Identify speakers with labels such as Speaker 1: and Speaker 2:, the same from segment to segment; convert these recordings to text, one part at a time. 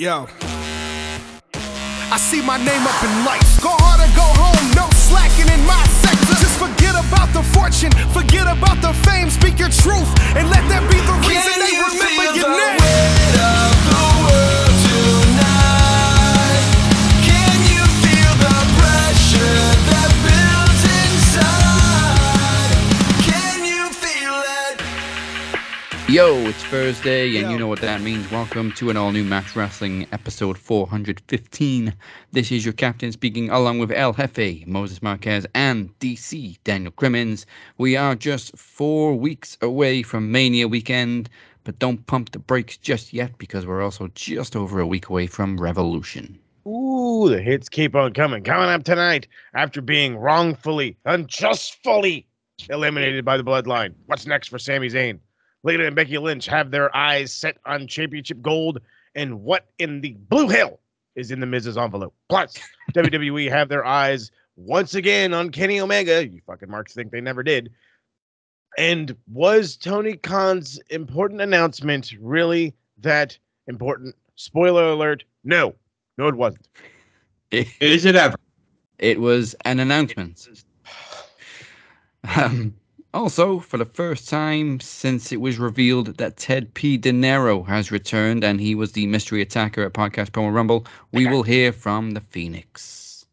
Speaker 1: Yo. I see my name up in lights. Go hard or go home, no slacking in my sector. Just forget about the fortune, forget about the fame. Speak your truth, and let that be the reason they remember your name.
Speaker 2: Yo, it's Thursday, and you know what that means. Welcome to an all new Max Wrestling episode 415. This is your captain speaking, along with El Jefe, Moses Marquez, and DC, Daniel Crimmins. We are just four weeks away from Mania weekend, but don't pump the brakes just yet because we're also just over a week away from Revolution.
Speaker 3: Ooh, the hits keep on coming. Coming up tonight after being wrongfully, unjustfully eliminated by the bloodline. What's next for Sami Zayn? Lita and Becky Lynch have their eyes set on championship gold. And what in the blue hell is in the Miz's envelope? Plus, WWE have their eyes once again on Kenny Omega. You fucking marks think they never did. And was Tony Khan's important announcement really that important? Spoiler alert, no. No, it wasn't.
Speaker 4: Is it ever?
Speaker 2: It was an announcement. Um, also, for the first time since it was revealed that Ted P. De Niro has returned and he was the mystery attacker at Podcast Promo Rumble, we will hear from the Phoenix.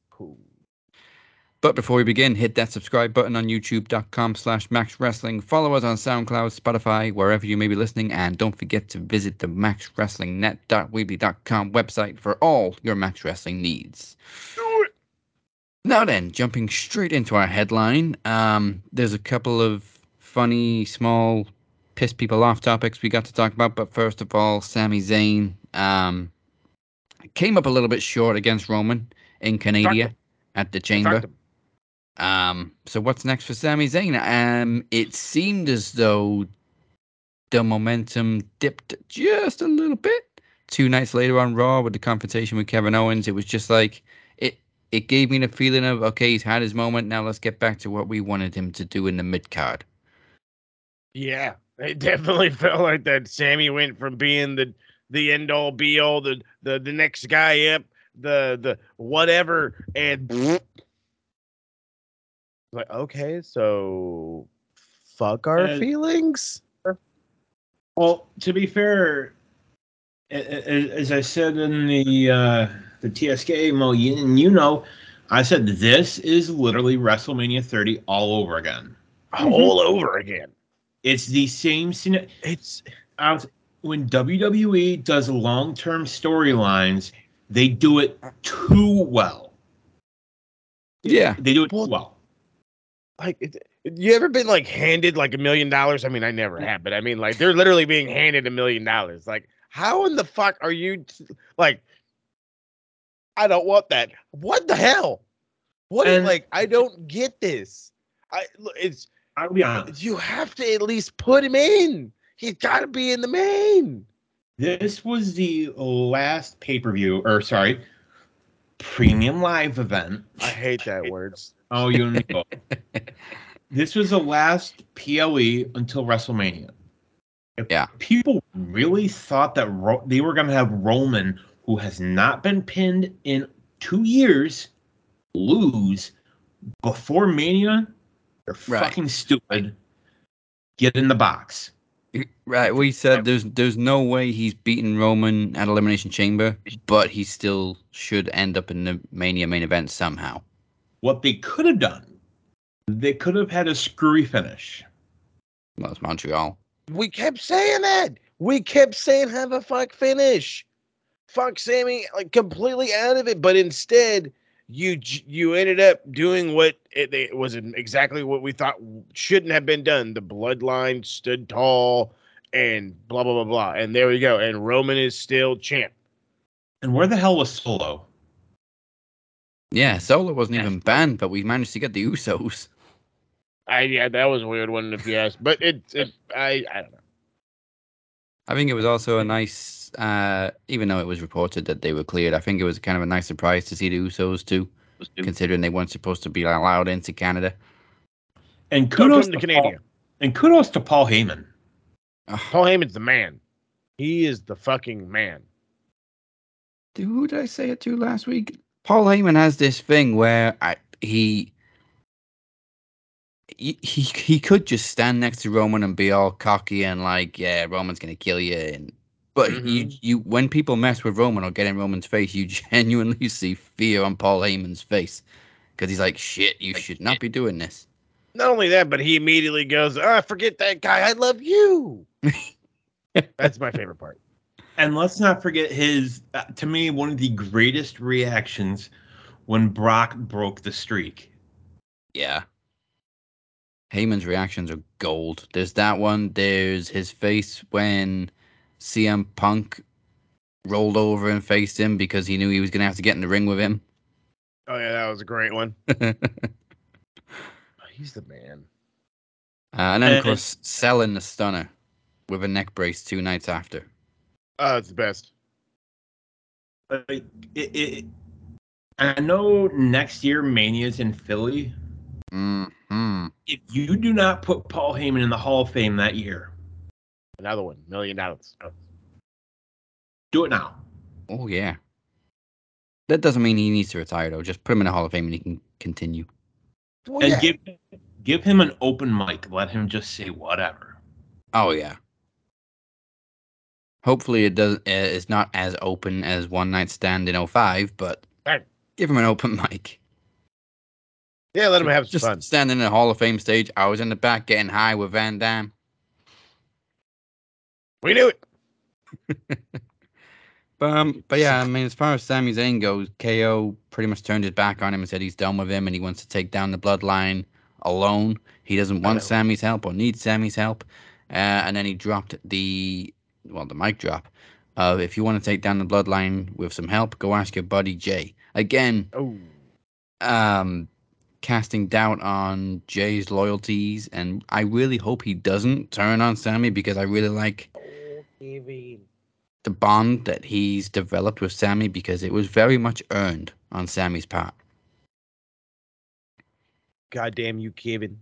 Speaker 2: But before we begin, hit that subscribe button on youtube.com slash Max Wrestling. Follow us on SoundCloud, Spotify, wherever you may be listening, and don't forget to visit the maxwrestlingnet.weebly.com website for all your Max Wrestling needs. Now then, jumping straight into our headline, um, there's a couple of funny, small, piss people off topics we got to talk about. But first of all, Sami Zayn um, came up a little bit short against Roman in Canada at the Chamber. Um, so what's next for Sami Zayn? Um, it seemed as though the momentum dipped just a little bit. Two nights later on Raw with the confrontation with Kevin Owens, it was just like it. It gave me the feeling of okay, he's had his moment. Now let's get back to what we wanted him to do in the mid card.
Speaker 3: Yeah, it definitely felt like that. Sammy went from being the the end all be all, the the the next guy up, the the whatever, and like okay, so fuck our
Speaker 4: And-
Speaker 3: feelings.
Speaker 4: Well, to be fair, a- a- as I said in the uh, the TSK, Mo, you, and you know, I said this is literally WrestleMania 30 all over again. Mm-hmm.
Speaker 3: All over again.
Speaker 4: It's the same scene.
Speaker 3: It's
Speaker 4: I was, when WWE does long term storylines, they do it too well.
Speaker 2: Yeah,
Speaker 4: They do it
Speaker 3: Well,
Speaker 4: too well.
Speaker 3: like it, you ever been like handed like a million dollars? I mean, I never have, but I mean, like they're literally being handed a million dollars. Like, how in the fuck are you t- like? I don't want that. What the hell? What
Speaker 4: And-
Speaker 3: like? I don't get this. I it's
Speaker 4: I'll be honest.
Speaker 3: you have to at least put him in. He's got to be in the main.
Speaker 4: This was the last pay per view, or sorry, premium live event.
Speaker 3: I hate that words.
Speaker 4: Oh, you and me. This was the last PLE until WrestleMania. If
Speaker 2: Yeah.
Speaker 4: people really thought that Ro- they were going to have Roman, who has not been pinned in two years, lose before Mania, they're
Speaker 2: Right.
Speaker 4: fucking stupid. Get in the box.
Speaker 2: right. We said there's there's no way he's beaten Roman at Elimination Chamber, but he still should end up in the Mania main event somehow.
Speaker 4: What they could have done, they could have had a screwy finish.
Speaker 2: Well, it's Montreal.
Speaker 3: We kept saying that. We kept saying have a fuck finish. Fuck Sammy like completely out of it, but instead you you ended up doing what it, it was exactly what we thought shouldn't have been done. The bloodline stood tall and blah blah blah blah. And there we go. And Roman is still champ.
Speaker 4: And where the hell was Solo?
Speaker 2: Yeah, Solo wasn't even banned, but we managed to get the Usos.
Speaker 3: I yeah, that was a weird one if you ask. But it it I I don't know.
Speaker 2: I think it was also a nice, uh, even though it was reported that they were cleared, I think it was kind of a nice surprise to see the Usos too, considering they weren't supposed to be allowed into Canada.
Speaker 4: And
Speaker 3: Come
Speaker 4: kudos
Speaker 3: to
Speaker 4: to,
Speaker 3: Canada.
Speaker 4: Paul, and kudos to Paul Heyman.
Speaker 2: Ugh,
Speaker 3: Paul Heyman's the man. He is the fucking man.
Speaker 2: who did I say it to last week? Paul Heyman has this thing where I, he, he he he could just stand next to Roman and be all cocky and like, yeah, Roman's gonna kill you, and but you
Speaker 3: Mhm.
Speaker 2: you when people mess with Roman or get in Roman's face, you genuinely see fear on Paul Heyman's face because he's like, shit, you should not be doing this.
Speaker 3: Not only that, but he immediately goes, "Ah, forget that guy. I love you." That's my favorite part.
Speaker 4: And let's not forget his, uh, to me, one of the greatest reactions when Brock broke the streak.
Speaker 2: Yeah. Heyman's reactions are gold. There's that one. There's his face when CM Punk rolled over and faced him because he knew he was going to have to get in the ring with him.
Speaker 3: Oh yeah, that was a great one.
Speaker 2: uh,
Speaker 3: He's the man.
Speaker 2: and then, of course, selling the stunner with a neck brace two nights after.
Speaker 3: Oh, it's the best.
Speaker 4: Like, it, it, I know next year Mania's in Philly.
Speaker 2: Mm-hmm.
Speaker 4: If you do not put Paul Heyman in the Hall of Fame that year,
Speaker 3: Another one, million dollars.
Speaker 4: do it now.
Speaker 2: Oh, yeah. That doesn't mean he needs to retire, though. Just put him in the Hall of Fame and he can continue.
Speaker 3: Well,
Speaker 4: and
Speaker 3: yeah.
Speaker 4: give give him an open mic. Let him just say whatever.
Speaker 2: Oh yeah. Hopefully it does. Uh, it's not as open as One Night Stand in 05, but
Speaker 3: Right.
Speaker 2: give him an open mic.
Speaker 3: yeah, let him have some
Speaker 2: Just
Speaker 3: fun.
Speaker 2: standing in the Hall of Fame stage. I was in the back getting high with Van Damme.
Speaker 3: We knew it.
Speaker 2: But um, but yeah, I mean, as far as Sami Zayn goes, KO pretty much turned his back on him and said he's done with him and he wants to take down the Bloodline alone. He doesn't want. Sammy's help or need Sammy's help. Uh, and then he dropped the well, the mic drop of if you want to take down the Bloodline with some help, go ask your buddy Jay. Again,
Speaker 3: Oh,
Speaker 2: um, casting doubt on Jay's loyalties, and I really hope he doesn't turn on Sammy because I really like the bond that he's developed with Sammy because it was very much earned on Sammy's part.
Speaker 3: goddamn you, Kevin.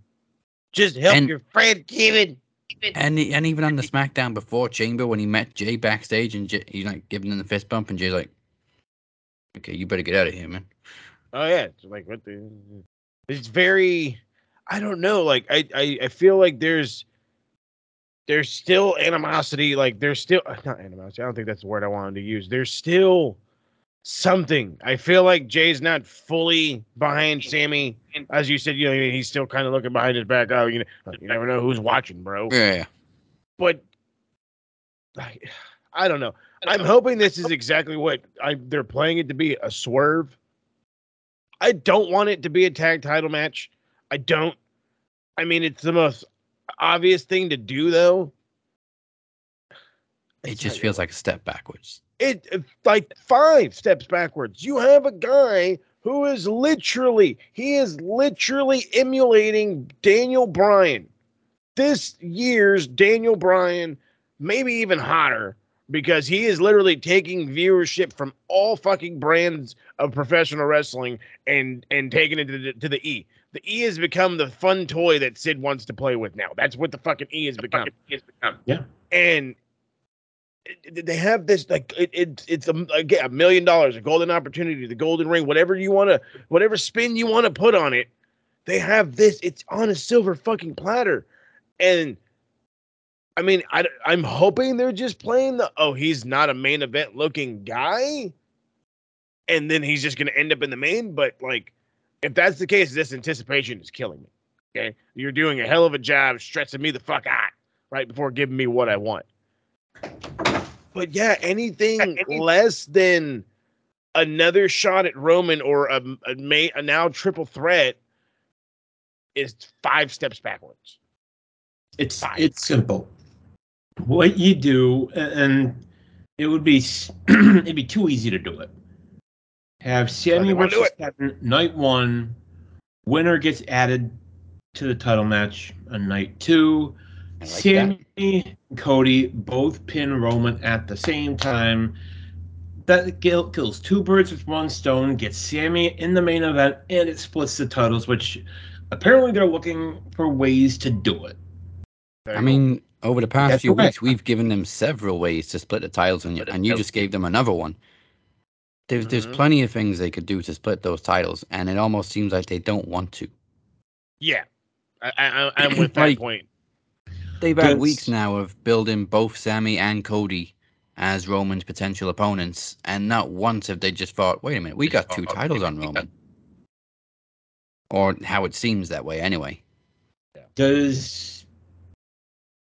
Speaker 3: Just help
Speaker 2: And-
Speaker 3: your friend, Kevin.
Speaker 2: And and even on the SmackDown before Chamber when he met Jay backstage and Jay, he's like giving him the fist bump and Jay's like, "Okay, you better get out of here, man."
Speaker 3: Oh yeah, it's like what the? It's very. I don't know. Like I, I, I feel like there's. There's still animosity. Like there's still uh, not animosity. I don't think that's the word I wanted to use. There's still something. I feel like Jay's not fully behind Sammy. As you said, you know, he's still kind of looking behind his back. Oh, you know, oh, you never know who's watching, bro.
Speaker 2: Yeah,
Speaker 3: but I, I don't know. I'm hoping this is exactly what I they're playing it to be a swerve. I don't want it to be a tag title match. I don't. I mean, it's the most obvious thing to do, though.
Speaker 2: it just feels like a step backwards.
Speaker 3: it uh, like five steps backwards. You have a guy who is literally he is literally emulating Daniel Bryan. This year's Daniel Bryan, maybe even hotter, because he is literally taking viewership from all fucking brands of professional wrestling and and taking it to the, to the E. The E has become the fun toy that Sid wants to play with now. That's what the fucking E has become.
Speaker 4: Yeah.
Speaker 3: And they have this like it, it it's a, again a million dollars, a golden opportunity, the golden ring, whatever you want to, whatever spin you want to put on it. They have this. It's on a silver fucking platter, and I mean, I, I'm hoping they're just playing the oh he's not a main event looking guy, and then he's just gonna end up in the main. But like, if that's the case, this anticipation is killing me. Okay, you're doing a hell of a job stretching me the fuck out right before giving me what I want. But yeah, anything less than another shot at Roman or a, a, a now triple threat is five steps backwards.
Speaker 4: It's
Speaker 3: Fine.
Speaker 4: it's simple. What you do, and it would be it'd be too easy to do it. Have Sammy
Speaker 3: they wanna do
Speaker 4: versus Kevin night one. Winner gets added to the title match on night two.
Speaker 2: Like
Speaker 4: Sammy and Cody both pin Roman at the same time. That kills two birds with one stone, gets Sammy in the main event, and it splits the titles, which apparently they're looking for ways to do it.
Speaker 2: I mean, Over the past
Speaker 4: That's
Speaker 2: few
Speaker 4: correct.
Speaker 2: weeks, we've given them several ways to split the titles, and, and you just gave them another one. There's there's
Speaker 3: Mhm.
Speaker 2: plenty of things they could do to split those titles, and it almost seems like they don't want to.
Speaker 3: Yeah, I, I, I'm with that
Speaker 2: Like-
Speaker 3: point.
Speaker 2: They've had weeks now of building both Sammy and Cody as Roman's potential opponents, and not once have they just thought, "Wait a minute, we got two titles on Roman," or how it seems that way anyway.
Speaker 4: Does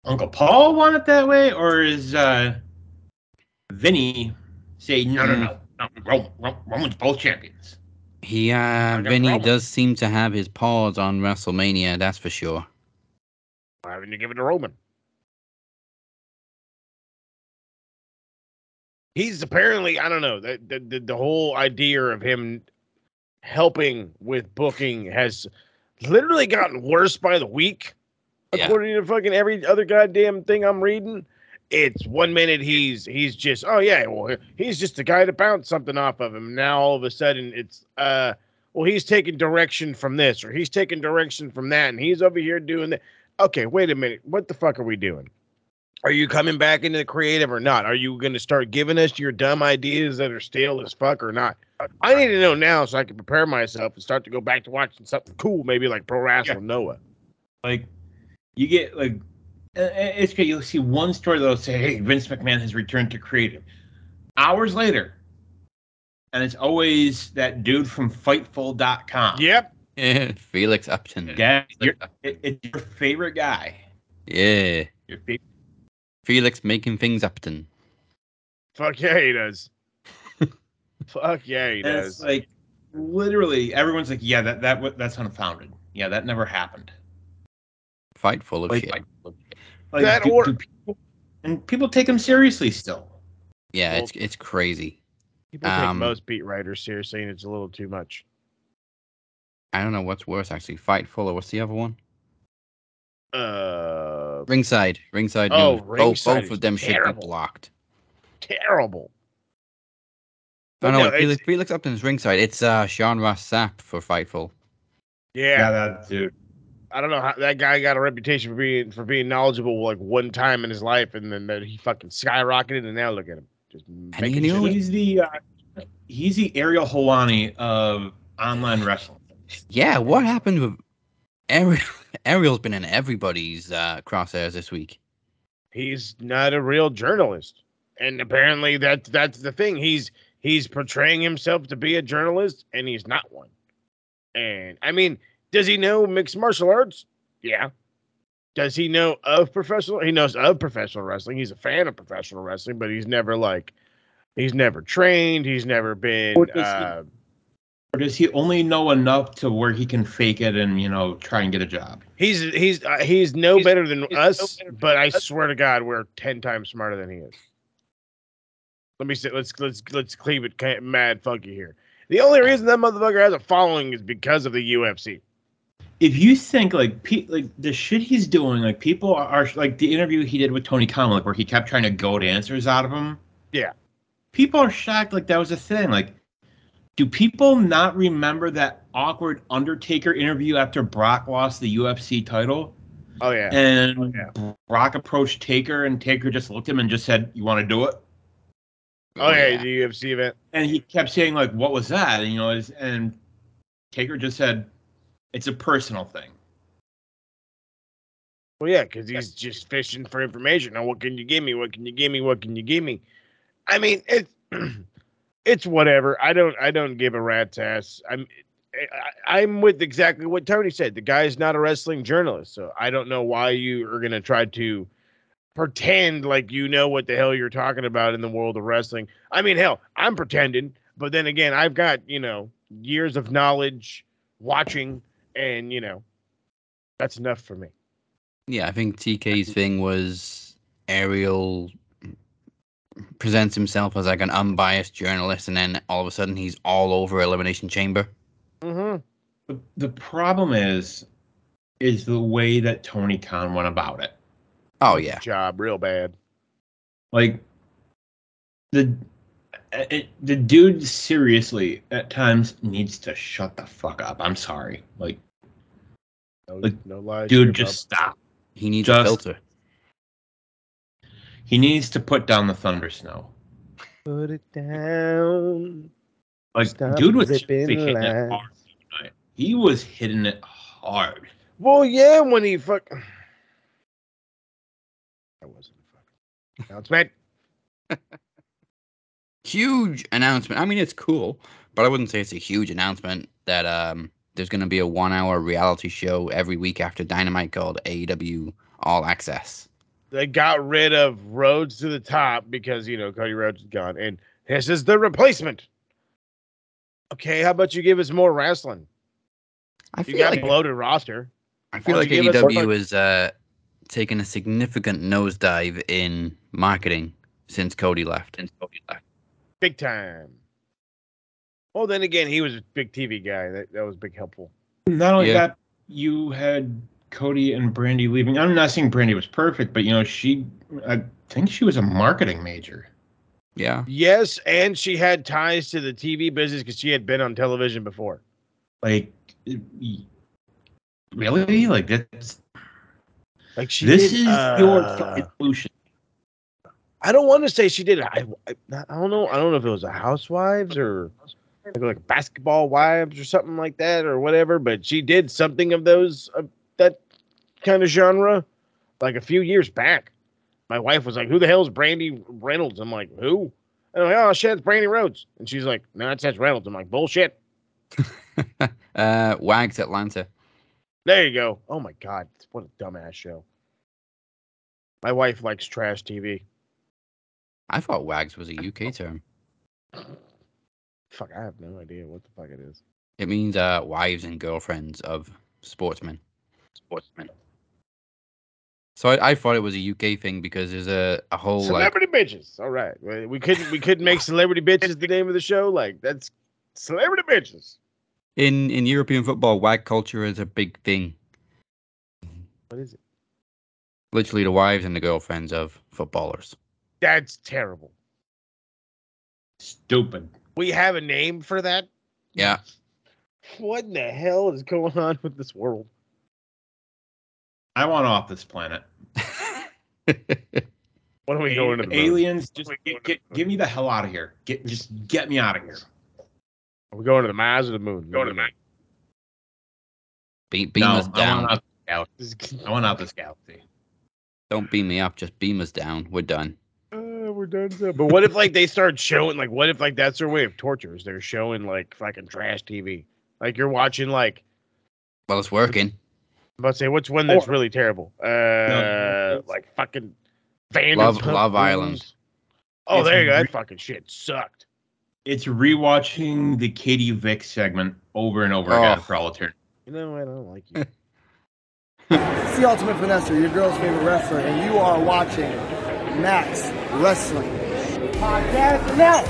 Speaker 4: Uncle Paul want it that way, or is uh, Vinny say no, no, no, no? Ro- Ro- Roman's both champions.
Speaker 2: He, uh, Vinny
Speaker 3: Roman.
Speaker 2: does seem to have his paws on WrestleMania, that's for sure.
Speaker 3: Why haven't you given it to Roman? He's apparently, I don't know, the, the, the, the whole idea of him helping with booking has literally gotten worse by the week,
Speaker 2: Yeah.
Speaker 3: according to fucking every other goddamn thing I'm reading. It's one minute he's he's just oh yeah well he's just the guy to bounce something off of him. Now all of a sudden it's uh well he's taking direction from this or he's taking direction from that and he's over here doing that okay, wait a minute. What the fuck are we doing? Are you coming back into the creative or not? Are you going to start giving us your dumb ideas that are stale as fuck or not? I need to know now so I can prepare myself and start to go back to watching something cool, maybe like Pro Wrestling Noah.
Speaker 4: Like, you get like, Uh, it's good. You'll see one story that'll say, "Hey, Vince McMahon has returned to creative." Hours later, and it's always that dude from Fightful.com.
Speaker 3: Yep.
Speaker 2: Felix Upton.
Speaker 4: yeah, your, it, it's your favorite guy.
Speaker 2: Yeah.
Speaker 4: Your favorite.
Speaker 2: Felix making things Upton.
Speaker 3: Fuck yeah, he does. fuck yeah, he
Speaker 4: And it's
Speaker 3: does.
Speaker 4: like literally everyone's like, "Yeah, that that that's unfounded. Yeah, that never happened."
Speaker 2: Fightful of
Speaker 4: Like-
Speaker 2: shit.
Speaker 4: Like,
Speaker 3: That
Speaker 4: do-
Speaker 3: or-
Speaker 4: do people, and people take him seriously still.
Speaker 2: Yeah,
Speaker 3: Well-
Speaker 2: it's it's crazy.
Speaker 3: People take
Speaker 2: um,
Speaker 3: most beat writers seriously, and it's a little too much.
Speaker 2: I don't know what's worse actually. Fightful or what's the other one?
Speaker 3: Uh,
Speaker 2: Ringside. Ringside
Speaker 3: Oh,
Speaker 2: News. Both,
Speaker 3: Ringside
Speaker 2: both
Speaker 3: is
Speaker 2: of them should
Speaker 3: terrible.
Speaker 2: be blocked.
Speaker 3: terrible.
Speaker 2: I
Speaker 3: But
Speaker 2: know
Speaker 3: no,
Speaker 2: what Felix,
Speaker 3: it's-
Speaker 2: Felix Upton's ringside. It's uh Sean Ross Sapp for Fightful.
Speaker 3: Yeah, Yeah,
Speaker 4: that dude.
Speaker 3: I don't know how that guy got a reputation for being for being knowledgeable like one time in his life, and then that he fucking skyrocketed, and now look at him, just making
Speaker 2: he
Speaker 3: shit
Speaker 2: knew.
Speaker 4: He's the uh, he's the Ariel Helwani of online wrestling.
Speaker 2: Yeah, what happened with Ariel? Ariel's been in everybody's uh, crosshairs this week.
Speaker 3: he's not a real journalist and apparently that that's the thing he's he's portraying himself to be a journalist and he's not one and i mean does he know mixed martial arts? Yeah. Does he know of professional he knows of professional wrestling. He's a fan of professional wrestling but he's never like he's never trained. He's never been
Speaker 4: Or does he-
Speaker 3: uh,
Speaker 4: Or does he only know enough to where he can fake it and you know try and get a job?
Speaker 3: he's he's uh, he's no
Speaker 4: He's-
Speaker 3: better than us
Speaker 4: no better than
Speaker 3: but i
Speaker 4: us.
Speaker 3: swear to god we're 10 times smarter than he is. Let me say let's let's let's cleave it mad funky here. The only reason that motherfucker has a following is because of the ufc
Speaker 4: If you think like pe- like the shit he's doing, like people are, are like the interview he did with Tony Khan, like where he kept trying to goad answers out of him.
Speaker 3: Yeah.
Speaker 4: people are shocked like that was a thing. Like, do people not remember that awkward Undertaker interview after Brock lost the UFC title?
Speaker 3: oh yeah
Speaker 4: And oh,
Speaker 3: yeah.
Speaker 4: Brock approached Taker, and Taker just looked at him and just said, "You want to do it?"
Speaker 3: oh yeah, the ufc event
Speaker 4: And he kept saying, "Like, what was that?" And, you know, and Taker just said, "It's a personal thing."
Speaker 3: well yeah because he's just fishing for information now what can you give me what can you give me what can you give me i mean it's it's whatever i don't i don't give a rat's ass i'm I, I'm with exactly what Tony said. The guy's not a wrestling journalist, so I don't know why you are gonna try to pretend like you know what the hell you're talking about in the world of wrestling. I mean, hell, I'm pretending, but then again, I've got you know years of knowledge, watching, and you know that's enough for me.
Speaker 2: Yeah, I think TK's thing was Ariel presents himself as like an unbiased journalist, and then all of a sudden he's all over Elimination Chamber.
Speaker 3: Mm-hmm.
Speaker 4: The, the problem is, is the way that Tony Khan went about it.
Speaker 2: Oh yeah,
Speaker 3: Job real bad.
Speaker 4: Like the Uh, it, the dude seriously at times needs to shut the fuck up. I'm sorry. Like,
Speaker 3: No,
Speaker 4: Like,
Speaker 3: no lies.
Speaker 4: dude,
Speaker 3: here,
Speaker 4: just stop.
Speaker 2: he needs a filter.
Speaker 4: He needs to put down the thunder snow.
Speaker 3: Put it down.
Speaker 4: Like
Speaker 3: Stop
Speaker 4: dude was
Speaker 3: zipping
Speaker 4: hitting it hard. He was hitting it hard.
Speaker 3: Well, yeah, when he fuck. That wasn't a fucking announcement.
Speaker 2: Huge announcement. I mean, it's cool, but I wouldn't say it's a huge announcement that um there's going to be a one-hour reality show every week after Dynamite called AEW All Access.
Speaker 3: They got rid of Rhodes to the top because you know Cody Rhodes is gone, and this is the replacement. Okay, how about you give us more wrestling?
Speaker 2: I
Speaker 3: You
Speaker 2: feel
Speaker 3: got a
Speaker 2: like
Speaker 3: bloated roster.
Speaker 2: I feel like
Speaker 3: don't you give us
Speaker 2: AEW
Speaker 3: more-
Speaker 2: is uh, taking a significant nosedive in marketing since Cody left. Since Cody left.
Speaker 3: Big time. Well, then again, he was a big TV guy. That that was big helpful.
Speaker 4: Not only
Speaker 2: Yeah.
Speaker 4: that, you had Cody and Brandi leaving. I'm not saying Brandi was perfect, but you know, she I think she was a marketing major.
Speaker 2: Yeah.
Speaker 3: Yes, and she had ties to the TV business because she had been on television before.
Speaker 4: Like really? Like that's
Speaker 3: Like she
Speaker 4: this
Speaker 3: did,
Speaker 4: is
Speaker 3: uh,
Speaker 4: your solution.
Speaker 3: I don't want to say she did. I, I I don't know. I don't know if it was a Housewives or like, like Basketball Wives or something like that or whatever. But she did something of those of that kind of genre like a few years back. My wife was like, "Who the hell is Brandi Reynolds?" I'm like, "Who?" And I'm like, "Oh shit, it's Brandi Rhodes." And she's like, "No, it says Reynolds." I'm like, "Bullshit."
Speaker 2: uh, Wags Atlanta.
Speaker 3: There you go. Oh my god, what a dumbass show. My wife likes trash TV.
Speaker 2: I thought Wags was a UK term.
Speaker 3: Fuck, I have no idea what the fuck it is.
Speaker 2: It means uh, wives and girlfriends of sportsmen. Sportsmen. So I, I thought it was a UK thing because there's a, a whole like
Speaker 3: Celebrity bitches. All right, we we couldn't we couldn't make celebrity bitches the name of the show. Like that's celebrity bitches.
Speaker 2: in in European football, wag culture is a big thing.
Speaker 3: What is it?
Speaker 2: Literally, the wives and the girlfriends of footballers.
Speaker 3: That's terrible.
Speaker 4: Stupid.
Speaker 3: We have a name for that.
Speaker 2: Yeah.
Speaker 3: What in the hell is going on with this world?
Speaker 4: I want off this planet.
Speaker 3: When are we going to the moon?
Speaker 4: aliens? Just get, get, get me the hell out of here. Get just get me out of here.
Speaker 3: Are we going to the Mars or the moon?
Speaker 4: Going to the moon.
Speaker 2: Be- beam
Speaker 4: no,
Speaker 2: us
Speaker 4: I
Speaker 2: down.
Speaker 4: want out this galaxy. I want out this galaxy.
Speaker 2: Don't beam me up. Just beam us down. We're done.
Speaker 3: We're done. So. But what if like they start showing like what if like that's their way of torture? Is they're showing like fucking trash TV? Like you're watching like
Speaker 2: Well, it's working.
Speaker 3: I'm about to say what's one that's
Speaker 4: Or-
Speaker 3: really terrible? Uh,
Speaker 4: it's-
Speaker 3: like fucking Vanderpump
Speaker 2: Love- Love
Speaker 3: Rules.
Speaker 2: Island.
Speaker 3: Oh,
Speaker 4: It's
Speaker 3: there you go. That
Speaker 4: re-
Speaker 3: fucking shit sucked.
Speaker 4: It's rewatching the Katie Vick segment over and over again
Speaker 2: Oh.
Speaker 4: for all eternity.
Speaker 3: You know, I don't like you.
Speaker 5: It's the Ultimate Finesser, your girl's favorite wrestler, and you are watching Max Wrestling Podcast. Now,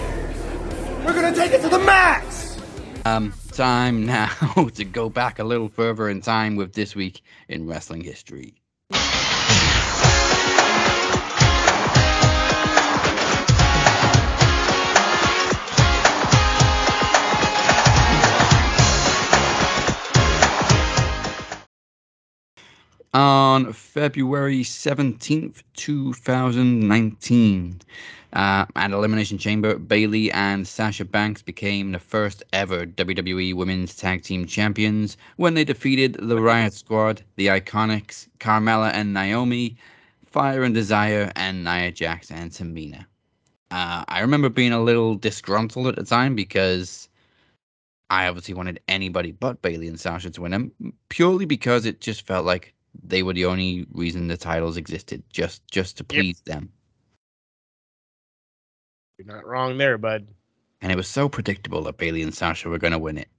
Speaker 5: we're gonna take it to the max.
Speaker 2: Um, time now to go back a little further in time with this week in wrestling history. On February 17th, 2019, uh, at Elimination Chamber, Bayley and Sasha Banks became the first ever WWE Women's Tag Team Champions when they defeated the Riot Squad, the Iconics, Carmella and Naomi, Fire and Desire, and Nia Jax and Tamina. Uh, I remember being a little disgruntled at the time because I obviously wanted anybody but Bayley and Sasha to win them, purely because it just felt like they were the only reason the titles existed, just just to
Speaker 3: Yep.
Speaker 2: please them.
Speaker 3: You're not wrong there, bud.
Speaker 2: And it was so predictable that Bayley and Sasha were going to win it.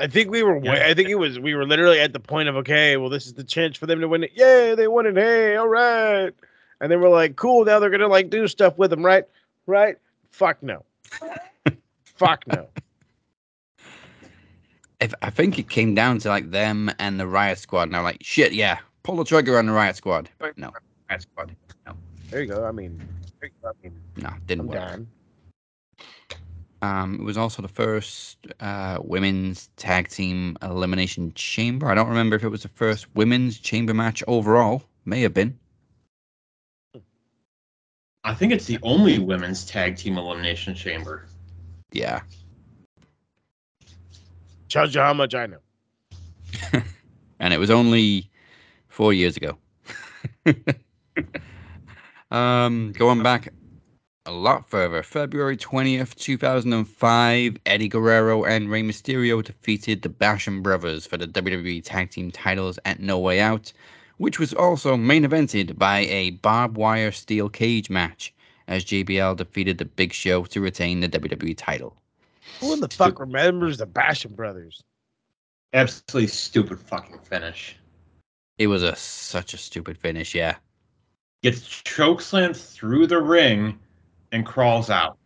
Speaker 3: I think we were. I think it was. We were literally at the point of okay, well, this is the chance for them to win it. Yay, they won it. Hey, all right. And then we're like, cool. Now they're gonna like do stuff with them, right? Right? Fuck no. Fuck no.
Speaker 2: If I think it came down to like them and the Riot Squad, and I'm like, shit, yeah, pull the trigger on the Riot Squad. No, Riot Squad. No,
Speaker 3: There you go. I mean, I mean,
Speaker 2: no, didn't
Speaker 3: I'm
Speaker 2: work.
Speaker 3: down.
Speaker 2: Um, it was also the first uh, women's tag team elimination chamber. I don't remember if it was the first women's chamber match overall. May have been.
Speaker 4: I think it's the only women's tag team elimination chamber.
Speaker 2: Yeah.
Speaker 3: Tells you how much I know.
Speaker 2: and it was only four years ago. um, going back a lot further, February 20th, 2005, Eddie Guerrero and Rey Mysterio defeated the Basham Brothers for the WWE Tag Team titles at No Way Out, which was also main evented by a barbed wire steel cage match as JBL defeated the Big Show to retain the WWE title.
Speaker 3: Who in the fuck remembers the Basham brothers?
Speaker 4: Absolutely stupid fucking finish.
Speaker 2: It was a such a stupid finish, yeah.
Speaker 4: Gets chokeslammed through the ring and crawls out.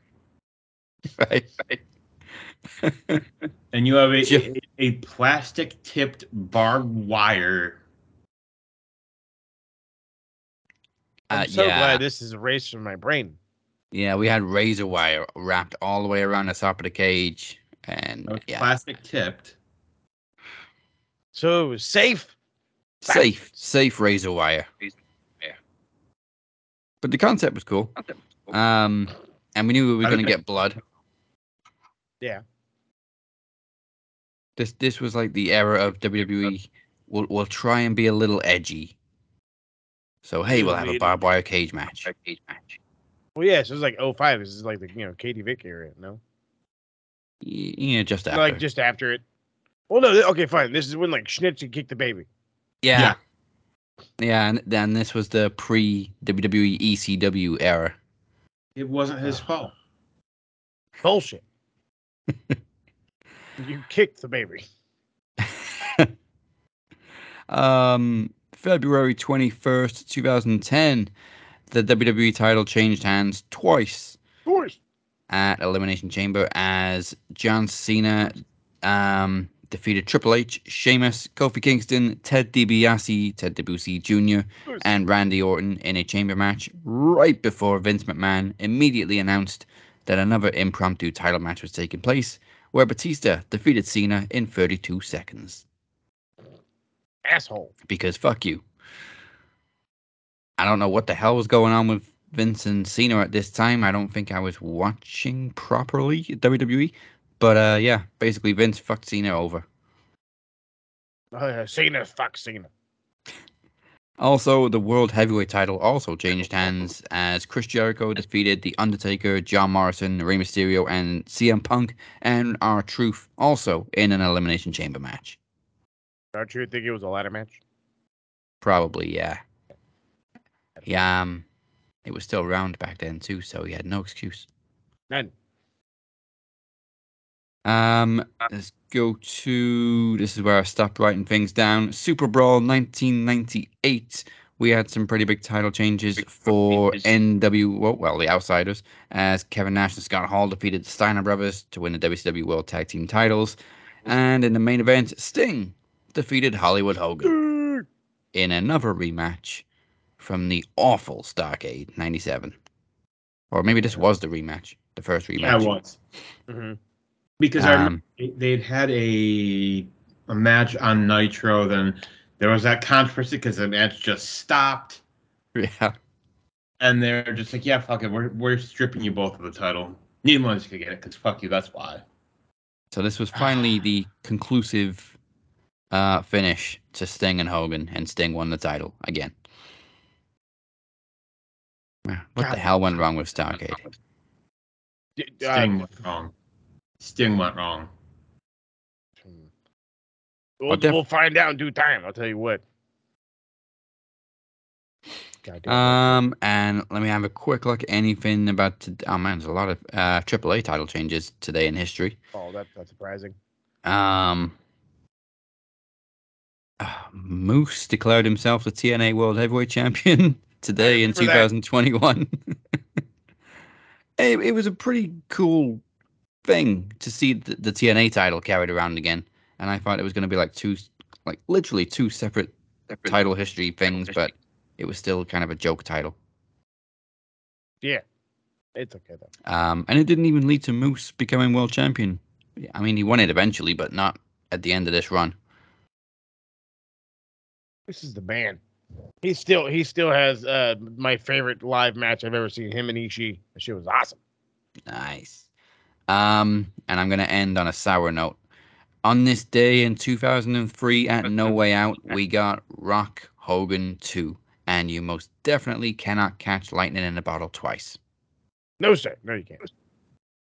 Speaker 2: Right, right.
Speaker 4: And you have a, a, a plastic tipped barbed wire.
Speaker 3: I'm
Speaker 2: Uh,
Speaker 3: so
Speaker 2: yeah.
Speaker 3: glad this is erased from my brain.
Speaker 2: Yeah, we had razor wire wrapped all the way around the top of the cage, and yeah,
Speaker 4: Plastic tipped.
Speaker 3: So it was safe.
Speaker 2: safe, safe razor wire. Yeah. But the concept was cool. Um, and we knew we were going to get blood.
Speaker 3: Yeah.
Speaker 2: This this was like the era of WWE. We'll we'll try and be a little edgy. So hey, we'll have a barbed wire cage match.
Speaker 3: Well, yeah, so it was like 05. This is like the you know Katie Vick era, no?
Speaker 2: Yeah, just after.
Speaker 3: Like just after it. Well, no, th- okay, fine. This is when like Snitsky kicked the baby.
Speaker 2: yeah.
Speaker 4: Yeah.
Speaker 2: Yeah, and then this was the pre WWE ECW era.
Speaker 4: It wasn't his fault.
Speaker 3: Bullshit. you kicked the baby.
Speaker 2: um, February 21st, 2010, the WWE title changed hands twice
Speaker 3: Twice.
Speaker 2: at Elimination Chamber as John Cena um, defeated Triple H, Sheamus, Kofi Kingston, Ted DiBiase, Ted DiBiase Jr., and Randy Orton in a chamber match right before Vince McMahon immediately announced that another impromptu title match was taking place, where Batista defeated Cena in 32 seconds.
Speaker 3: Asshole.
Speaker 2: Because fuck you. I don't know what the hell was going on with Vincent Cena at this time. I don't think I was watching properly WWE. But uh, yeah, basically Vince fucked Cena over.
Speaker 3: Uh, Cena, fuck Cena.
Speaker 2: Also, the World Heavyweight title also changed hands as Chris Jericho defeated The Undertaker, John Morrison, Rey Mysterio, and CM Punk and R Truth also in an Elimination Chamber match.
Speaker 3: Don't you think it was a ladder match?
Speaker 2: Probably, yeah. Yeah, um, it was still round back then too, so he had no excuse.
Speaker 3: None.
Speaker 2: Um, let's go to this is where I stopped writing things down. SuperBrawl 1998. We had some pretty big title changes for NW, well, well, the Outsiders, as Kevin Nash and Scott Hall defeated the Steiner Brothers to win the WCW World Tag Team titles, and in the main event, Sting defeated Hollywood Hogan in another rematch from the awful Starcade '97, or maybe this was the rematch, the first rematch.
Speaker 4: Yeah, it was.
Speaker 3: hmm
Speaker 4: Because I
Speaker 2: Um,
Speaker 4: remember they'd had a a match on Nitro, then there was that controversy because the match just stopped,
Speaker 2: Yeah.
Speaker 4: and they're just like, "Yeah, fuck it, we're we're stripping you both of the title. Neither one of us could get it because fuck you. That's why."
Speaker 2: So this was finally the conclusive uh, finish to Sting and Hogan, and Sting won the title again. Well, What the hell went wrong with Starcade?
Speaker 3: D-
Speaker 4: Sting
Speaker 3: uh,
Speaker 4: went wrong. Sting went wrong.
Speaker 3: We'll,
Speaker 2: Well, def-
Speaker 3: we'll find out in due time. I'll tell you what. God damn.
Speaker 2: Um, and let me have a quick look. Anything about? To, oh man, there's a lot of uh, AAA title changes today in history.
Speaker 3: oh, that, that's surprising.
Speaker 2: Um, uh, Moose declared himself the TNA World Heavyweight Champion today in 2021. it, it was a pretty cool thing to see the, the TNA title carried around again, and I thought it was going to be like two, like literally two separate title history things, but it was still kind of a joke title.
Speaker 3: Yeah. It's okay, though.
Speaker 2: Um, and it didn't even lead to Moose becoming world champion. I mean, he won it eventually, but not at the end of this run.
Speaker 3: This is the man. He still he still has uh my favorite live match I've ever seen. Him and Ishii. That shit was awesome.
Speaker 2: Nice. Um, and I'm gonna end on a sour note. On this day in 2003 at No Way Out, we got Rock Hogan 2, and you most definitely cannot catch lightning in a bottle twice.
Speaker 3: No sir, no you can't.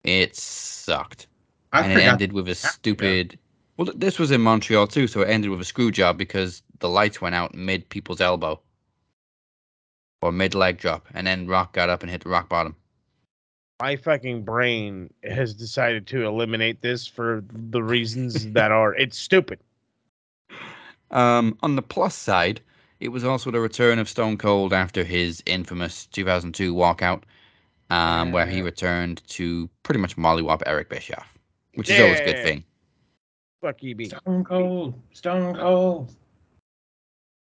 Speaker 2: It sucked.
Speaker 4: I
Speaker 2: and it ended with a stupid. Well, this was in Montreal too, so it ended with a screw job because the lights went out mid people's elbow or mid leg drop, and then Rock got up and hit the rock bottom.
Speaker 3: My fucking brain has decided to eliminate this for the reasons that are it's stupid.
Speaker 2: Um, on the plus side, it was also the return of Stone Cold after his infamous 2002 walkout, um, where he returned to pretty much mollywop Eric Bischoff, which is always a good thing.
Speaker 3: Fuck EB.
Speaker 4: Stone Cold. Stone Cold.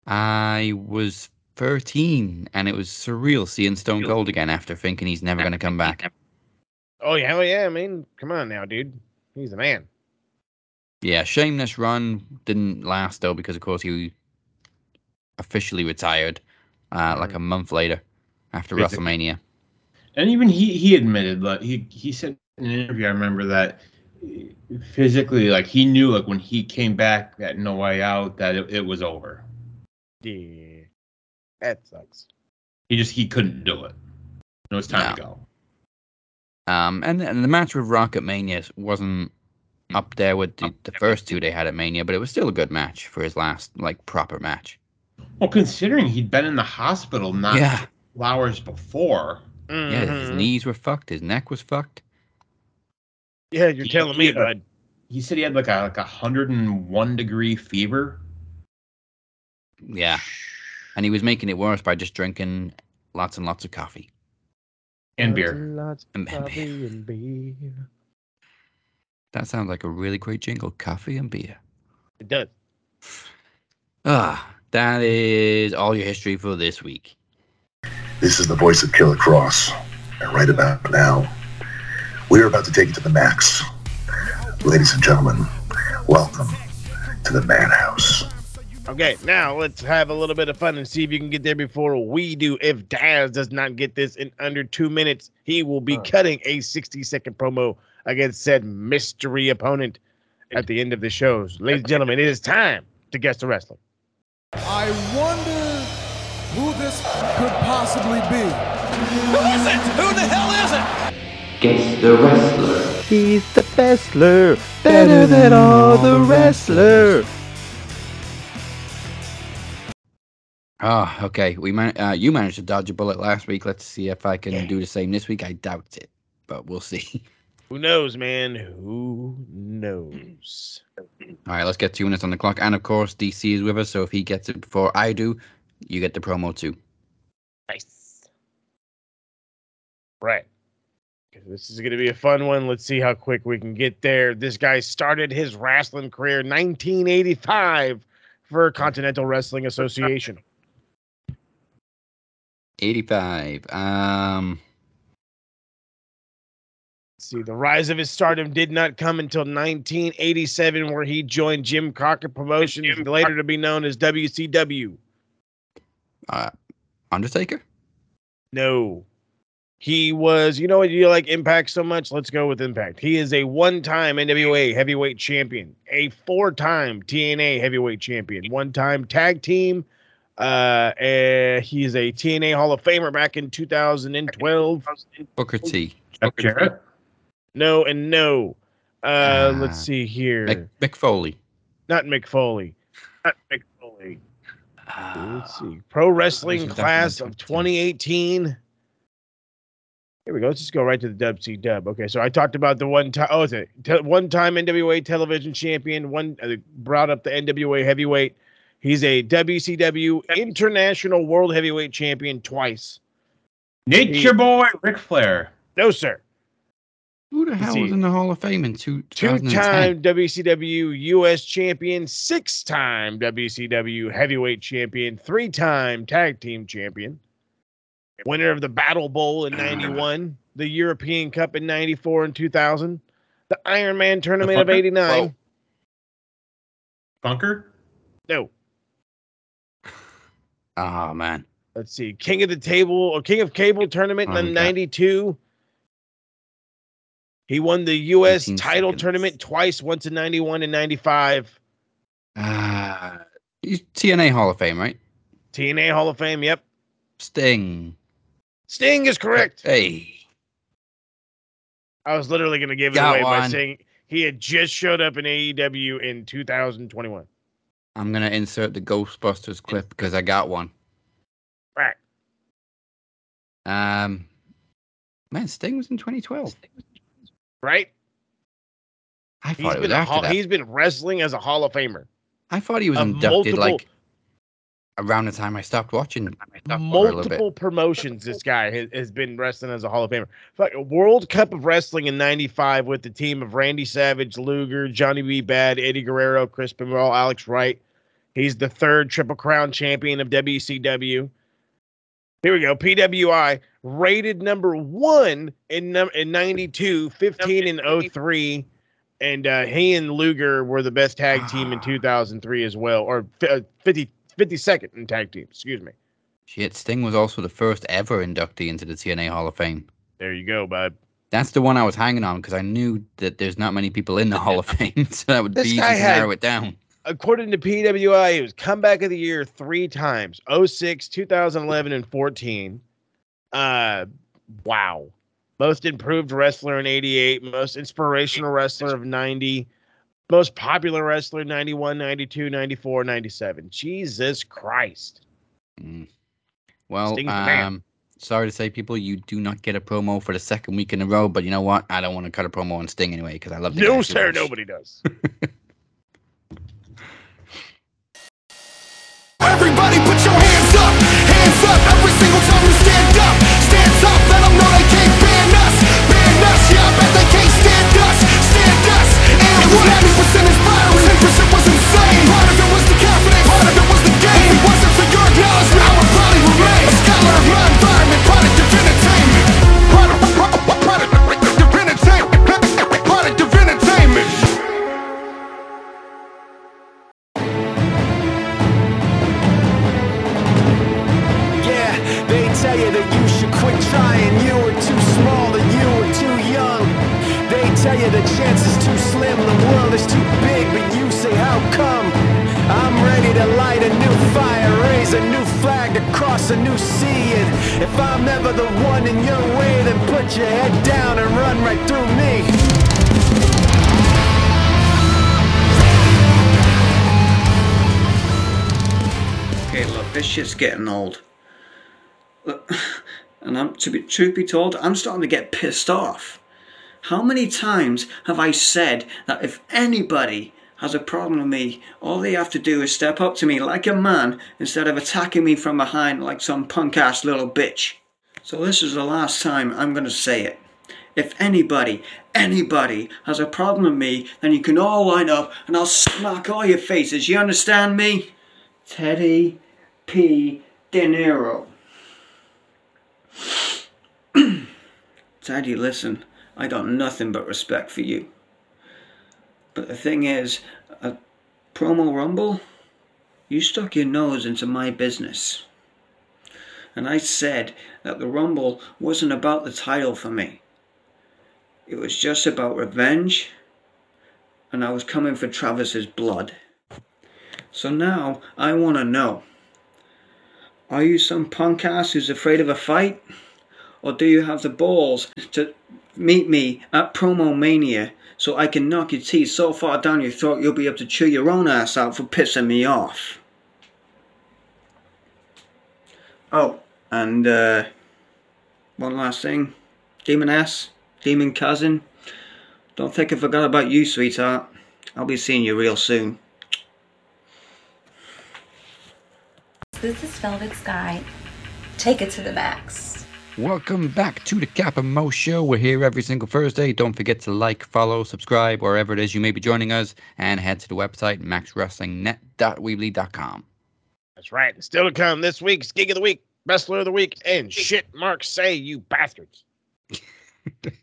Speaker 2: I was 13, and it was surreal seeing Stone Cold again after thinking he's never going to come back.
Speaker 3: Oh yeah, hell yeah, I mean, come on now, dude. He's a man.
Speaker 2: Yeah, Shameless Run didn't last though because of course he officially retired uh, like a month later after
Speaker 4: Basically.
Speaker 2: WrestleMania.
Speaker 4: And even he he admitted like he he said in an interview I remember that physically like he knew like when he came back at No Way Out that it, it was over.
Speaker 3: Yeah. That sucks.
Speaker 4: He just he couldn't do it. It was time to go.
Speaker 2: Um, and, and the match with Rocket Mania wasn't up there with the, the first two they had at Mania, but it was still a good match for his last like proper match.
Speaker 4: Well, considering he'd been in the hospital not
Speaker 2: yeah,
Speaker 4: hours before.
Speaker 2: yeah, his
Speaker 3: Mhm.
Speaker 2: knees were fucked, his neck was fucked.
Speaker 3: Yeah, you're
Speaker 4: He-
Speaker 3: telling me,
Speaker 4: he-
Speaker 3: bud.
Speaker 4: He said he had like a like a hundred and one degree fever.
Speaker 2: Yeah, and he was making it worse by just drinking lots and lots of coffee.
Speaker 4: And beer.
Speaker 3: Lots of
Speaker 2: And- and
Speaker 3: coffee and beer.
Speaker 2: That sounds like a really great jingle, coffee and beer.
Speaker 3: It does.
Speaker 2: Ah, that is all your history for this week.
Speaker 6: This is the voice of Killer Kross. And right about now, we are about to take it to the max. Ladies and gentlemen, welcome to the Madhouse.
Speaker 3: Okay, now let's have a little bit of fun and see if you can get there before we do. If Daz does not get this in under two minutes, he will be cutting a 60 second promo against said mystery opponent at the end of the shows. Ladies and gentlemen, it is time to guess the wrestling.
Speaker 1: I wonder who this could possibly be. Who is it? Who the hell is it?
Speaker 2: Guess the wrestler.
Speaker 7: He's the wrestler, better than all the wrestlers.
Speaker 2: Ah, okay. We man- uh, you managed to dodge a bullet last week. Let's see if I can do the same this week. I doubt it, but we'll see.
Speaker 3: Who knows, man? Who knows?
Speaker 2: All right, let's get two minutes on the clock. And of course, DC is with us, so if he gets it before I do, you get the promo too.
Speaker 3: Nice. Right. This is going to be a fun one. Let's see how quick we can get there. This guy started his wrestling career 1985 for Continental Wrestling Association.
Speaker 2: 85. Um,
Speaker 3: see, the rise of his stardom did not come until 1987, where he joined Jim Crockett Promotions, later to be known as WCW.
Speaker 2: uh, Undertaker?
Speaker 3: No. He was, you know what, you like Impact so much? Let's go with Impact. He is a one time NWA heavyweight champion, a four time TNA heavyweight champion, one time tag team. Uh, uh, he is a TNA Hall of Famer back in 2012.
Speaker 2: Booker T.
Speaker 4: Jeff Jarrett.
Speaker 3: No, and no. Uh,
Speaker 2: Ah.
Speaker 3: let's see here.
Speaker 2: Mick, Mick Foley.
Speaker 3: Not Mick Foley. Not Mick Foley.
Speaker 2: Uh,
Speaker 3: Let's see. Pro Wrestling Class of 2018. Here we go. Let's just go right to the Dub C Dub. Okay, so I talked about the one time. Oh, is it te- one time NWA Television Champion? One uh, brought up the NWA Heavyweight. He's a WCW International World Heavyweight Champion twice.
Speaker 4: Nature Boy Ric Flair.
Speaker 3: No, sir.
Speaker 2: who the hell was in the Hall of Fame in two,
Speaker 3: Two-time WCW US Champion, six-time WCW Heavyweight Champion, three-time Tag Team Champion, winner of the Battle Bowl in '91, the European Cup in '94 and 2000, the Iron Man Tournament of '89.
Speaker 4: Funker.
Speaker 3: No,
Speaker 2: Oh man.
Speaker 3: Let's see, King of the Table or King of Cable tournament
Speaker 2: Oh,
Speaker 3: in '92. He won the U.S. title
Speaker 2: seconds.
Speaker 3: tournament twice, once in '91 and '95.
Speaker 2: Uh, TNA Hall of Fame, right?
Speaker 3: TNA Hall of Fame. Yep.
Speaker 2: Sting.
Speaker 3: Sting is correct.
Speaker 2: Hey.
Speaker 3: I was literally going to give it
Speaker 2: Got
Speaker 3: away by saying he had just showed up in AEW in 2021.
Speaker 2: I'm gonna insert the Ghostbusters clip because I got one.
Speaker 3: Right.
Speaker 2: Um, man, Sting was in 2012.
Speaker 3: Right?
Speaker 2: I
Speaker 3: He's
Speaker 2: thought it was
Speaker 3: been,
Speaker 2: after
Speaker 3: hall,
Speaker 2: that.
Speaker 3: he's been wrestling as a Hall of Famer.
Speaker 2: I thought he was inducted
Speaker 3: multiple-
Speaker 2: like around the time I stopped watching. little bit.
Speaker 3: Multiple promotions this guy has, has been wrestling as a Hall of Famer. Like a World Cup of Wrestling in 95 with the team of Randy Savage, Luger, Johnny B. Badd, Eddie Guerrero, Chris Benoit, Alex Wright. He's the third Triple Crown champion of WCW. Here we go. PWI rated number one in num- in 92, 15 and 03. And uh, he and Luger were the best tag team in
Speaker 2: Ah.
Speaker 3: 2003 as well, or fi- uh, 50, 52nd in tag team. Excuse me.
Speaker 2: Shit, Sting was also the first ever inductee into the TNA Hall of Fame.
Speaker 3: There you go, bud.
Speaker 2: That's the one I was hanging on because I knew that there's not many people in the Hall of Fame, so that would
Speaker 3: This
Speaker 2: be easy to narrow it down.
Speaker 3: According to PWI, he was comeback of the year three times 06, 2011, and 14. Uh, wow. Most improved wrestler in 88, most inspirational wrestler of 90, most popular wrestler 91, 92, 94, 97. Jesus Christ.
Speaker 2: Mm. Well,
Speaker 3: Sting's
Speaker 2: um, sorry to say, people, you do not get a promo for the second week in a row. But you know what? I don't want to cut a promo on Sting anyway because I love the
Speaker 3: No, sir,
Speaker 2: much.
Speaker 3: nobody does.
Speaker 8: getting old. And I'm to be truth be told, I'm starting to get pissed off. How many times have I said that if anybody has a problem with me, all they have to do is step up to me like a man instead of attacking me from behind like some punk ass little bitch. So this is the last time I'm gonna say it. If anybody, anybody has a problem with me, then you can all line up and I'll smack all your faces. You understand me? Teddy P. De Niro. Teddy, listen, I got nothing but respect for you. But the thing is, a promo rumble, you stuck your nose into my business. And I said that the rumble wasn't about the title for me. It was just about revenge, and I was coming for Travis's blood. So now I want to know are you some punk ass who's afraid of a fight? Or do you have the balls to meet me at Promo Mania so I can knock your teeth so far down your throat you'll be able to chew your own ass out for pissing me off? Oh, and uh, one last thing Demon ass, Demon cousin, don't think I forgot about you, sweetheart. I'll be seeing you real soon.
Speaker 9: This is Velvet Sky. Take it to the max.
Speaker 2: Welcome back to the Cap and Mo Show. We're here every single Thursday. Don't forget to like, follow, subscribe, wherever it is you may be joining us, and head to the website maxwrestlingnet.weebly.com.
Speaker 3: That's right. Still to come this week's Gig of the Week, Wrestler of the Week, and shit Mark say, you bastards.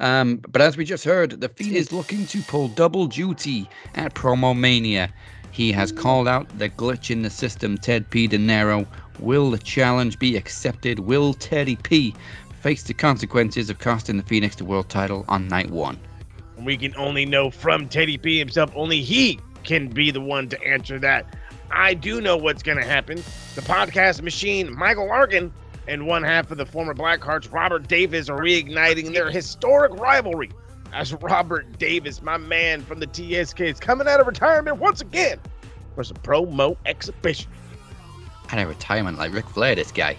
Speaker 2: Um, but as we just heard, the Fiend is looking to pull double duty at Promo Mania. He has called out the glitch in the system, Ted P. De Niro. Will the challenge be accepted? Will Teddy P face the consequences of costing the Phoenix the world title on night one?
Speaker 3: We can only know from Teddy P himself. Only he can be the one to answer that. I do know what's going to happen. The podcast machine, Michael Larkin, and one half of the former Blackhearts, Robert Davis, are reigniting their historic rivalry as Robert Davis, my man from the TSK, is coming out of retirement once again for some promo exhibition.
Speaker 2: Out of retirement like Ric Flair, this guy.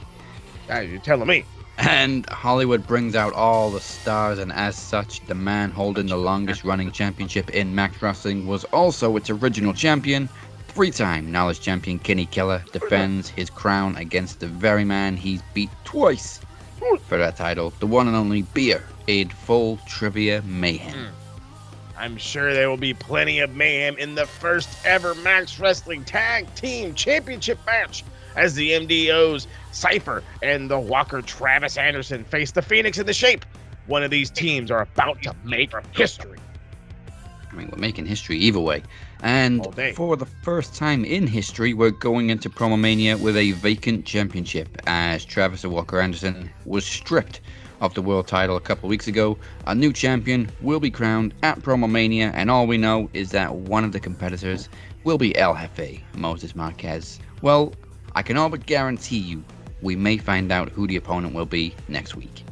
Speaker 3: Ah, you're telling me.
Speaker 2: And Hollywood brings out all the stars, and as such, the man holding the longest running championship in Max Wrestling was also its original champion. Three time Knowledge Champion Kenny Keller defends his crown against the very man he's beat twice for that title, the one and only Beer, aid full trivia mayhem. Hmm.
Speaker 3: I'm sure there will be plenty of mayhem in the first ever Max Wrestling Tag Team Championship match as the MDOs Cypher and the Walker Travis Anderson face the Phoenix in the shape. One of these teams are about to make history.
Speaker 2: I mean, we're making history either way. And for the first time in history, we're going into Promo Mania with a vacant championship, as Travis Walker Anderson was stripped of the world title a couple weeks ago. A new champion will be crowned at Promo Mania, and all we know is that one of the competitors will be El Jefe, Moses Marquez. Well, I can all but guarantee you we may find out who the opponent will be next week.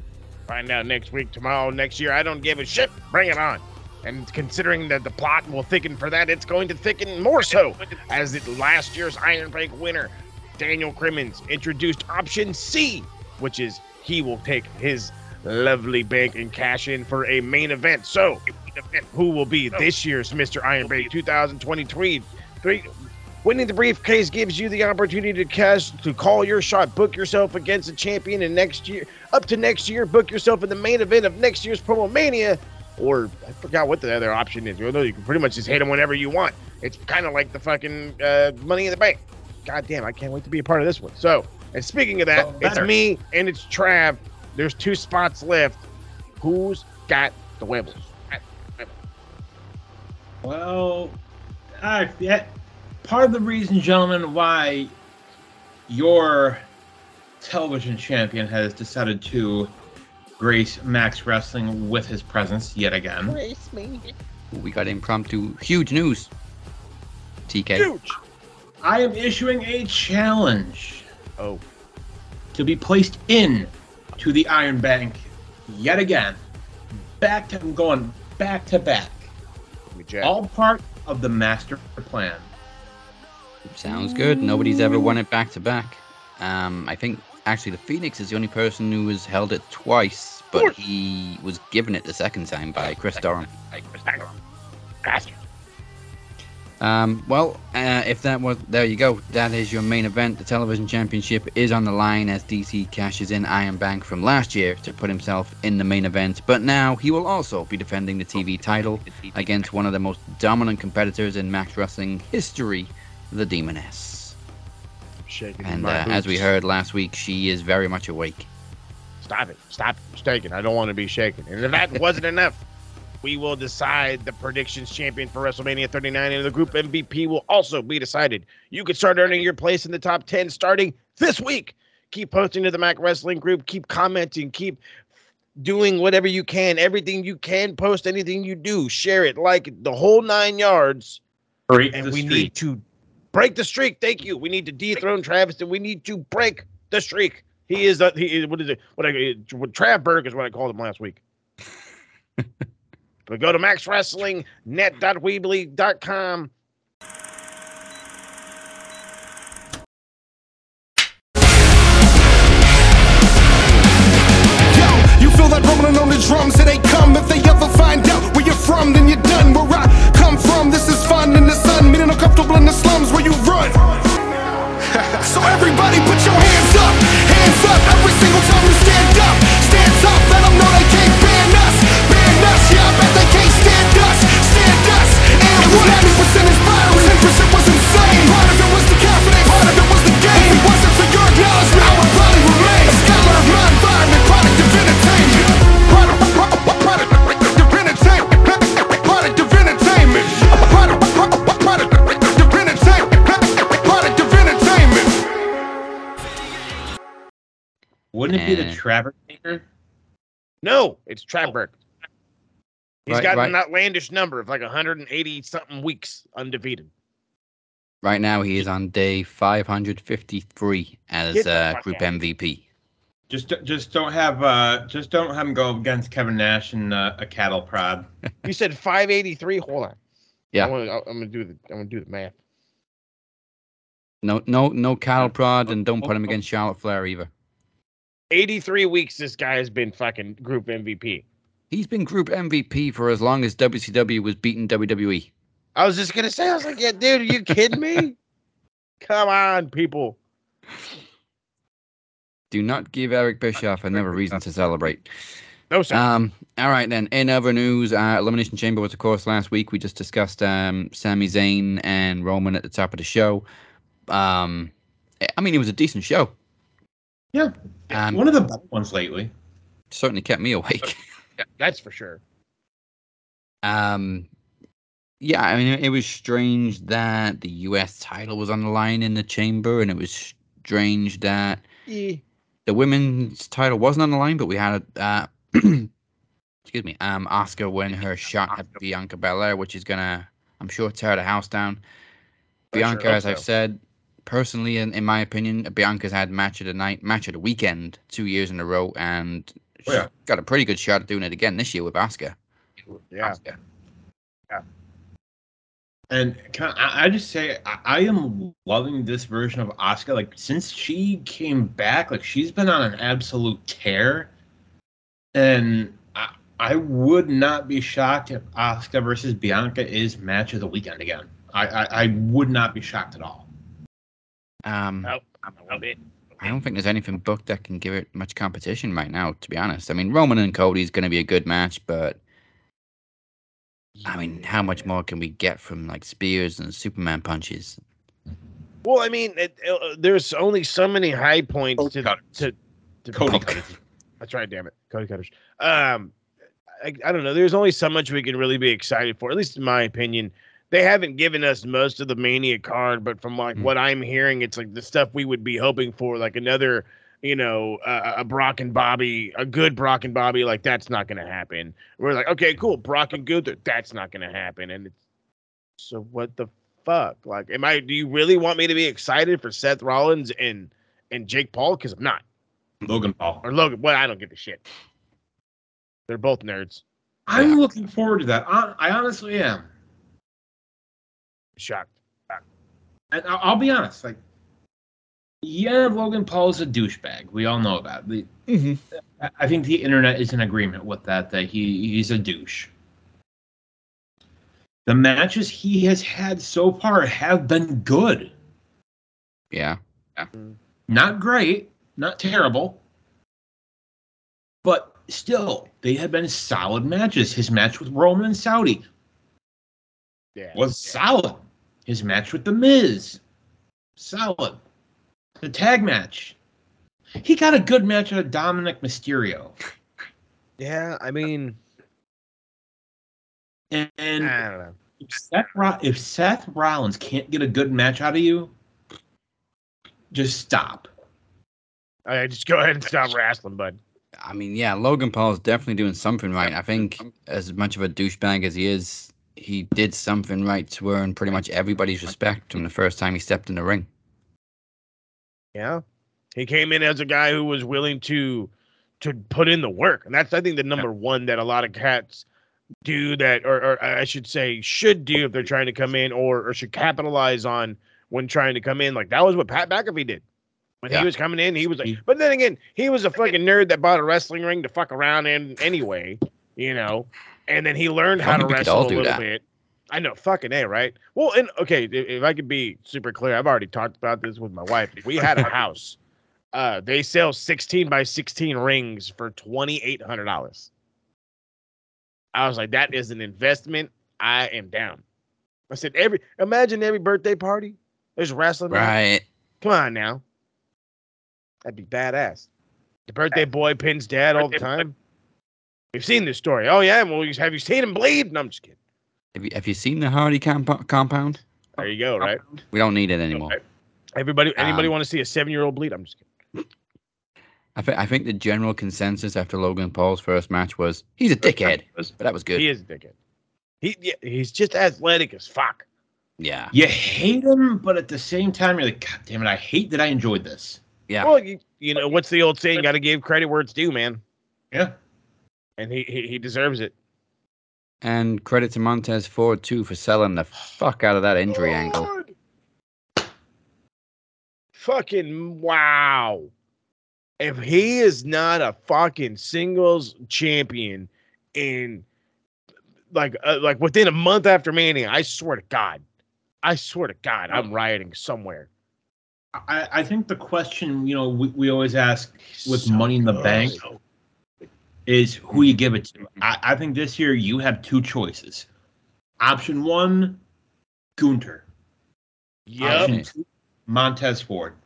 Speaker 3: Find out next week, tomorrow, next year. I don't give a shit. Bring it on. And considering that the plot will thicken for that, it's going to thicken more so as the last year's Iron Bank winner, Daniel Crimmins, introduced option C, which is he will take his lovely bank and cash in for a main event. So, who will be this year's Mr. Iron Bank 2023? Three, winning the briefcase gives you the opportunity to cash to call your shot, book yourself against a champion, and next year, up to next year, book yourself in the main event of next year's Promo Mania. Or I forgot what the other option is. You know, you can pretty much just hit them whenever you want. It's kind of like the fucking uh, Money in the Bank. God damn, I can't wait to be a part of this one. So, and speaking of that,
Speaker 4: Oh,
Speaker 3: it's me and it's Trav. There's two spots left. Who's got the Webbles?
Speaker 4: Well, I, yeah, part of the reason, gentlemen, why your television champion has decided to grace Max Wrestling with his presence yet again.
Speaker 2: grace We got impromptu huge news. TK.
Speaker 3: Huge.
Speaker 4: I am issuing a challenge
Speaker 3: Oh,
Speaker 4: to be placed in to the Iron Bank yet again. Back to I'm going back to back.
Speaker 3: let me check.
Speaker 4: All part of the master plan.
Speaker 2: Sounds good. Nobody's ever won it back to back. Um, I think actually the Phoenix is the only person who has held it twice, but he was given it the second time by Chris Durham. Um, well, uh, if that was there, you go. That is your main event. The television championship is on the line as DC cashes in Iron Bank from last year to put himself in the main event. But now he will also be defending the TV title against one of the most dominant competitors in Max Wrestling history, the Demoness.
Speaker 3: Shaking
Speaker 2: And
Speaker 3: my
Speaker 2: uh, as we heard last week, she is very much awake.
Speaker 3: Stop it. Stop shaking. I don't want to be shaken. And if that wasn't enough, we will decide the predictions champion for WrestleMania 39, and the group MVP will also be decided. You can start earning your place in the top 10 starting this week. Keep posting to the Max Wrestling group. Keep commenting. Keep doing whatever you can. Everything you can. Post anything you do. Share it. Like it, the whole nine yards.
Speaker 4: Break
Speaker 3: And we
Speaker 4: streak.
Speaker 3: need to break the streak. Thank you. We need to dethrone Travis, and we need to break the streak. He is. Uh, he is. What is it? What I? What Trav Berg is what I called him last week. but go to maxwrestlingnet.weebly.com.
Speaker 1: Yo, you feel that rumbling on the drums? It ain't come if they ever find out where you're from, then you're done. Where I come from, this is fun in the sun, meaning uncomfortable in the slums where you run. so everybody put your hands up, hands up every single time you stand up. Stand up, let them know they can't ban us, ban us. Yeah, I bet they can't stand us, stand us. And 100%
Speaker 4: Wouldn't it be the
Speaker 2: and-
Speaker 4: Trapper Taker?
Speaker 3: No, it's Trapberg. He's
Speaker 2: Right,
Speaker 3: got
Speaker 2: right.
Speaker 3: an outlandish number of like 180 something weeks undefeated.
Speaker 2: Right now, he is on day 553 as
Speaker 3: Get
Speaker 2: uh, Group
Speaker 3: out.
Speaker 2: MVP.
Speaker 4: Just, just don't have, uh, just don't have him go against Kevin Nash and uh, a cattle prod.
Speaker 3: You said 583. Hold on.
Speaker 2: Yeah.
Speaker 3: I wanna, I'm gonna do the. I'm gonna do the math.
Speaker 2: No, no, no cattle prod, and don't put him against Charlotte Flair either.
Speaker 3: 83 weeks. This guy has been fucking group MVP.
Speaker 2: He's been Group MVP for as long as WCW was beating. WWE.
Speaker 3: I was just gonna say. I was like, yeah, dude, are you kidding me? Come on, people.
Speaker 2: Do not give Eric Bischoff another reason to celebrate.
Speaker 3: No sir.
Speaker 2: Um, all right then. In other news, uh, Elimination Chamber was of course last week. We just discussed um, Sami Zayn and Roman at the top of the show. Um, I mean, it was a decent show.
Speaker 4: Yeah,
Speaker 2: Um,
Speaker 4: one of the better ones lately.
Speaker 2: certainly kept me awake.
Speaker 3: That's for sure.
Speaker 2: Um, yeah, I mean, it was strange that the U.S. title was on the line in the chamber, and it was strange that
Speaker 3: Yeah.
Speaker 2: the women's title wasn't on the line, but we had uh, excuse me, um, Asuka win her shot at Bianca Belair, which is gonna, I'm sure, tear the house down.
Speaker 3: I sure
Speaker 2: Bianca,
Speaker 3: hope
Speaker 2: as I've
Speaker 3: so.
Speaker 2: said, personally, in, in my opinion, Bianca's had match of the night, match of the weekend, two years in a row, and
Speaker 4: Oh, yeah.
Speaker 2: she's got a pretty good shot at doing it again this year with Asuka.
Speaker 3: Yeah. yeah.
Speaker 4: And can I, I just say I, I am loving this version of Asuka. Like since she came back, like she's been on an absolute tear. And I, I would not be shocked if Asuka versus Bianca is match of the weekend again. I, I, I would not be shocked at all.
Speaker 2: Um,
Speaker 3: Nope. I'm a bit.
Speaker 2: I don't think there's anything booked that can give it much competition right now, to be honest. I mean, Roman and Cody's going to be a good match, but I mean, how much more can we get from like spears and Superman punches?
Speaker 3: Well, I mean, it, uh, there's only so many high points
Speaker 4: Cody
Speaker 3: to,
Speaker 4: Cutters.
Speaker 3: to to
Speaker 4: Cody Cutters.
Speaker 3: That's right, damn it, Cody Cutters. Um, I, I don't know. There's only so much we can really be excited for. At least in my opinion, they haven't given us most of the Mania card, but from like
Speaker 2: Mm.
Speaker 3: what I'm hearing, it's like the stuff we would be hoping for, like another, you know, uh, a Brock and Bobby, a good Brock and Bobby. Like that's not going to happen. We're like, okay, cool, Brock and Gunther. That's not going to happen. And it's so what the fuck? Like, am I? Do you really want me to be excited for Seth Rollins and and Jake Paul? Because I'm not.
Speaker 4: Logan Paul.
Speaker 3: Or Logan. Well, I don't give a shit. They're both nerds.
Speaker 4: I'm looking forward to that. I, I honestly am.
Speaker 3: Shocked.
Speaker 4: And I'll, I'll be honest, like, yeah, Logan Paul is a douchebag. We all know that. The, mm-hmm. I- I think the internet is in agreement with that. That he he's a douche. The matches he has had so far have been good.
Speaker 2: Yeah.
Speaker 4: Not great, not terrible, but still, they have been solid matches. His match with Roman and Saudi
Speaker 3: Yeah.
Speaker 4: was solid. His match with The Miz, solid. The tag match. He got a good match out of Dominik Mysterio.
Speaker 3: Yeah. I mean,
Speaker 4: And, and
Speaker 3: I don't know.
Speaker 4: if, Seth, if Seth Rollins can't get a good match out of you, just stop.
Speaker 3: All right, just go ahead and stop wrestling, bud.
Speaker 2: I mean, yeah, Logan Paul is definitely doing something right. I think, as much of a douchebag as he is, he did something right to earn pretty much everybody's respect from the first time he stepped in the ring.
Speaker 3: Yeah. He came in as a guy who was willing to to put in the work. And that's I think the number one that a lot of cats do that or, or I should say should do if they're trying to come in or, or should capitalize on when trying to come in. Like that was what Pat McAfee did. When
Speaker 2: Yeah.
Speaker 3: he was coming in, he was like but then again, he was a fucking nerd that bought a wrestling ring to fuck around in anyway, you know. And then he learned how to
Speaker 2: think we could
Speaker 3: wrestle
Speaker 2: all
Speaker 3: a little
Speaker 2: that.
Speaker 3: bit. I know, fucking A, right? Well, and okay, if, if I could be super clear, I've already talked about this with my wife. We had a house. Uh, they sell 16 by 16 rings for $2,800. I was like, that is an investment. I am down. I said, every imagine every birthday party. There's wrestling. match.
Speaker 2: Right.
Speaker 3: Come on now. That'd be badass. The birthday boy pins dad all the time. We've seen this story. Oh yeah, well, have you seen him bleed? No, I'm just kidding.
Speaker 2: Have you, have you seen the Hardy comp- compound?
Speaker 3: There you go. Right.
Speaker 2: We don't need it anymore.
Speaker 3: Everybody, anybody
Speaker 2: Um,
Speaker 3: want to see a seven year old bleed? I'm just kidding.
Speaker 2: I think I think the general consensus after Logan Paul's first match was he's a dickhead, but that was good.
Speaker 3: He is a dickhead. He yeah, he's just athletic as fuck.
Speaker 2: Yeah.
Speaker 4: You hate him, but at the same time, you're like, God damn it, I hate that I enjoyed this.
Speaker 2: Yeah.
Speaker 3: Well, you, you know what's the old saying? Got to give credit where it's due, man.
Speaker 4: Yeah.
Speaker 3: And he he, he deserves it.
Speaker 2: And credit to Montez Ford too for selling the fuck out of that injury angle.
Speaker 3: Fucking wow. If he is not a fucking singles champion in like uh, like within a month after Mania, I swear to God, I swear to God, I'm rioting somewhere.
Speaker 4: I, I think the question, you know, we, we always ask with
Speaker 3: So
Speaker 4: Money in the
Speaker 3: good.
Speaker 4: Bank is who you give it to. Mm-hmm. I, I think this year you have two choices. Option one, Gunther.
Speaker 3: Yep.
Speaker 4: Option two, Montez Ford.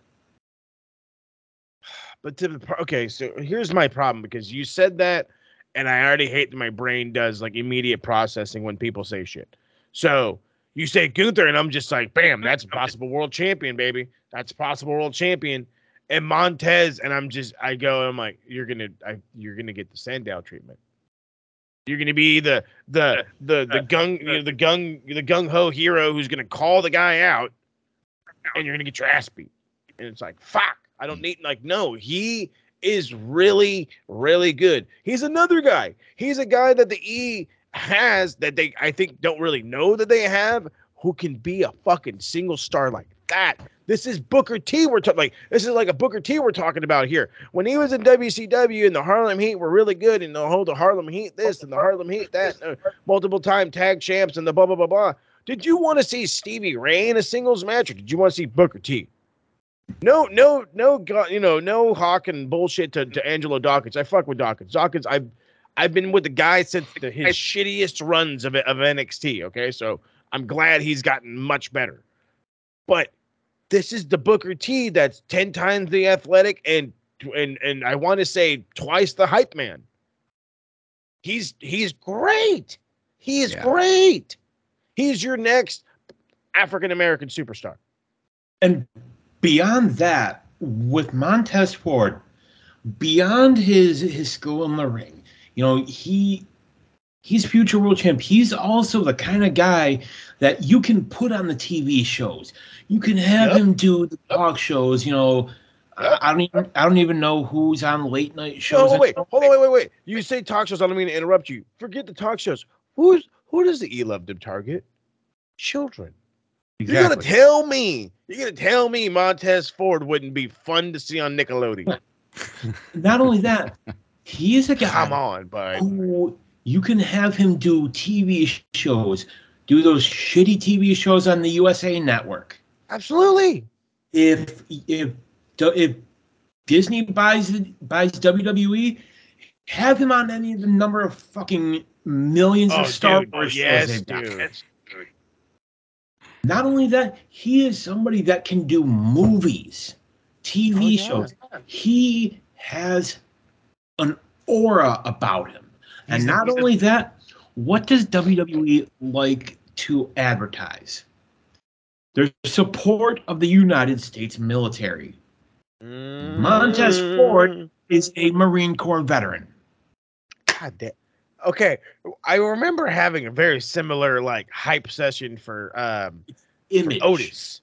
Speaker 3: But to the okay, so here's my problem because you said that, and I already hate that my brain does like immediate processing when people say shit. So you say Gunther, and I'm just like, bam, that's a possible world champion, baby. That's a possible world champion. And Montez, and I'm just, I go, I'm like, you're gonna, I, you're gonna get the Sandow treatment. You're gonna be the the the the gung you know, the gung the gung ho hero who's gonna call the guy out, and you're gonna get your ass beat. And it's like, fuck, I don't mm. need like no, he is really, really good. He's another guy. He's a guy that the E has that they I think don't really know that they have who can be a fucking single star like that. This is Booker T. We're talking like this is like a Booker T. We're talking about here. When he was in WCW and the Harlem Heat were really good, and the whole the Harlem Heat this and the Harlem Heat that, uh, multiple time tag champs and the blah blah blah blah. Did you want to see Stevie Ray in a singles match, or did you want to see Booker T? No, no, no, you know, no hawk and bullshit to, to Angelo Dawkins. I fuck with Dawkins. Dawkins, I've I've been with the guy since the, his shittiest runs of of NXT. Okay, so I'm glad he's gotten much better. But this is the Booker T that's ten times the athletic and and and I want to say twice the hype man. He's he's great. He is
Speaker 2: Yeah.
Speaker 3: great. He's your next African American superstar.
Speaker 4: And beyond that, with Montez Ford, beyond his his skill in the ring, you know, he he's future world champ. He's also the kind of guy that you can put on the TV shows. You can have
Speaker 3: Yep.
Speaker 4: him do the talk shows. You know, I, I don't even I don't even know who's on late night shows.
Speaker 3: No, wait,
Speaker 4: anymore.
Speaker 3: hold on, wait, wait, wait. You say talk shows. I don't mean to interrupt you. Forget the talk shows. Who's who does the E love to target? Children. You're gonna tell me. You're gonna tell me Montez Ford wouldn't be fun to see on Nickelodeon.
Speaker 4: Not only that, he's a guy.
Speaker 3: Come on, bud.
Speaker 4: who you can have him do TV shows, do those shitty TV shows on the USA Network.
Speaker 3: Absolutely.
Speaker 4: If if if Disney buys buys WWE, have him on any of the number of fucking millions
Speaker 3: Oh,
Speaker 4: of Star
Speaker 3: dude,
Speaker 4: Wars shows
Speaker 3: yes,
Speaker 4: they've done.
Speaker 3: dude.
Speaker 4: Not only that, he is somebody that can do movies, TV
Speaker 3: Oh, yeah.
Speaker 4: shows. He has an aura about him. And
Speaker 3: He's
Speaker 4: not
Speaker 3: the-
Speaker 4: only that, what does WWE like to advertise? Their support of the United States military. Montez Ford is a Marine Corps veteran.
Speaker 3: God damn. Okay, I remember having a very similar like hype session for um for
Speaker 4: Image.
Speaker 3: Otis.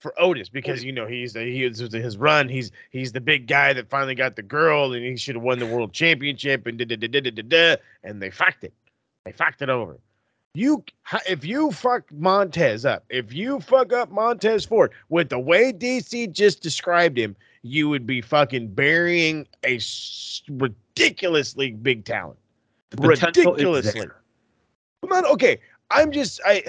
Speaker 3: For Otis, because you know he's the, he is his run. He's he's the big guy that finally got the girl, and he should have won the world championship, and da da da da da da da. And they fucked it. They fucked it over. You if you fuck Montez up, if you fuck up Montez Ford with the way DC just described him, you would be fucking burying a ridiculously big talent.
Speaker 4: The
Speaker 3: Ridiculously.
Speaker 4: there.
Speaker 3: I'm not okay. I'm just I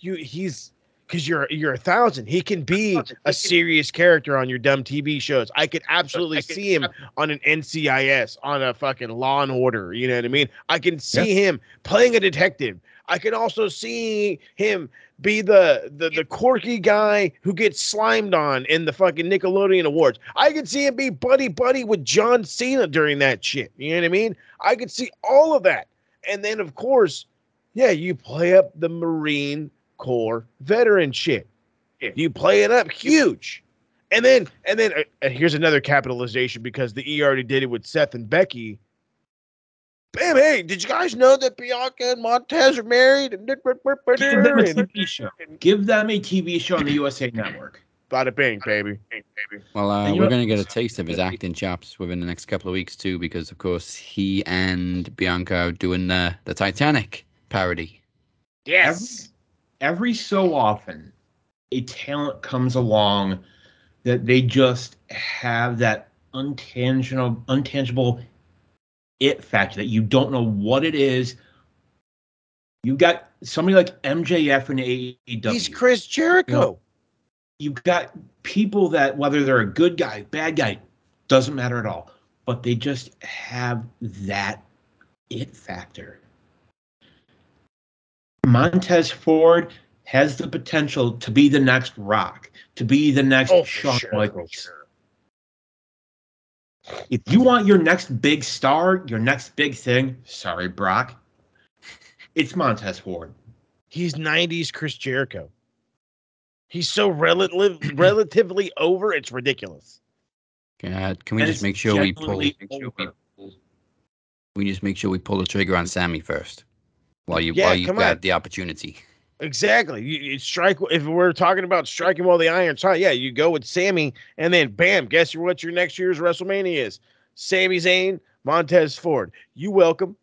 Speaker 3: you he's because you're you're a thousand. He can be a serious character on your dumb TV shows. I could absolutely see him on an NCIS, on a fucking Law and Order. You know what I mean? I can see him playing a detective. I can also see him be the, the the quirky guy who gets slimed on in the fucking Nickelodeon Awards. I could see him be buddy buddy with John Cena during that shit. You know what I mean? I could see all of that. And then of course, yeah, you play up the Marine Corps veteran shit. You play it up huge. And then and then uh, and here's another capitalization because the E already did it with Seth and Becky. Bam! Hey, did you guys know that Bianca and Montez are married? And
Speaker 4: Give them a TV show. Give them a TV show on the USA Network.
Speaker 3: Bada bing, baby.
Speaker 2: Well, uh, we're going to get a taste of his acting chops within the next couple of weeks too, because of course he and Bianca are doing the the Titanic parody.
Speaker 3: Yes.
Speaker 4: Every so often, a talent comes along that they just have that untangible, untangible it factor that you don't know what it is. You've got somebody like MJF and AEW.
Speaker 3: He's Chris Jericho.
Speaker 4: you've got people that whether they're a good guy, bad guy, doesn't matter at all, but they just have that it factor. Montez Ford has the potential to be the next Rock, to be the next
Speaker 3: Oh,
Speaker 4: Shawn
Speaker 3: sure,
Speaker 4: Michaels.
Speaker 3: sure.
Speaker 4: If you want your next big star, your next big thing, sorry, Brock, it's Montez Ford.
Speaker 3: He's 90s Chris Jericho. He's so relative, relatively over, it's ridiculous.
Speaker 2: Uh, can we
Speaker 4: And
Speaker 2: just make sure we pull? Make sure we, we just make sure we pull the trigger on Sami first, while you
Speaker 3: Yeah,
Speaker 2: while you
Speaker 3: come
Speaker 2: got
Speaker 3: on.
Speaker 2: the opportunity.
Speaker 3: Exactly. You, you strike if we're talking about striking while the iron's hot. Yeah, you go with Sami, and then bam, guess what your next year's WrestleMania is? Sami Zayn, Montez Ford. You welcome.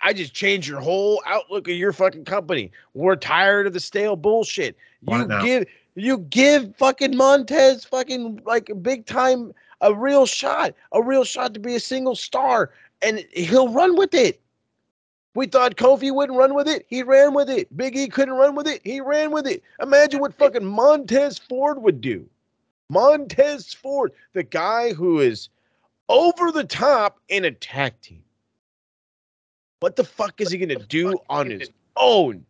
Speaker 3: I just changed your whole outlook of your fucking company. We're tired of the stale bullshit. You give you give fucking Montez fucking like a big time a real shot, a real shot to be a single star, and he'll run with it. We thought Kofi wouldn't run with it. He ran with it. Big E couldn't run with it. He ran with it. Imagine what fucking Montez Ford would do. Montez Ford, the guy who is over the top in a tag team. What the fuck is he going to do on his own?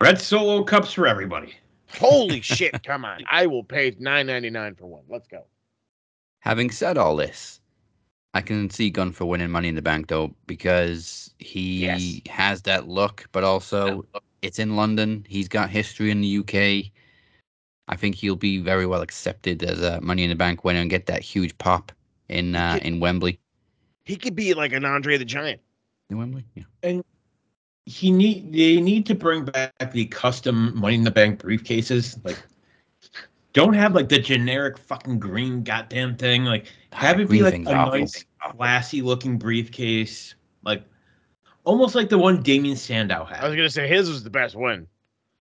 Speaker 4: Red Solo Cups for everybody.
Speaker 3: Holy shit, come on. I will pay nine ninety nine for one. Let's go.
Speaker 2: Having said all this, I can see Gunther winning Money in the Bank though, because he
Speaker 3: Yes.
Speaker 2: has that look, but also it's in London. He's got history in the UK. I think he'll be very well accepted as a Money in the Bank winner and get that huge pop in uh, in Wembley.
Speaker 3: He could be like an Andre the Giant.
Speaker 2: In Wembley, yeah.
Speaker 4: And he need they need to bring back the custom money in the bank briefcases like don't have like the generic fucking green goddamn thing like have it be like a
Speaker 2: awful.
Speaker 4: nice classy looking briefcase like almost like the one Damien Sandow had.
Speaker 3: I was gonna say his was the best one.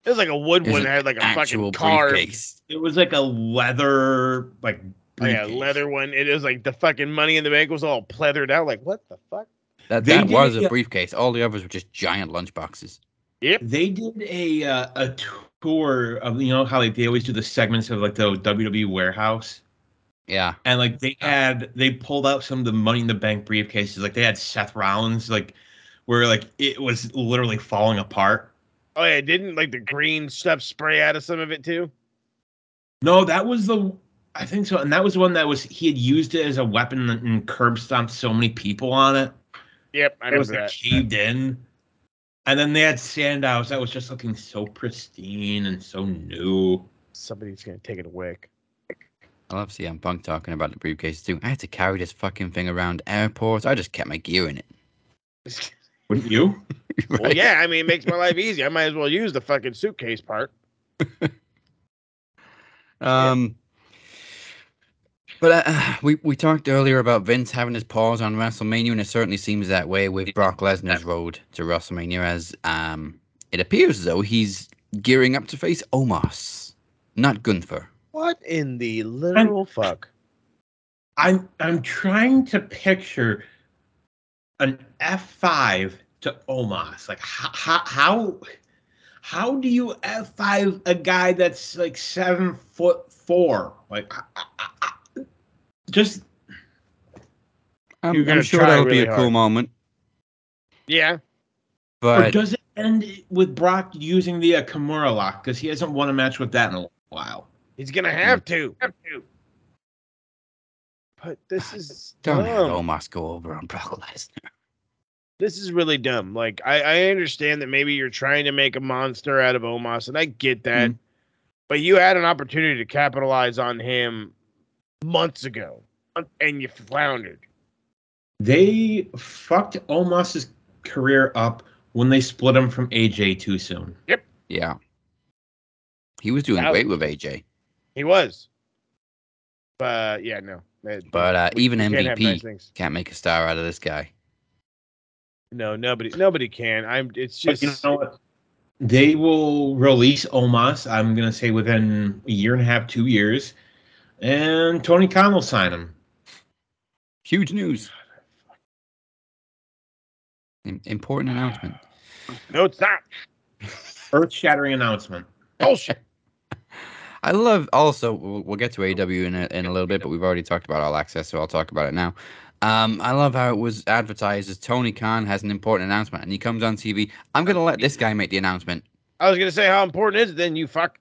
Speaker 3: It was like a wood
Speaker 2: There's
Speaker 3: one that had like a fucking car.
Speaker 2: briefcase.
Speaker 4: it was like a leather like
Speaker 3: Oh, yeah, leather one. It was like the fucking money in the bank was all pleathered out. Like what the fuck?
Speaker 2: That that was
Speaker 4: it,
Speaker 2: a
Speaker 4: yeah.
Speaker 2: briefcase. All the others were just giant lunchboxes.
Speaker 3: Yep.
Speaker 4: they did a uh, a tour um, of you know how like they always do the segments of like the WWE warehouse
Speaker 2: Yeah.
Speaker 4: and like they had they pulled out some of the money in the bank briefcases like they had seth rollins like where like it was literally falling apart
Speaker 3: Oh yeah, didn't like the green stuff spray out of some of it too?
Speaker 4: no that was the i think so and that was the one that was he had used it as a weapon and curb stomped so many people on it
Speaker 3: Yep, I
Speaker 4: it
Speaker 3: know
Speaker 4: was like
Speaker 3: that.
Speaker 4: caved in and then they had sandows that was just looking so pristine and so new
Speaker 3: Somebody's gonna take it away.
Speaker 2: I love CM Punk talking about the briefcase too. I had to carry this fucking thing around airports. I just kept my gear in it.
Speaker 4: wouldn't you
Speaker 3: Well, yeah, I mean, it makes my life easy. I might as well use the fucking suitcase part.
Speaker 2: Um, but uh, we we talked earlier about Vince having his paws on WrestleMania, and it certainly seems that way with Brock Lesnar's road to WrestleMania. As um, it appears as though he's gearing up to face Omos, not Gunther.
Speaker 3: What in the literal fuck?
Speaker 4: I'm I'm trying to picture an F5 to Omos. Like how how how, how do you F5 a guy that's like seven foot four? Like I- I- I- I- just
Speaker 2: I'm,
Speaker 3: You're
Speaker 2: I'm sure
Speaker 3: try
Speaker 2: that'll be
Speaker 3: really
Speaker 2: a cool moment,
Speaker 3: Yeah,
Speaker 4: or
Speaker 2: but
Speaker 4: does it end with Brock using the uh, Kimura lock because he hasn't won a match with that in a while?
Speaker 3: he's gonna have to. Have to. But this is
Speaker 2: don't have. Omos go over on Brock Lesnar.
Speaker 3: This is really dumb. Like I, I understand that maybe you're trying to make a monster out of Omos, and I get that.
Speaker 2: Mhm.
Speaker 3: but you had an opportunity to capitalize on him months ago, and you floundered.
Speaker 4: They fucked Omos's career up when they split him from AJ too soon. Yep.
Speaker 2: Yeah. He was doing
Speaker 3: That-
Speaker 2: great with AJ.
Speaker 3: He was, but yeah, no. that-
Speaker 2: But uh,
Speaker 3: we-
Speaker 2: even
Speaker 3: we can't
Speaker 2: MVP
Speaker 3: nice
Speaker 2: can't make a star out of this guy.
Speaker 3: No, nobody, nobody can. I'm. It's
Speaker 4: But
Speaker 3: just.
Speaker 4: you know what? They will release Omos. I'm gonna say within a year and a half, two years, and Tony Khan will sign him.
Speaker 2: Huge news. Important announcement.
Speaker 3: no, it's not
Speaker 4: Earth-shattering announcement.
Speaker 3: bullshit.
Speaker 2: I love also we'll, we'll get to AW in a, in a little bit, but we've already talked about All Access, so I'll talk about it now. Um, I love how it was advertised as Tony Khan has an important announcement, and he comes on TV. I'm gonna let this guy make the announcement.
Speaker 3: I was gonna say how important is it? Then you fuck.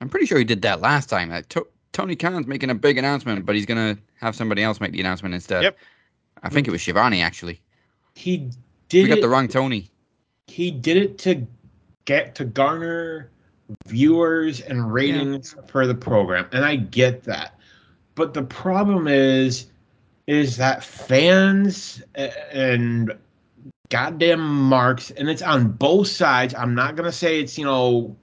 Speaker 2: I'm pretty sure he did that last time. Like, to- Tony Khan's making a big announcement, but he's gonna have somebody else make the announcement instead.
Speaker 3: Yep.
Speaker 2: I think it was Shivani actually.
Speaker 4: He did.
Speaker 2: We got
Speaker 4: it.
Speaker 2: the wrong Tony.
Speaker 4: he did it to get to garner viewers and ratings for the program and i get that but the problem is is that fans and goddamn marks and it's on both sides. I'm not gonna say it's you know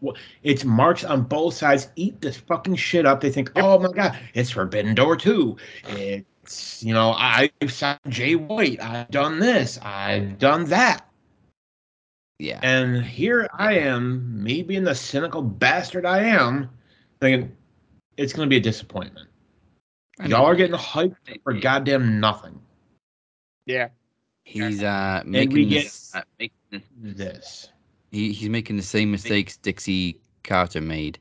Speaker 4: it's marks on both sides. Eat this fucking shit up. They think oh my god it's forbidden door 2 it's you know i've signed jay white. I've done this. I've done that.
Speaker 2: Yeah.
Speaker 4: and here I am, me being the cynical bastard I am, thinking it's going to be a disappointment. Y'all are getting hyped for goddamn nothing.
Speaker 3: Yeah.
Speaker 2: He's uh making
Speaker 4: we get
Speaker 2: this,
Speaker 4: this.
Speaker 2: he, he's making the same mistakes Dixie Carter made.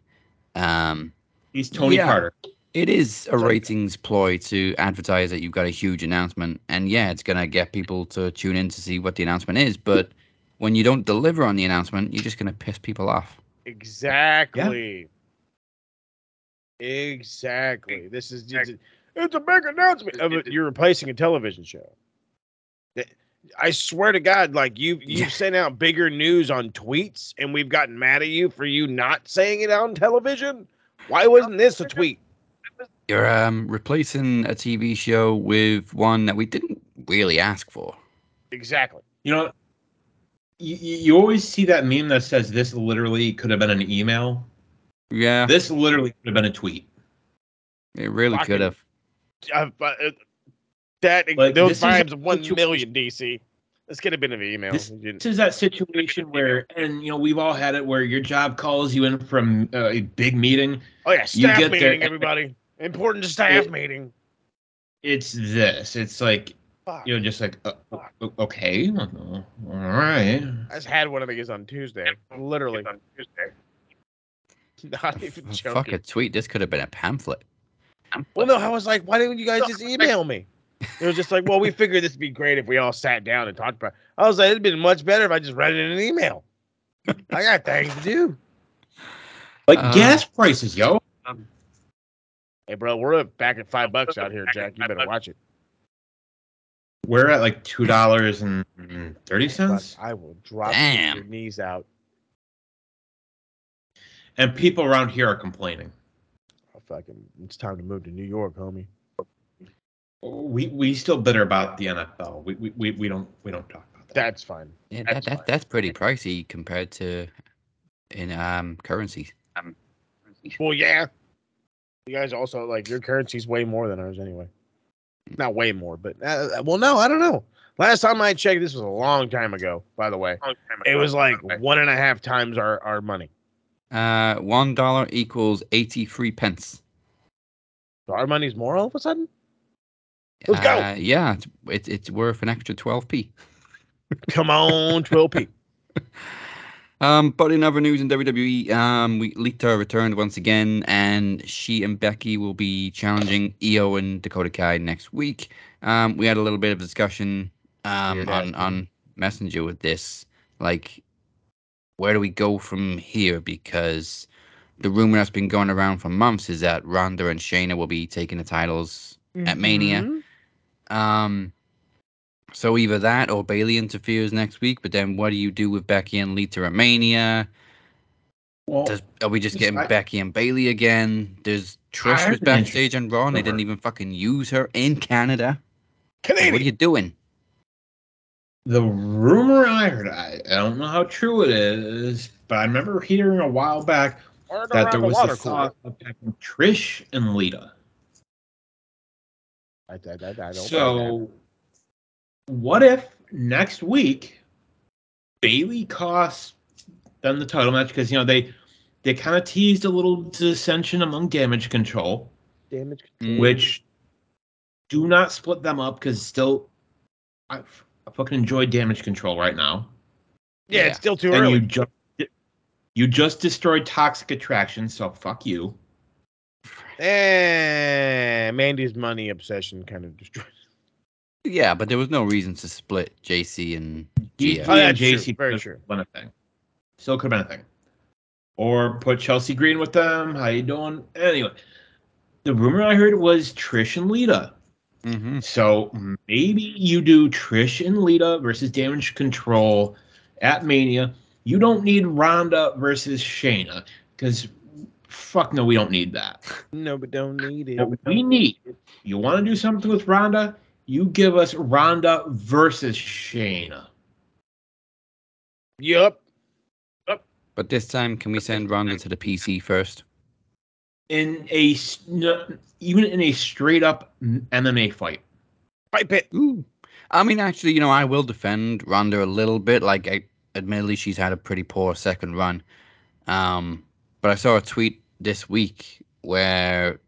Speaker 2: Um,
Speaker 4: He's Tony
Speaker 2: Yeah.
Speaker 4: Carter.
Speaker 2: it is a ratings ploy to advertise that you've got a huge announcement, and yeah, it's gonna get people to tune in to see what the announcement is. But when you don't deliver on the announcement, you're just gonna piss people off.
Speaker 3: Exactly. Exactly. This is just, it's a big announcement. Of. You're replacing a television show. Th- I swear to God, like you you've
Speaker 2: Yeah.
Speaker 3: sent out bigger news on tweets, and we've gotten mad at you for you not saying it on television. Why wasn't this a tweet?
Speaker 2: You're um replacing a TV show with one that we didn't really ask for.
Speaker 3: Exactly.
Speaker 4: You know, you, you always see that meme that says this literally could have been an email.
Speaker 2: Yeah,
Speaker 4: This literally could have been a tweet.
Speaker 2: it really
Speaker 3: fucking-
Speaker 2: could have.
Speaker 3: Uh, but, uh, that
Speaker 4: Like,
Speaker 3: those
Speaker 4: this
Speaker 3: times
Speaker 4: a
Speaker 3: one
Speaker 4: situ-
Speaker 3: million DC. This could have been an email.
Speaker 4: This- This is that situation where, and you know, we've all had it where your job calls you in from uh, a big meeting.
Speaker 3: oh yeah,
Speaker 4: you
Speaker 3: staff
Speaker 4: get there
Speaker 3: meeting,
Speaker 4: and-
Speaker 3: everybody. Important staff
Speaker 4: It-
Speaker 3: meeting.
Speaker 4: It's this. It's like
Speaker 3: Fuck.
Speaker 4: you're just like, uh, uh, okay, all right.
Speaker 3: I just had one of these on Tuesday. Literally. on Tuesday. Not even joking.
Speaker 2: Fuck a tweet. This could have been a pamphlet.
Speaker 3: Well, no, I was like, why didn't you guys just email me? It was just like, well, we figured this would be great if we all sat down and talked about. It. I was like, it'd been much better if I just read it in an email. I got things to do.
Speaker 4: Like
Speaker 2: Uh,
Speaker 4: gas prices, yo.
Speaker 3: Hey, bro, we're back at five bucks out here, Jack. You better watch it.
Speaker 4: We're at like two dollars and thirty cents,
Speaker 3: I will drop
Speaker 2: Damn.
Speaker 3: your knees out.
Speaker 4: and people around here are complaining.
Speaker 3: Oh, fucking, it's time to move to New York, homie.
Speaker 4: We we still bitter about the NFL. We we, we, we don't we don't talk about that.
Speaker 3: That's fine.
Speaker 2: Yeah, that, that that's pretty pricey compared to in um currencies.
Speaker 3: Well, yeah. You guys also like your currency's way more than ours anyway. Not way more, but uh, well, no, I don't know. Last time I checked, this was a long time ago. By the way, it was like one and a half times our our money.
Speaker 2: Uh, one dollar equals eighty-three pence.
Speaker 3: So our money's more all of a sudden. Let's go.
Speaker 2: Uh, yeah, it's, it's it's worth an extra twelve p.
Speaker 3: Come on, Twill P.
Speaker 2: Um, but in other news in WWE, um, we Lita returned once again, and she and Becky will be challenging Io and Dakota Kai next week. Um, we had a little bit of discussion um, on on Messenger with this, like, where do we go from here? Because the rumor that's been going around for months is that Ronda and Shayna will be taking the titles at Mania. Um, so either that or Bayley interferes next week. But then what do you do with Becky and Lita at Mania?
Speaker 4: Well,
Speaker 2: Does, are we just getting
Speaker 4: I-
Speaker 2: Becky and Bayley again? There's Trish was
Speaker 4: an
Speaker 2: backstage on Raw and they didn't even fucking use her in Canada. Like,
Speaker 3: Canadian.
Speaker 2: what are you doing?
Speaker 4: the rumor I heard, I, I don't know how true it is, but I remember hearing a while back that there was
Speaker 3: water
Speaker 4: a thought
Speaker 3: cooler.
Speaker 4: of having Trish and Lita.
Speaker 3: I, I, I, I don't
Speaker 4: So, what if next week Bayley costs them the title match because you know they they kind of teased a little dissension among Damage Control,
Speaker 3: damage.
Speaker 2: Mm.
Speaker 4: which do not split them up because still I, I fucking enjoy Damage Control right now.
Speaker 3: Yeah,
Speaker 2: Yeah.
Speaker 3: it's still too
Speaker 4: and
Speaker 3: early.
Speaker 4: you just you just destroyed Toxic Attraction, so fuck you.
Speaker 3: Eh, Mandy's money obsession kind of destroyed.
Speaker 2: Yeah, but there was no reason to split Jacy and
Speaker 4: He,
Speaker 2: Gia.
Speaker 3: Oh,
Speaker 4: and
Speaker 3: that's true.
Speaker 4: Jacy
Speaker 3: Very
Speaker 4: could
Speaker 3: true.
Speaker 4: been a thing. Still could have been a thing. Or put Chelsea Green with them. How you doing? Anyway, the rumor I heard was Trish and Lita.
Speaker 2: hmm
Speaker 4: So maybe you do Trish and Lita versus Damage Control at Mania. You don't need Ronda versus Shayna because fuck no, we don't need that.
Speaker 3: No, but don't need it.
Speaker 4: What we need, you want to do something with Ronda? You give us Ronda versus Shayna.
Speaker 3: Yup.
Speaker 2: But this time, can we send Ronda to the PC first?
Speaker 4: in a s- n- even in a straight up MMA fight.
Speaker 3: Fight pit.
Speaker 2: Ooh. I mean, actually, you know, I will defend Ronda a little bit. Like, I, admittedly, she's had a pretty poor second run. Um, but I saw a tweet this week where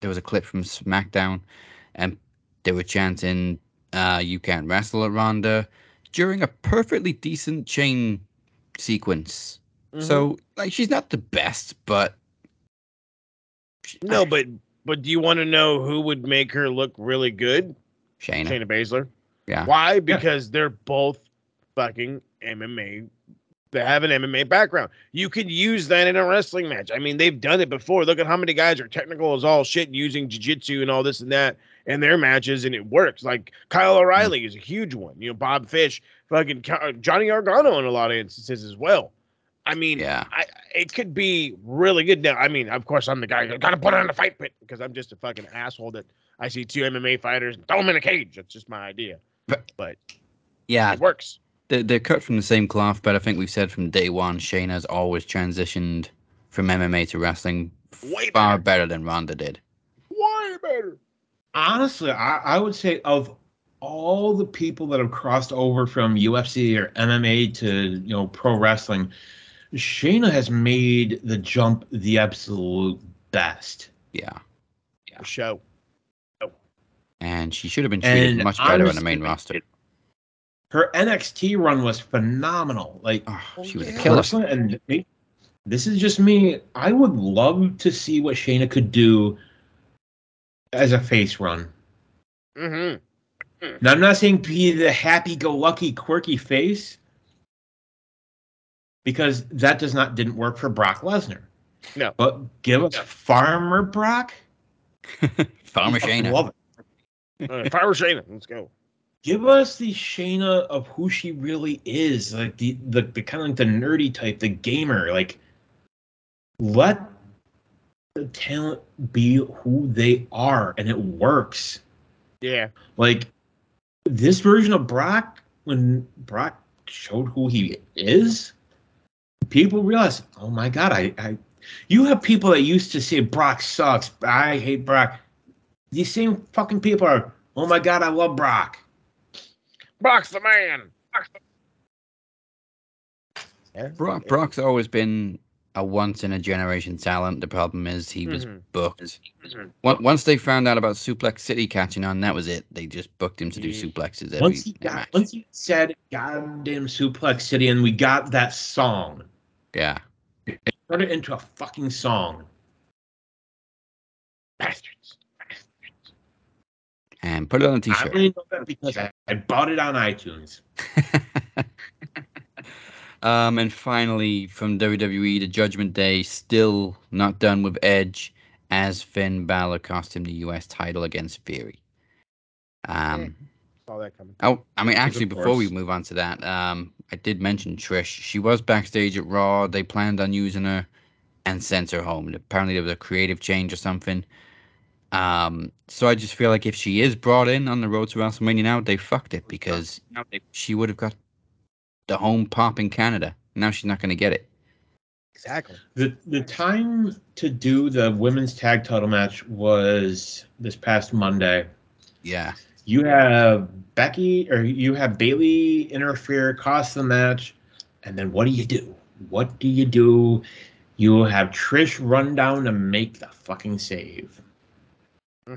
Speaker 2: there was a clip from SmackDown, and they were chanting, uh, "You can't wrestle at Ronda," during a perfectly decent chain sequence.
Speaker 3: Mm-hmm.
Speaker 2: So, like, she's not the best, but
Speaker 3: No, but but do you want to know who would make her look really good?
Speaker 2: Shayna,
Speaker 3: Shayna Baszler.
Speaker 2: yeah,
Speaker 3: Why? Because they're both fucking MMA. They have an MMA background. You could use that in a wrestling match. I mean, they've done it before. Look at how many guys are technical as all shit using jiu-jitsu and all this and that in their matches, and it works. Like Kyle hmm. O'Reilly is a huge one. You know, Bob Fish, fucking uh, Johnny Gargano in a lot of instances as well. I mean,
Speaker 2: yeah.
Speaker 3: I it could be really good. Now, I mean, of course, I'm the guy who gotta put it on the fight pit because I'm just a fucking asshole that I see two MMA fighters and throw them in a cage. That's just my idea.
Speaker 2: But-
Speaker 3: But
Speaker 2: Yeah,
Speaker 3: it works.
Speaker 2: They're, they're cut from the same cloth, but I think we've said from day one, Shayna's always transitioned from MMA to wrestling
Speaker 3: Way
Speaker 2: far
Speaker 3: better.
Speaker 2: better than Ronda did.
Speaker 3: Way better.
Speaker 4: Honestly, I, I would say of all the people that have crossed over from UFC or MMA to you know pro wrestling, Shayna has made the jump the absolute best.
Speaker 2: Yeah,
Speaker 3: Yeah. show.
Speaker 2: and she should have been treated
Speaker 4: And
Speaker 2: much better on the main roster.
Speaker 4: Her NXT run was phenomenal. Like
Speaker 2: Oh, she was a
Speaker 3: yeah.
Speaker 2: killer.
Speaker 4: And this is just me. I would love to see what Shayna could do as a face run.
Speaker 3: Mm-hmm.
Speaker 4: Now, I'm not saying be the happy-go-lucky, quirky face, because that does not didn't work for Brock Lesnar.
Speaker 3: No.
Speaker 4: but give us Farmer Brock.
Speaker 2: Farmer
Speaker 4: I fucking
Speaker 2: Shayna.
Speaker 4: Love it.
Speaker 3: Uh, Fire Shayna. Let's go.
Speaker 4: Give us the Shayna of who she really is, like the the, the kind of like the nerdy type, the gamer. Like, let the talent be who they are, and it works.
Speaker 3: Yeah.
Speaker 4: Like this version of Brock, when Brock showed who he is, people realize, oh my god, I, I you have people that used to say Brock sucks, I hate Brock. These same fucking people are, oh my god, I love Brock.
Speaker 3: Brock's the man. Brock's the- Yeah.
Speaker 2: Brock, Brock's always been a once in a generation talent. The problem is he was
Speaker 3: Mhm.
Speaker 2: booked.
Speaker 3: Mhm.
Speaker 2: Once once they found out about Suplex City catching on, that was it. They just booked him to do suplexes every
Speaker 4: Once he got,
Speaker 2: match.
Speaker 4: once he said goddamn Suplex City, and we got that song,
Speaker 2: Yeah.
Speaker 4: it turned it into a fucking song.
Speaker 3: Bastards.
Speaker 2: And put it on a t-shirt.
Speaker 4: only know that because I, I bought it on iTunes.
Speaker 2: um, and finally, from WWE, the Judgment Day still not done with Edge, as Finn Balor cost him the U.S. title against Theory. Um,
Speaker 3: Saw that coming.
Speaker 2: Oh, I mean, actually, before we move on to that, um, I did mention Trish. She was backstage at Raw. They planned on using her and sent her home. Apparently, there was a creative change or something. Um, so I just feel like if she is brought in on the road to WrestleMania now, they fucked it because she would have got the home pop in Canada. Now she's not going to get it.
Speaker 3: Exactly.
Speaker 4: The the time to do the women's tag title match was this past Monday.
Speaker 2: Yeah.
Speaker 4: You have Becky or you have Bayley interfere, cost the match, and then what do you do? What do you do? You have Trish run down to make the fucking save.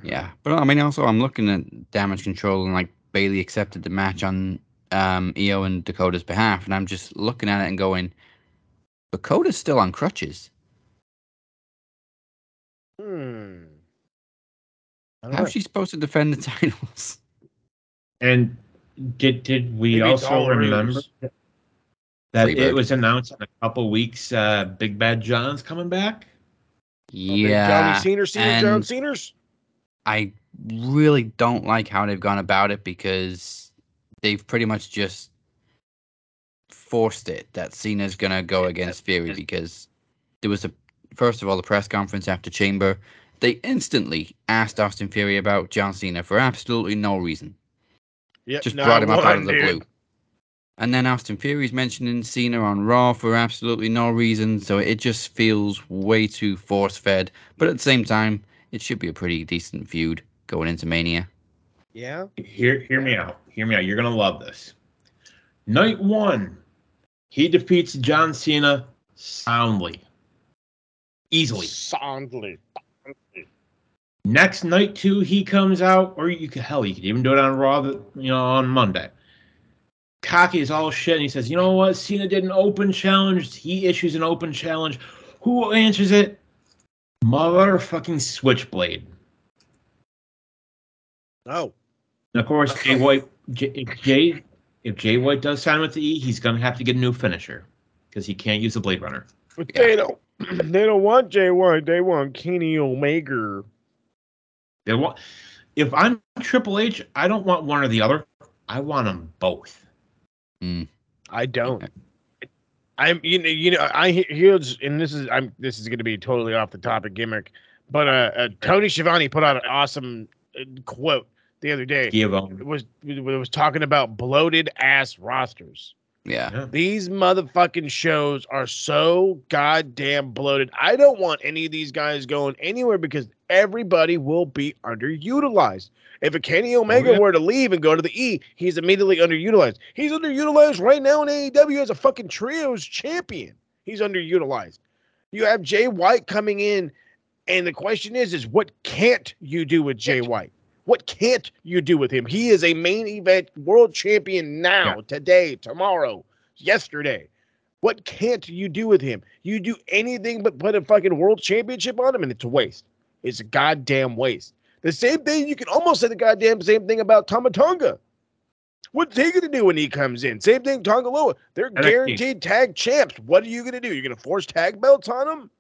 Speaker 2: Yeah, but I mean, also I'm looking at damage control and like Bayley accepted the match on um, Io and Dakota's behalf, and I'm just looking at it and going, Dakota's still on crutches.
Speaker 3: Hmm. I don't know.
Speaker 2: How's she supposed to defend the titles?
Speaker 4: And did did we
Speaker 3: Maybe
Speaker 4: also remember
Speaker 3: ruse.
Speaker 4: that
Speaker 2: Freebird.
Speaker 4: it was announced in a couple weeks uh Big Bad John's coming back?
Speaker 2: Yeah,
Speaker 3: Johnny Cena, Cena, John
Speaker 2: and
Speaker 3: Cena's.
Speaker 2: I really don't like how they've gone about it because they've pretty much just forced it that Cena's gonna go against Theory because there was a first of all the press conference after Chamber. They instantly asked Austin Theory about John Cena for absolutely no reason.
Speaker 3: Yeah,
Speaker 2: Just
Speaker 3: not
Speaker 2: brought him up out of the blue. And then Austin Theory's mentioning Cena on Raw for absolutely no reason, so it just feels way too force fed. But at the same time, it should be a pretty decent feud going into Mania.
Speaker 3: Yeah.
Speaker 4: Hear hear me out. Hear me out. You're gonna love this. Night one, he defeats John Cena soundly. Easily.
Speaker 3: Soundly. soundly.
Speaker 4: Next night two, he comes out, or you could hell, you could even do it on Raw, you know, on Monday. Cocky is all shit, and he says, "You know what? Cena did an open challenge. He issues an open challenge. Who answers it? Motherfucking Switchblade."
Speaker 3: Oh.
Speaker 4: And of course, Jay White, J, if Jay, if Jay White does sign with the E, he's gonna have to get a new finisher because he can't use the Blade Runner.
Speaker 3: But they don't. They don't want Jay White. They want Kenny Omega.
Speaker 4: They want. If I'm Triple H, I don't want one or the other. I want them both. Hmm.
Speaker 3: I don't. I'm you know you know I he- here's and this is I'm this is going to be totally off the topic gimmick, but uh, uh Tony Schiavone put out an awesome uh, quote the other day. It was it was talking about bloated ass rosters.
Speaker 2: Yeah.
Speaker 3: These motherfucking shows are so goddamn bloated. I don't want any of these guys going anywhere because everybody will be underutilized. If a Kenny oh, Omega
Speaker 4: yeah.
Speaker 3: were to leave and go to the E, he's immediately underutilized. He's underutilized right now in AEW as a fucking trios champion. He's underutilized. You have Jay White coming in, and the question is, is what can't you do with Jay White? What can't you do with him? He is a main event world champion now, today, tomorrow, yesterday. What can't you do with him? You do anything but put a fucking world championship on him, and it's a waste. It's a goddamn waste. The same thing you can almost say the goddamn same thing about Tama Tonga. What's he gonna do when he comes in? Same thing, Tonga Loa. They're
Speaker 4: NXT.
Speaker 3: guaranteed tag champs. What are you gonna do? You're gonna force tag belts on them?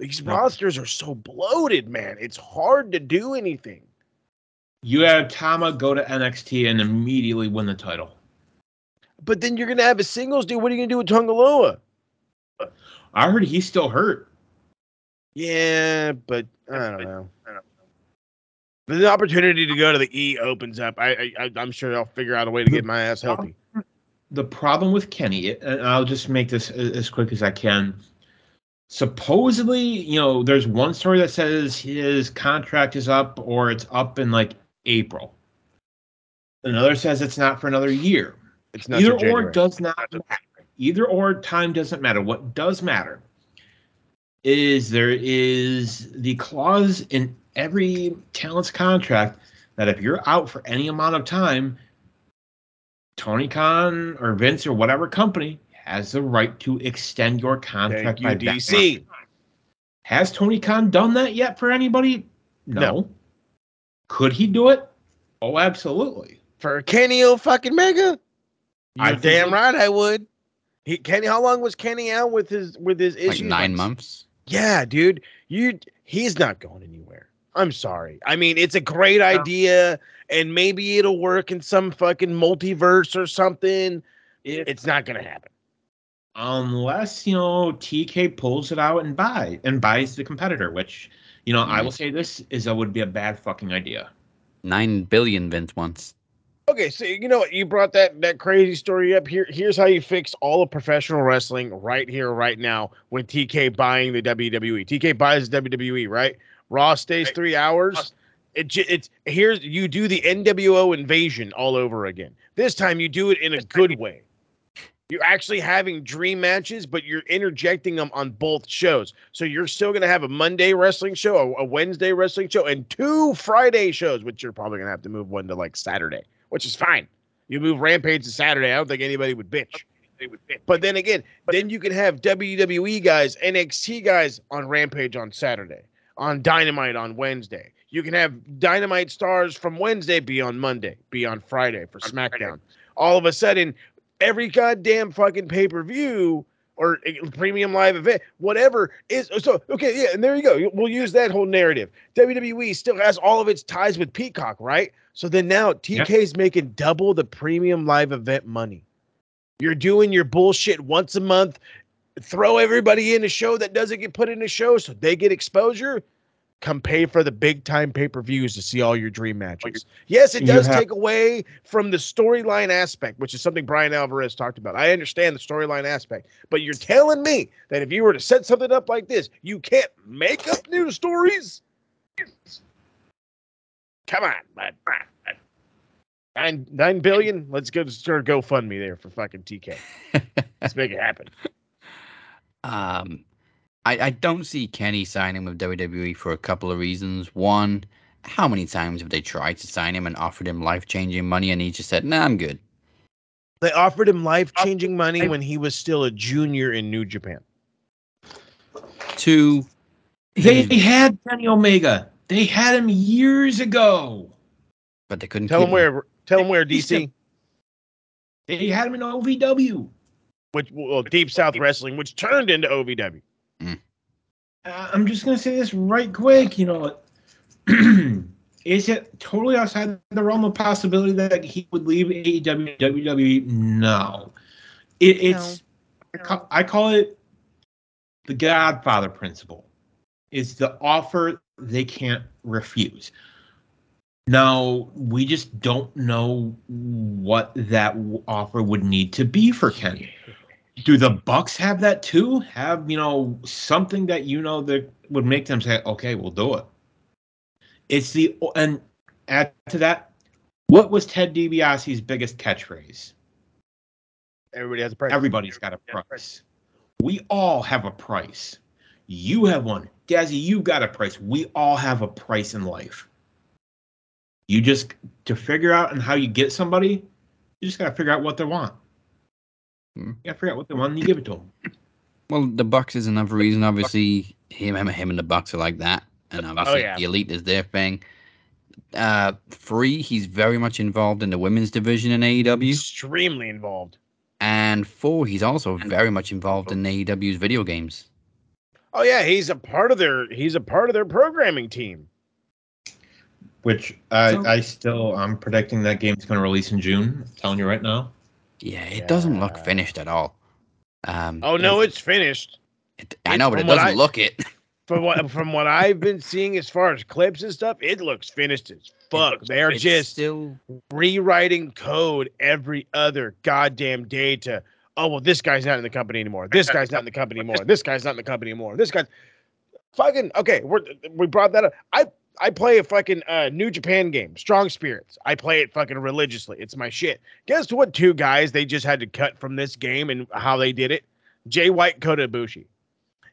Speaker 3: These
Speaker 4: No.
Speaker 3: rosters are so bloated, man. It's hard to do anything.
Speaker 4: You have Tama go to NXT and immediately win the title.
Speaker 3: But then you're gonna have a singles dude. What are you gonna do with Tonga Loa?
Speaker 4: I heard he's still hurt.
Speaker 3: Yeah, but I don't know. I don't know. The opportunity to go to the E opens up. I, I I'm sure I'll figure out a way to get my ass healthy.
Speaker 4: The problem with Kenny, and I'll just make this as quick as I can. Supposedly, you know, there's one story that says his contract is up or it's up in like April. Another says it's not for another year.
Speaker 3: It's not
Speaker 4: Either or does not matter. Either or time doesn't matter. What does matter is there is the clause in every talent's contract that if you're out for any amount of time, Tony Khan or Vince or whatever company has the right to extend your contract.
Speaker 3: Thank you,
Speaker 4: by
Speaker 3: DC.
Speaker 4: Has Tony Khan done that yet for anybody? No.
Speaker 3: No.
Speaker 4: Could he do it? Oh, absolutely.
Speaker 3: For Kenny O fucking Mega?
Speaker 4: I
Speaker 3: You're
Speaker 4: think
Speaker 3: damn right I would. He Kenny, how long was Kenny out with his with his
Speaker 2: Like
Speaker 3: issues?
Speaker 2: nine months.
Speaker 3: Yeah, dude. You he's not going anywhere. I'm sorry. I mean, it's a great idea, and maybe it'll work in some fucking multiverse or something.
Speaker 4: If-
Speaker 3: It's not gonna happen.
Speaker 4: unless you know TK pulls it out and buy and buys the competitor, which you know I mm-hmm. will say this is that would be a bad fucking idea.
Speaker 2: Nine billion Vince once.
Speaker 3: Okay, so you know what? You brought that that crazy story up. Here, here's how you fix all of professional wrestling right here, right now. With TK buying the WWE, TK buys the WWE, right? Raw stays three hours. It, j- it's here's you do the NWO invasion all over again. This time you do it in a good way. You're actually having dream matches, but you're interjecting them on both shows. So you're still going to have a Monday wrestling show, a, a Wednesday wrestling show, and two Friday shows, which you're probably going to have to move one to like Saturday, which is fine. You move Rampage to Saturday. I don't think anybody would bitch. But then again, then you can have WWE guys, NXT guys on Rampage on Saturday, on Dynamite on Wednesday. You can have Dynamite stars from Wednesday be on Monday, be on Friday for SmackDown. All of a sudden, every goddamn fucking pay per view or premium live event, whatever is so okay. Yeah, and there you go. We'll use that whole narrative. WWE still has all of its ties with Peacock, right? So then now TK's making double the premium live event money. You're doing your bullshit once a month. Throw everybody in a show that doesn't get put in a show so they get exposure. Come pay for the big time pay per views to see all your dream matches. Yes, it does
Speaker 4: have-
Speaker 3: take away from the storyline aspect, which is something Bryan Alvarez talked about. I understand the storyline aspect, but you're telling me that if you were to set something up like this, you can't make up new stories? Come on, bud. Nine nine billion. Let's go start a GoFundMe there for fucking TK. Let's make it happen.
Speaker 2: Um, I, I don't see Kenny signing with WWE for a couple of reasons. One, how many times have they tried to sign him and offered him life changing money and he just said, nah, I'm good?
Speaker 3: They offered him life changing uh, money when he was still a junior in New Japan.
Speaker 2: Two,
Speaker 4: They
Speaker 2: he's-
Speaker 4: had Kenny Omega. They had him years ago.
Speaker 2: but they couldn't
Speaker 3: Tell him where. Tell him where DC.
Speaker 4: They had him in OVW.
Speaker 3: Which well, Deep South Wrestling, which turned into OVW.
Speaker 4: Uh, I'm just gonna say this right quick. You know, is it totally outside the realm of possibility that he would leave AEW WWE? No, it, it's I, call, I call it the Godfather principle. It's the offer they can't refuse. Now we just don't know what that offer would need to be for Kenny. Do the Bucks have that too? Have you know something that you know that would make them say, "Okay, we'll do it." It's the and add to that, what was Ted DiBiase's biggest catchphrase?
Speaker 3: Everybody has a price.
Speaker 4: Everybody's got a price. We all have a price. You have one. Dazzy, you got a price. We all have a price in life. You just to figure out and how you get somebody, you just gotta figure out what they want.
Speaker 2: Hmm.
Speaker 4: You gotta what they want and you give it to them.
Speaker 2: Well, the Bucks is another reason. Obviously, him, him, him and the Bucks are like that, and obviously
Speaker 3: yeah.
Speaker 2: the Elite is their thing. Uh, three, he's very much involved in the women's division in AEW,
Speaker 3: Extremely involved.
Speaker 2: and four, he's also very much involved in AEW's video games.
Speaker 3: Oh yeah, he's a part of their. He's a part of their programming team.
Speaker 4: Which I,
Speaker 2: So-
Speaker 4: I still I'm predicting that game's gonna release in June. I'm telling you right now.
Speaker 2: Yeah, it doesn't look finished at all. Um,
Speaker 3: Oh no, it's finished.
Speaker 2: it- I know, but it doesn't
Speaker 3: I-
Speaker 2: look it.
Speaker 3: From what from what I've been seeing as far as clips and stuff, it looks finished as fuck. They're just
Speaker 2: still
Speaker 3: rewriting code every other goddamn day to oh well this guy's not in the company anymore this guy's not in the company anymore this guy's not in the company anymore this guy's fucking okay we're we brought that up i i play a fucking uh new japan game strong spirits. I play it fucking religiously. It's my shit. Guess what two guys they just had to cut from this game and how they did it? Jay white kota ibushi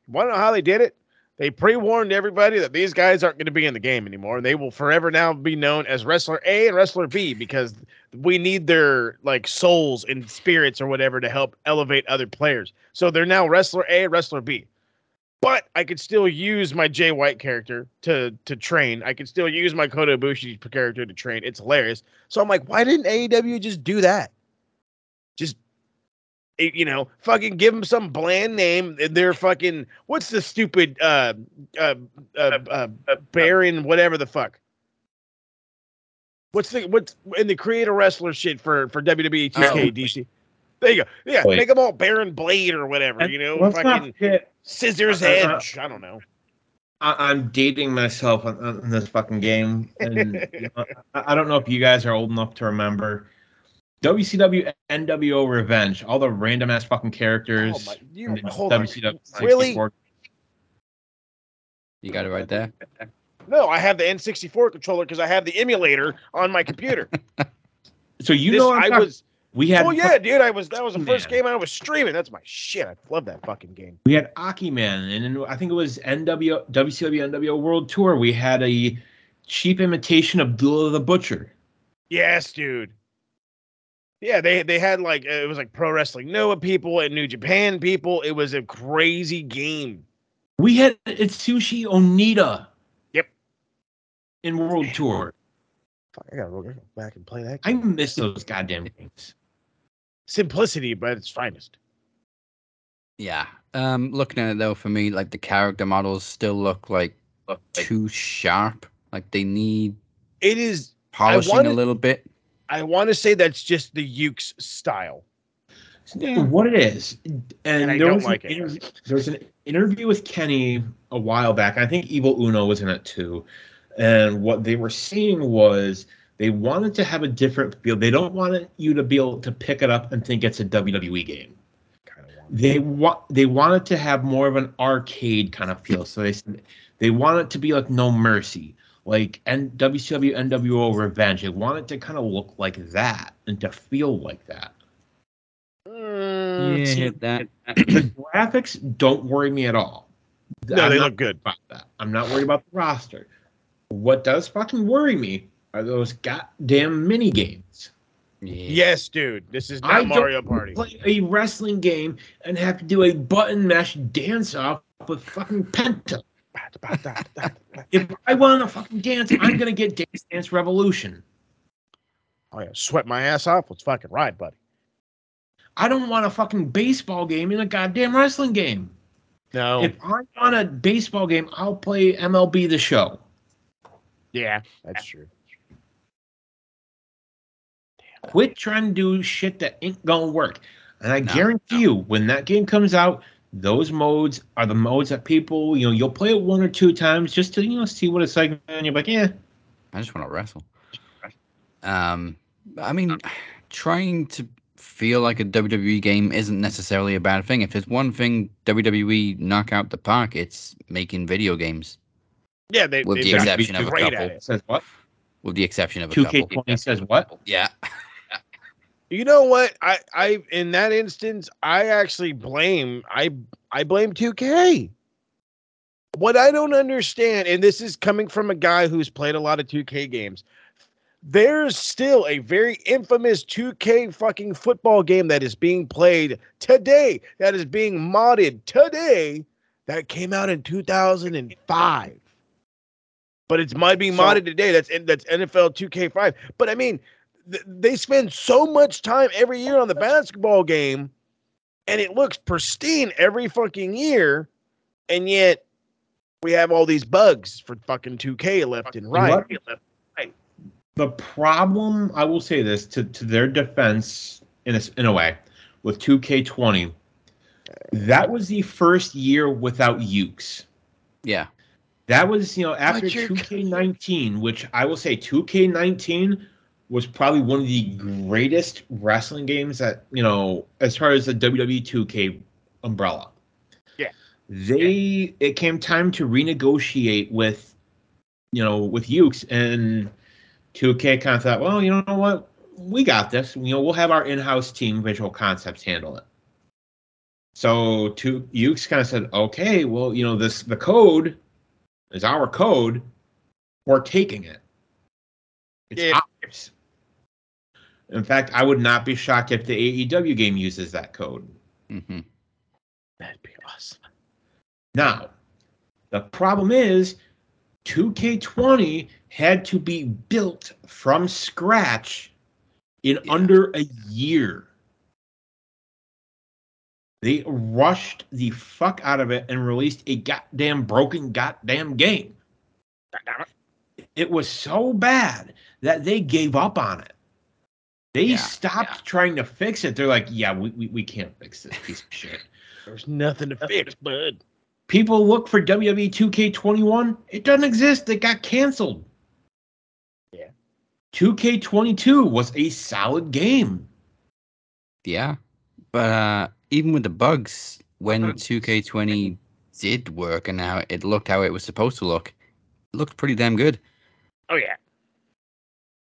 Speaker 3: want to know how they did it? They pre-warned everybody that these guys aren't going to be in the game anymore they will forever now be known as wrestler a and wrestler b because we need their like souls and spirits or whatever to help elevate other players. So they're now wrestler A, wrestler B. But I could still use my Jay White character to to train. I could still use my Kota Ibushi character to train. It's hilarious. So I'm like, why didn't AEW just do that? Just Eh, You know, fucking give them some bland name. They're fucking what's the stupid uh uh uh, uh, uh Baron whatever the fuck. What's the what's in the creator wrestler shit for for WWE 2K
Speaker 2: Oh.
Speaker 3: DC? There you go. Yeah,
Speaker 4: Wait.
Speaker 3: make them all Baron Blade or whatever. You know,
Speaker 4: Let's not
Speaker 3: fucking
Speaker 4: forget,
Speaker 3: Scissors
Speaker 4: Uh, uh,
Speaker 3: Edge. I don't know.
Speaker 4: I, I'm dating myself on, on this fucking game, and you know, I, I don't know if you guys are old enough to remember WCW NWO Revenge, all the random ass fucking characters.
Speaker 3: Oh my, you,
Speaker 4: in
Speaker 3: hold on.
Speaker 4: WCW
Speaker 3: Really?
Speaker 2: You got it right there.
Speaker 3: No, I have the N64 controller because I have the emulator on my computer.
Speaker 4: So you
Speaker 3: This-
Speaker 4: know, I'm
Speaker 3: I
Speaker 4: talking-
Speaker 3: was.
Speaker 4: We had
Speaker 3: Oh yeah, dude! I was. That was the first game I was streaming. That's my shit. I love that fucking game.
Speaker 4: we had Aki Man, and then I think it was NW WCW NWO World Tour. We had a cheap imitation of Abdullah the Butcher.
Speaker 3: Yes, dude. Yeah, they they had like it was like pro wrestling Noah people and New Japan people. It was a crazy game.
Speaker 4: We had Atsushi Onita.
Speaker 3: Yep.
Speaker 4: In World Tour.
Speaker 3: Fuck, I gotta go back and play that.
Speaker 4: I miss those goddamn games.
Speaker 3: Simplicity, but its finest.
Speaker 2: Yeah. Um, looking at it though, for me, like the character models still look like too sharp. Like they need
Speaker 3: It is.
Speaker 2: polishing
Speaker 3: wanted-
Speaker 2: a little bit.
Speaker 3: I want to say that's just the Yuke's style.
Speaker 4: What it is, and,
Speaker 3: And I don't like it.
Speaker 4: interview, there was an interview with Kenny a while back. I think Evil Uno was in it too, and what they were saying was they wanted to have a different feel. They don't want you to be able to pick it up and think it's a WWE game.
Speaker 3: Kind of want.
Speaker 4: They want they wanted to have more of an arcade kind of feel. So they they want it to be like No Mercy, like N- WCW NWO Revenge. They want it to kind of look like that and to feel like that.
Speaker 3: Mm,
Speaker 2: yeah,
Speaker 4: see,
Speaker 2: hit that.
Speaker 4: the graphics don't worry me at all.
Speaker 3: no,
Speaker 4: I'm
Speaker 3: they
Speaker 4: not
Speaker 3: look good.
Speaker 4: about that. I'm not worried about the roster. What does fucking worry me are those goddamn mini games.
Speaker 2: Yeah.
Speaker 3: Yes, dude. This is
Speaker 4: I
Speaker 3: not
Speaker 4: don't
Speaker 3: Mario Party.
Speaker 4: Play a wrestling game and have to do a button mash dance off with fucking Penta. If I want to fucking dance, I'm gonna get Dance Dance Revolution.
Speaker 3: Oh yeah, sweat my ass off. Let's fucking ride, buddy.
Speaker 4: I don't want a fucking baseball game in a goddamn wrestling game.
Speaker 3: No.
Speaker 4: If I want a baseball game, I'll play MLB The Show.
Speaker 3: yeah, that's true.
Speaker 4: Quit trying to do shit that ain't gonna work. And I
Speaker 2: No,
Speaker 4: guarantee you, when that game comes out, those modes are the modes that people, you know, you'll play it one or two times just to, you know, see what it's like, and you're like, yeah,
Speaker 2: I just want to wrestle. Um, I mean, trying to feel like a WWE game isn't necessarily a bad thing. If there's one thing WWE knock out the park, it's making video games.
Speaker 3: Yeah, they.
Speaker 2: With
Speaker 3: they
Speaker 2: the
Speaker 3: they're
Speaker 2: exception of a
Speaker 3: great at
Speaker 2: couple.
Speaker 3: it.
Speaker 4: says what?
Speaker 2: With the exception of a
Speaker 4: Two K
Speaker 2: couple.
Speaker 4: twenty says what?
Speaker 2: Yeah.
Speaker 3: You know what? I, I, in that instance, I actually blame. I, I blame 2K. What I don't understand, and this is coming from a guy who's played a lot of 2K games. There's still a very infamous 2K fucking football game that is being played today, that is being modded today, that came out in 2005. But it's might be modded today. That's that's NFL 2K5. But I mean, they spend so much time every year on the basketball game, and it looks pristine every fucking year, and yet we have all these bugs for fucking 2K left and right.
Speaker 4: The problem, I will say this to, to their defense, in a, s- in a way, with 2K20, that was the first year without Yuke's.
Speaker 2: Yeah.
Speaker 4: That was, you know, after 2K19, which I will say 2K19 was probably one of the greatest wrestling games that, you know, as far as the WWE 2K umbrella.
Speaker 3: Yeah.
Speaker 4: They it came time to renegotiate with you know, with Yuke's and 2K kind of thought, well, you know what? We got this. You know, we'll have our in-house team visual concepts handle it. So two Yuke's kind of said, okay, well, you know, this the code is our code. We're taking it. It's
Speaker 3: Yeah.
Speaker 4: ours. In fact, I would not be shocked if the AEW game uses that code.
Speaker 2: hmm
Speaker 3: That'd be awesome.
Speaker 4: Now, the problem is 2K20 had to be built from scratch in
Speaker 2: Yeah.
Speaker 4: under a year. They rushed the fuck out of it and released a goddamn broken goddamn game. It was so bad that they gave up on it. They
Speaker 2: Yeah,
Speaker 4: stopped trying to fix it. They're like, yeah, we, we, we can't fix this piece of shit.
Speaker 3: There's nothing to fix, bud.
Speaker 4: People look for WWE 2K21. It doesn't exist. It got canceled.
Speaker 3: Yeah.
Speaker 4: 2K22 was a solid game.
Speaker 2: Yeah, but uh, even with the bugs, when 2K20 did work and how it looked how it was supposed to look, it looked pretty damn good.
Speaker 3: Oh yeah.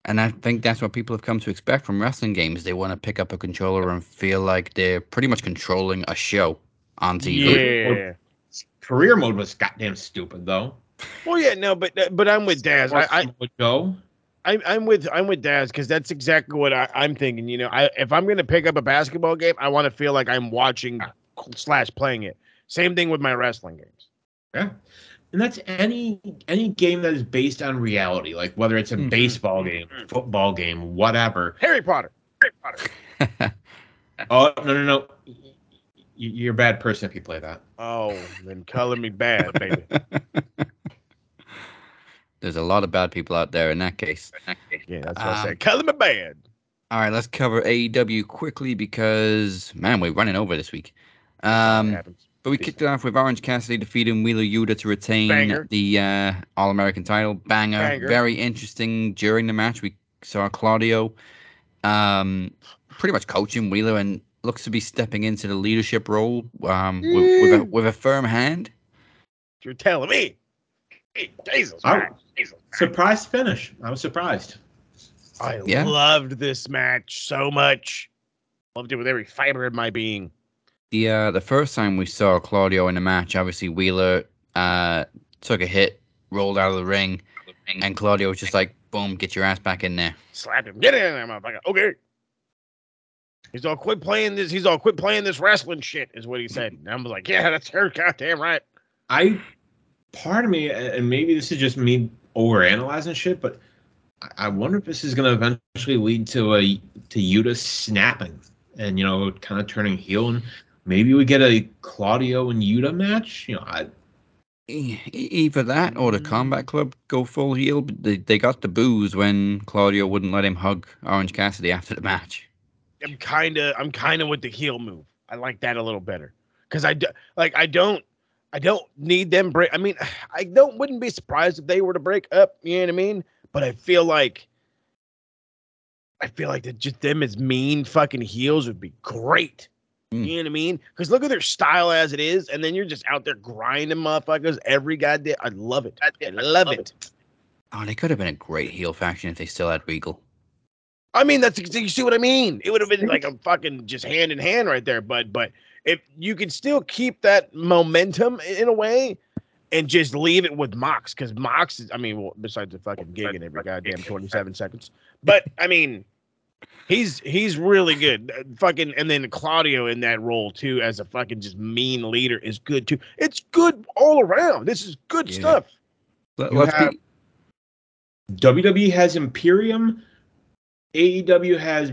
Speaker 2: And I think that's what people have come to expect from wrestling games. They want to pick up a controller and feel like they're pretty much controlling a show on TV.
Speaker 3: Yeah.
Speaker 4: Career mode was goddamn stupid though.
Speaker 3: Well, yeah, no, but uh, but I'm with Daz. I, I
Speaker 4: would go.
Speaker 3: I'm I'm with I'm with Daz because that's exactly what I, I'm thinking. You know, I if I'm gonna pick up a basketball game, I want to feel like I'm watching slash playing it. Same thing with my wrestling games.
Speaker 4: Yeah. And that's any any game that is based on reality, like whether it's a
Speaker 2: Mhm.
Speaker 4: baseball game, football game, whatever.
Speaker 3: Harry Potter. Harry Potter.
Speaker 4: Oh no no no! Y- y- You're a bad person if you play that.
Speaker 3: Oh, then color me bad, baby.
Speaker 2: There's a lot of bad people out there in that case.
Speaker 3: Yeah, that's what I
Speaker 2: Um,
Speaker 3: said. Color me bad.
Speaker 2: All right, let's cover AEW quickly because man, we're running over this week. Um,
Speaker 3: happens.
Speaker 2: But we kicked it off with Orange Cassidy defeating Wheeler Yuta to retain
Speaker 3: Banger.
Speaker 2: the uh, All-Atlantic title. Banger.
Speaker 3: Banger.
Speaker 2: Very interesting. During the match, we saw Claudio um, pretty much coaching Wheeler and looks to be stepping into the leadership role um, with, with, a, with a firm hand.
Speaker 3: You're telling me. Hey, Jesus.
Speaker 4: I-
Speaker 3: Jesus.
Speaker 4: Surprise finish. I was surprised.
Speaker 3: I
Speaker 2: Yeah.
Speaker 3: loved this match so much. Loved it with every fiber in my being.
Speaker 2: The uh, the first time we saw Claudio in the match, obviously Wheeler uh, took a hit, rolled out of the ring, and Claudio was just like, "Boom, get your ass back in there."
Speaker 3: Slap him. Get in there, motherfucker. Okay. He's all quit playing this. He's all quit playing this wrestling shit, is what he said. And I was like, yeah, that's her goddamn right.
Speaker 4: I part of me, and maybe this is just me overanalyzing shit, but I- I wonder if this is going to eventually lead to a to Yuta snapping and you know kind of turning heel, and maybe we get a Claudio and Yuta match. You know, I,
Speaker 2: Either that or the mm. Combat Club go full heel. but They, they got the boos when Claudio wouldn't let him hug Orange Cassidy after the match.
Speaker 3: I'm kind of I'm kind of with the heel move. I like that a little better because I do, like I don't I don't need them break. I mean, I don't wouldn't be surprised if they were to break up. You know what I mean? But I feel like I feel like that just them as mean fucking heels would be great.
Speaker 2: Mm.
Speaker 3: You know what I mean? Because look at their style as it is, and then you're just out there grinding motherfuckers every goddamn. I love it. I love it.
Speaker 2: Oh, they could have been a great heel faction if they still had Regal.
Speaker 3: I mean, that's you see what I mean. It would have been like a fucking just hand in hand right there, but but if you could still keep that momentum in a way and just leave it with Mox, because Mox is, I mean, well, besides the fucking gig and every goddamn twenty seven seconds, but I mean, he's he's really good. Fucking, and then Claudio in that role too, as a fucking just mean leader, is good too. It's good all around. This is good
Speaker 2: Yeah.
Speaker 3: stuff.
Speaker 2: Let, us
Speaker 4: have-
Speaker 2: be
Speaker 4: WWE has Imperium, AEW has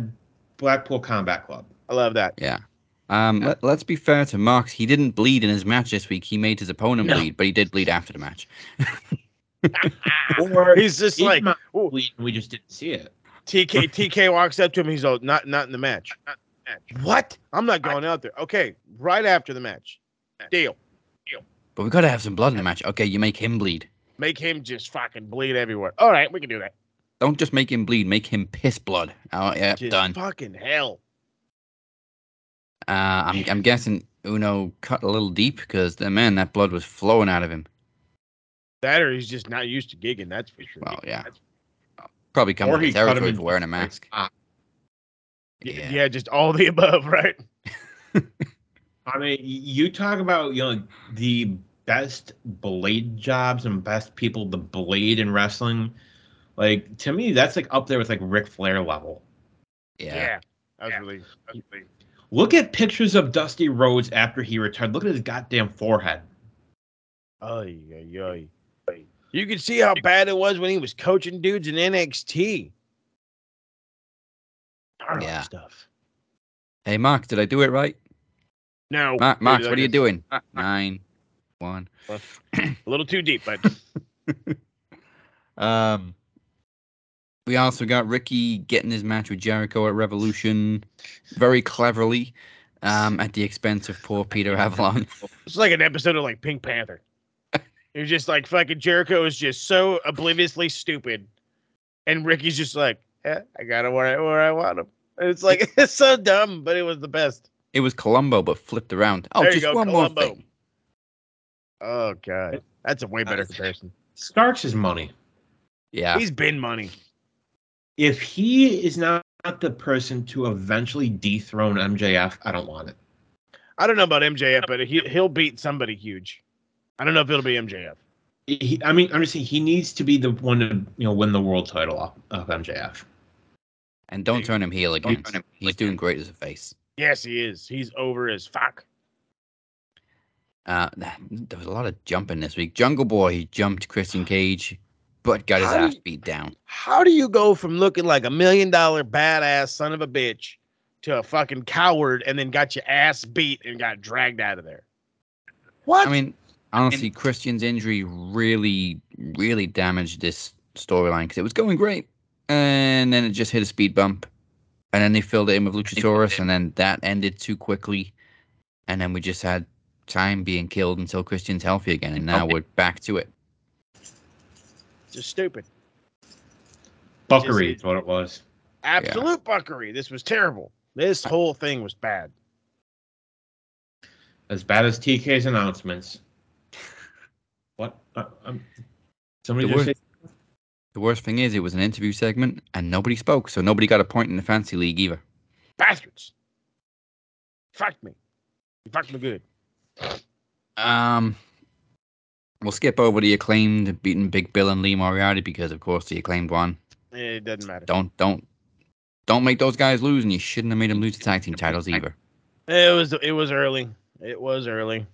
Speaker 4: Blackpool Combat Club.
Speaker 3: I love that.
Speaker 2: Yeah. Um, let, let's be fair to Mox. He didn't bleed in his match this week. He made his opponent
Speaker 3: No.
Speaker 2: bleed, but he did bleed after the match.
Speaker 4: Or
Speaker 3: He's just like,
Speaker 4: bleed, we just didn't see it.
Speaker 3: TK TK walks up to him. He's all not not in the match. What? I'm not going out there. Okay, right after the match. Deal. Deal.
Speaker 2: But we got to have some blood in the match. Okay, you make him bleed.
Speaker 3: Make him just fucking bleed everywhere. All right, we can do that.
Speaker 2: Don't just make him bleed. Make him piss blood. Oh, yeah,
Speaker 3: Just
Speaker 2: done.
Speaker 3: fucking hell.
Speaker 2: Uh, I'm, I'm guessing Uno cut a little deep because the man that blood was flowing out of him.
Speaker 3: That or he's just not used to gigging. That's for sure.
Speaker 2: Well, yeah. Probably coming
Speaker 4: Or
Speaker 2: with
Speaker 4: he
Speaker 2: the
Speaker 4: him
Speaker 2: territory for wearing a mask.
Speaker 4: ah.
Speaker 3: Yeah.
Speaker 2: Yeah.
Speaker 3: just all the above, right?
Speaker 4: I mean, you talk about you know the best blade jobs and best people to blade in wrestling. Like to me, that's like up there with like Ric Flair level.
Speaker 2: Yeah.
Speaker 3: That was really, that was really
Speaker 4: Look at pictures of Dusty Rhodes after he retired. Look at his goddamn forehead.
Speaker 3: Ay, ay, ay. You can see how bad it was when he was coaching dudes in NXT. Gnarly
Speaker 2: Yeah.
Speaker 3: Stuff.
Speaker 2: Hey, Mark, did I do it right?
Speaker 3: No,
Speaker 2: Ma- Max, what are you doing? Nine, one.
Speaker 3: A little too deep, but
Speaker 2: Um, we also got Ricky getting his match with Jericho at Revolution, very cleverly, um, at the expense of poor Peter Avalon.
Speaker 3: it's like an episode of like Pink Panther. You're just like fucking Jericho is just so obliviously stupid, and Ricky's just like, yeah, I got him where I where I want him. And it's like it's so dumb, but it was the best.
Speaker 2: It was Columbo, but flipped around. Oh,
Speaker 3: There
Speaker 2: just
Speaker 3: go,
Speaker 2: one
Speaker 3: Columbo.
Speaker 2: more thing.
Speaker 3: Oh god, that's a way better comparison.
Speaker 4: Starks is money.
Speaker 2: Yeah,
Speaker 3: He's been money.
Speaker 4: If he is not the person to eventually dethrone MJF, I don't want it.
Speaker 3: I don't know about MJF, but he he'll beat somebody huge. I don't know if it'll be MJF.
Speaker 4: He, I mean, I'm just saying he needs to be the one to you know win the world title off of MJF.
Speaker 2: and don't turn him heel again. He's doing great as a face.
Speaker 3: Yes, he is. He's over as fuck.
Speaker 2: Uh, there was a lot of jumping this week. Jungle Boy jumped Christian Cage, but got his
Speaker 3: How
Speaker 2: ass
Speaker 3: you-
Speaker 2: beat down.
Speaker 3: How do you go from looking like a million dollar badass son of a bitch to a fucking coward and then got your ass beat and got dragged out of there? What?
Speaker 2: I mean, honestly, Christian's injury really, really damaged this storyline because it was going great, and then it just hit a speed bump, and then they filled it in with Luchasaurus, and then that ended too quickly, and then we just had time being killed until Christian's healthy again, and now we're back to it.
Speaker 3: just stupid.
Speaker 4: Buckery is what it was.
Speaker 3: Absolute buckery. This was terrible. This whole thing was bad.
Speaker 4: As bad as TK's announcements. What? Um, somebody
Speaker 2: The
Speaker 4: just
Speaker 2: worst-
Speaker 4: say,
Speaker 2: The worst thing is, it was an interview segment, and nobody spoke, so nobody got a point in the fancy league either.
Speaker 3: Bastards. Fucked me. You fucked me good.
Speaker 2: Um, we'll skip over the acclaimed beating Big Bill and Lee Moriarty because, of course, the acclaimed one.
Speaker 3: It doesn't matter.
Speaker 2: Don't don't don't make those guys lose, and you shouldn't have made them lose the tag team titles either.
Speaker 3: It was it was early. It was early.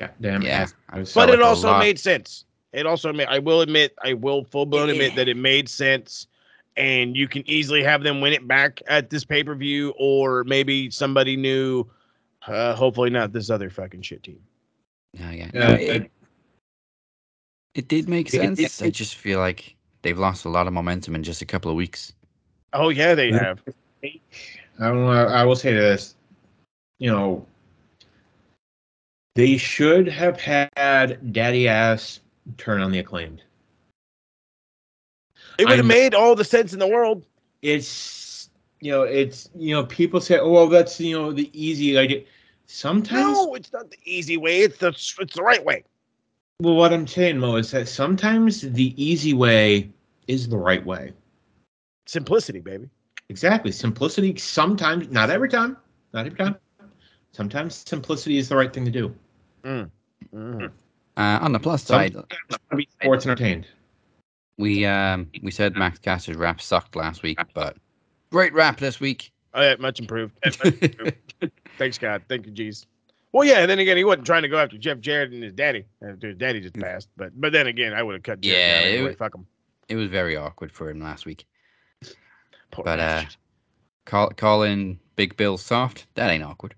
Speaker 4: Yeah, damn
Speaker 2: Yeah,
Speaker 4: ass.
Speaker 2: I was-
Speaker 3: But it
Speaker 2: like
Speaker 3: also made sense. It also made I will admit, I will full blown admit that it made sense. And you can easily have them win it back at this pay per view, or maybe somebody new. Uh, hopefully not this other fucking shit team.
Speaker 2: Yeah, yeah.
Speaker 4: Yeah, it-
Speaker 2: it, it did make
Speaker 4: it-
Speaker 2: sense.
Speaker 4: it-
Speaker 2: I just feel like they've lost a lot of momentum in just a couple of weeks.
Speaker 3: Oh yeah, they have.
Speaker 4: I don't know. I will say this. You know, they should have had Daddy Ass turn on the acclaimed.
Speaker 3: It would have made all the sense in the world.
Speaker 4: It's you know, it's you know, people say, "Oh, well, that's you know the easy idea." Sometimes,
Speaker 3: No, it's not the easy way. It's the it's the right way.
Speaker 4: well, what I'm saying, Mo, is that sometimes the easy way is the right way.
Speaker 3: Simplicity, baby.
Speaker 4: Exactly, simplicity. Sometimes, not every time, not every time. Sometimes simplicity is the right thing to do.
Speaker 3: Mhm.
Speaker 2: Uh, on the plus
Speaker 4: Some-
Speaker 2: side,
Speaker 4: Be sports entertained.
Speaker 2: we um we said Max Caster's rap sucked last week, but great rap this week.
Speaker 3: Oh, yeah, much improved. Thanks God. Thank you, jeez. Well, yeah. And then again, he wasn't trying to go after Jeff Jarrett and his daddy. After his daddy just passed. But but then again, I would have cut. Jarrett
Speaker 2: Yeah,
Speaker 3: down
Speaker 2: it
Speaker 3: anyway.
Speaker 2: was-
Speaker 3: Fuck him.
Speaker 2: It was very awkward for him last week.
Speaker 3: Poor
Speaker 2: But uh,
Speaker 3: bastard.
Speaker 2: call calling Big Bill soft, that ain't awkward.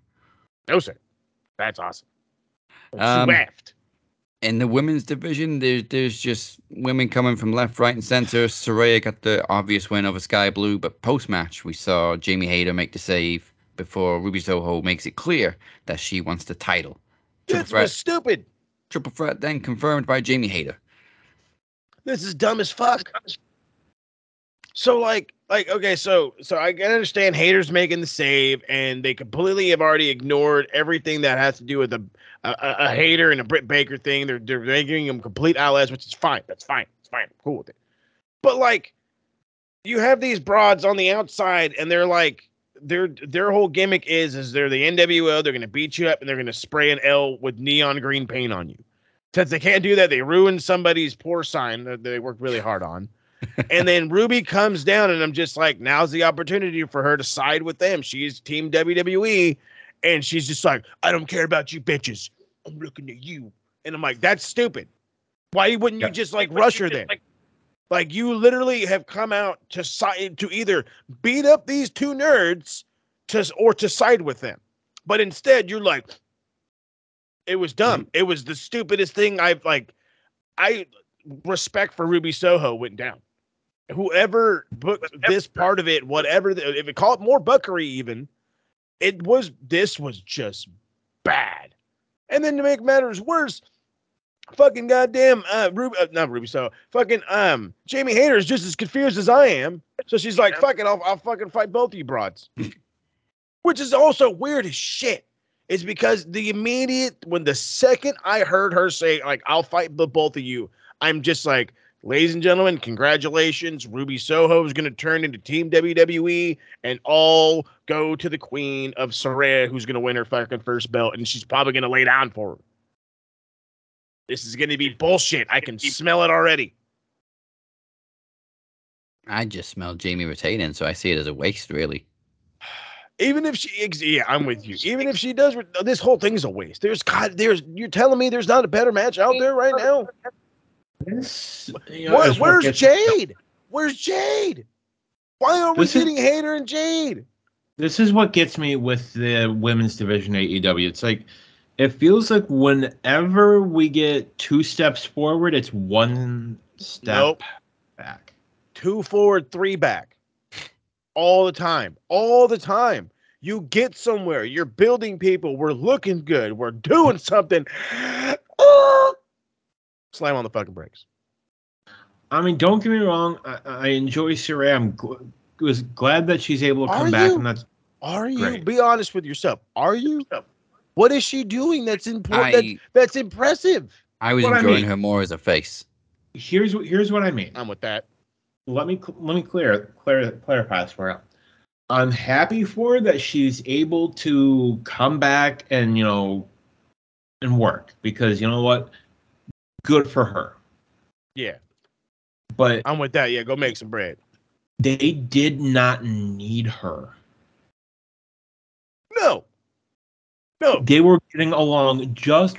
Speaker 3: no sir. That's awesome.
Speaker 2: Um,
Speaker 3: Swaft.
Speaker 2: in the women's division, there's there's just women coming from left, right, and center. Saraya got the obvious win over Sky Blue, but post match we saw Jamie Hayter make the save before Ruby Soho makes it clear that she wants the title. Triple
Speaker 3: This was stupid.
Speaker 2: triple threat, then confirmed by Jamie Hayter.
Speaker 3: This is dumb as fuck. So like like okay, so so I can understand Hayter's making the save, and they completely have already ignored everything that has to do with a a, a- Hayter and a Britt Baker thing. They're they're making them complete outlets, which is fine. That's fine. It's fine. I'm cool with it. But like, you have these broads on the outside, and they're like. Their their whole gimmick is is they're the NWO. They're gonna beat you up and they're gonna spray an L with neon green paint on you. Since they can't do that, they ruin somebody's poor sign that they worked really hard on. and then Ruby comes down, and I'm just like, now's the opportunity for her to side with them. She's Team WWE, and she's just like, I don't care about you bitches. I'm looking at you. And I'm like, that's stupid. Why wouldn't you just like rush her then? Like you literally have come out to side to either beat up these two nerds to or to side with them. But instead you're like, It was dumb. Mm-hmm. It was the stupidest thing I've like. I respect for Ruby Soho went down. Whoever booked this part of it, whatever, the, if it call it more buckery, even it was. This was just bad. And then to make matters worse, fucking goddamn uh, Ruby, uh, not Ruby Soho, fucking um Jamie Hayter is just as confused as I am. So she's like, "Fuck it, I'll, I'll fucking fight both of you broads," which is also weird as shit It's because the immediate when the second I heard her say like I'll fight the both of you, I'm just like, ladies and gentlemen, congratulations. Ruby Soho is going to turn into Team WWE and all go to the Queen of Saraya, who's going to win her fucking first belt, and she's probably going to lay down for her. This is going to be bullshit. I can smell it already.
Speaker 2: I just smell Jamie retaining, so I see it as a waste, really.
Speaker 3: Even if she, yeah, I'm with you. Even if she does, this whole thing's a waste. There's God, there's. You're telling me there's not a better match out there right now?
Speaker 4: This, you know,
Speaker 3: Where-
Speaker 4: is
Speaker 3: where's
Speaker 4: gets-
Speaker 3: Jade? Where's Jade? Why are we
Speaker 4: This is-
Speaker 3: getting Hayter and Jade?
Speaker 4: This is what gets me with the women's division AEW. It's like it feels like whenever we get two steps forward, it's one step
Speaker 3: Nope.
Speaker 4: back.
Speaker 3: Two forward, three back. All the time. All the time. You get somewhere. You're building people. We're looking good. We're doing something. Slam on the fucking brakes.
Speaker 4: I mean, don't get me wrong. I, I enjoy Saraya. I'm gl- was glad that she's able to
Speaker 3: Are
Speaker 4: come back,
Speaker 3: you?
Speaker 4: and that's
Speaker 3: Are you?
Speaker 4: Great.
Speaker 3: Be honest with yourself. Are you? What is she doing that's important? That, that's impressive.
Speaker 2: I was
Speaker 4: What I
Speaker 2: enjoying
Speaker 4: mean-
Speaker 2: her more as a face.
Speaker 4: here's what here's what I mean.
Speaker 3: I'm with that.
Speaker 4: let me cl- let me clear, clear clarify this for you. I'm happy for her that she's able to come back and you know and work because you know what, good for her.
Speaker 3: Yeah,
Speaker 4: But
Speaker 3: I'm with that. Yeah, go make some bread.
Speaker 4: they did not need her.
Speaker 3: No. No.
Speaker 4: They were getting along just.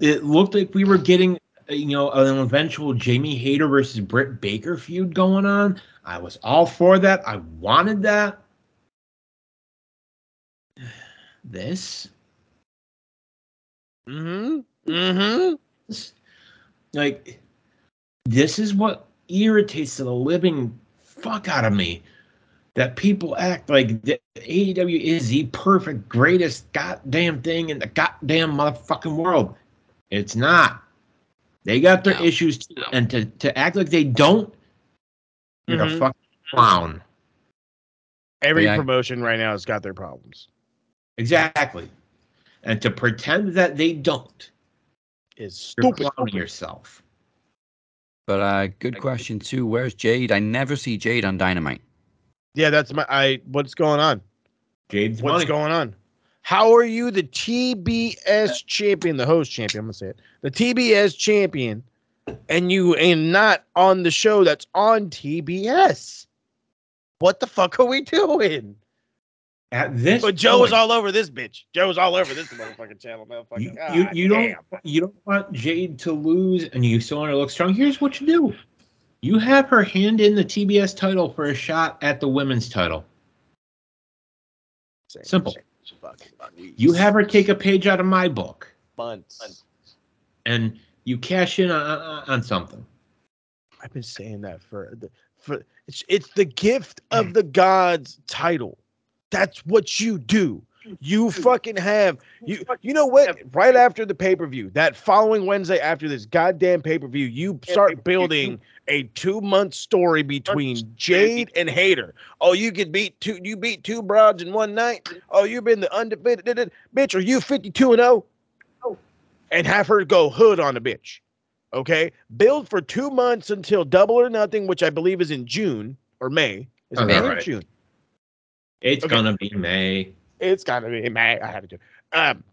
Speaker 4: It looked like we were getting you know an eventual Jamie Hayter versus Britt Baker feud going on. I was all for that. I wanted that. This
Speaker 3: Mm-hmm. Mm-hmm.
Speaker 4: Like this is what irritates the living fuck out of me that people act like the AEW is the perfect greatest goddamn thing in the goddamn motherfucking world. It's not. They got their
Speaker 2: No.
Speaker 4: issues too, and to to act like they don't, you're a
Speaker 3: Mhm.
Speaker 4: fucking clown.
Speaker 3: Every
Speaker 2: Yeah.
Speaker 3: promotion right now has got their problems.
Speaker 4: Exactly. And to pretend that they don't,
Speaker 3: Is
Speaker 4: you're
Speaker 3: stupid.
Speaker 4: clowning yourself.
Speaker 2: But uh, good question too. Where's Jade? I never see Jade on Dynamite.
Speaker 3: Yeah, that's my. I. What's going on?
Speaker 4: Jade's
Speaker 3: What's
Speaker 4: money.
Speaker 3: going on? How are you the TBS champion, the host champion? I'm gonna say it, the TBS champion, and you ain't not on the show that's on TBS. What the fuck are we doing?
Speaker 4: At this
Speaker 3: But Joe
Speaker 4: point,
Speaker 3: is all over this bitch. Joe's all over this motherfucking channel,
Speaker 4: you,
Speaker 3: motherfucker.
Speaker 4: you,
Speaker 3: God
Speaker 4: you don't you don't want Jade to lose and you still want her to look strong. Here's what you do. You have her hand in the TBS title for a shot at the women's title.
Speaker 3: Same
Speaker 4: Simple.
Speaker 3: shit.
Speaker 4: You have her take a page out of my book
Speaker 3: bunts.
Speaker 4: and you cash in on, on, on something.
Speaker 3: I've been saying that for the for it's it's the gift of the gods title. That's what you do. You fucking have you you know what? Right after the pay-per-view, that following Wednesday after this goddamn pay-per-view, you start building a two-month story between Jade and Hayter. Oh, you could beat two you beat two broads in one night. Oh, you've been the undefeated da- da- bitch. Are you 52 and 0? And have her go hood on the bitch. Okay, build for two months until Double or Nothing, which I believe is in June or May. Is it
Speaker 4: Sounds
Speaker 3: May or
Speaker 4: right.
Speaker 3: June?
Speaker 4: It's
Speaker 3: Okay.
Speaker 4: gonna be May.
Speaker 3: It's gotta be May. I have to do. It. Um,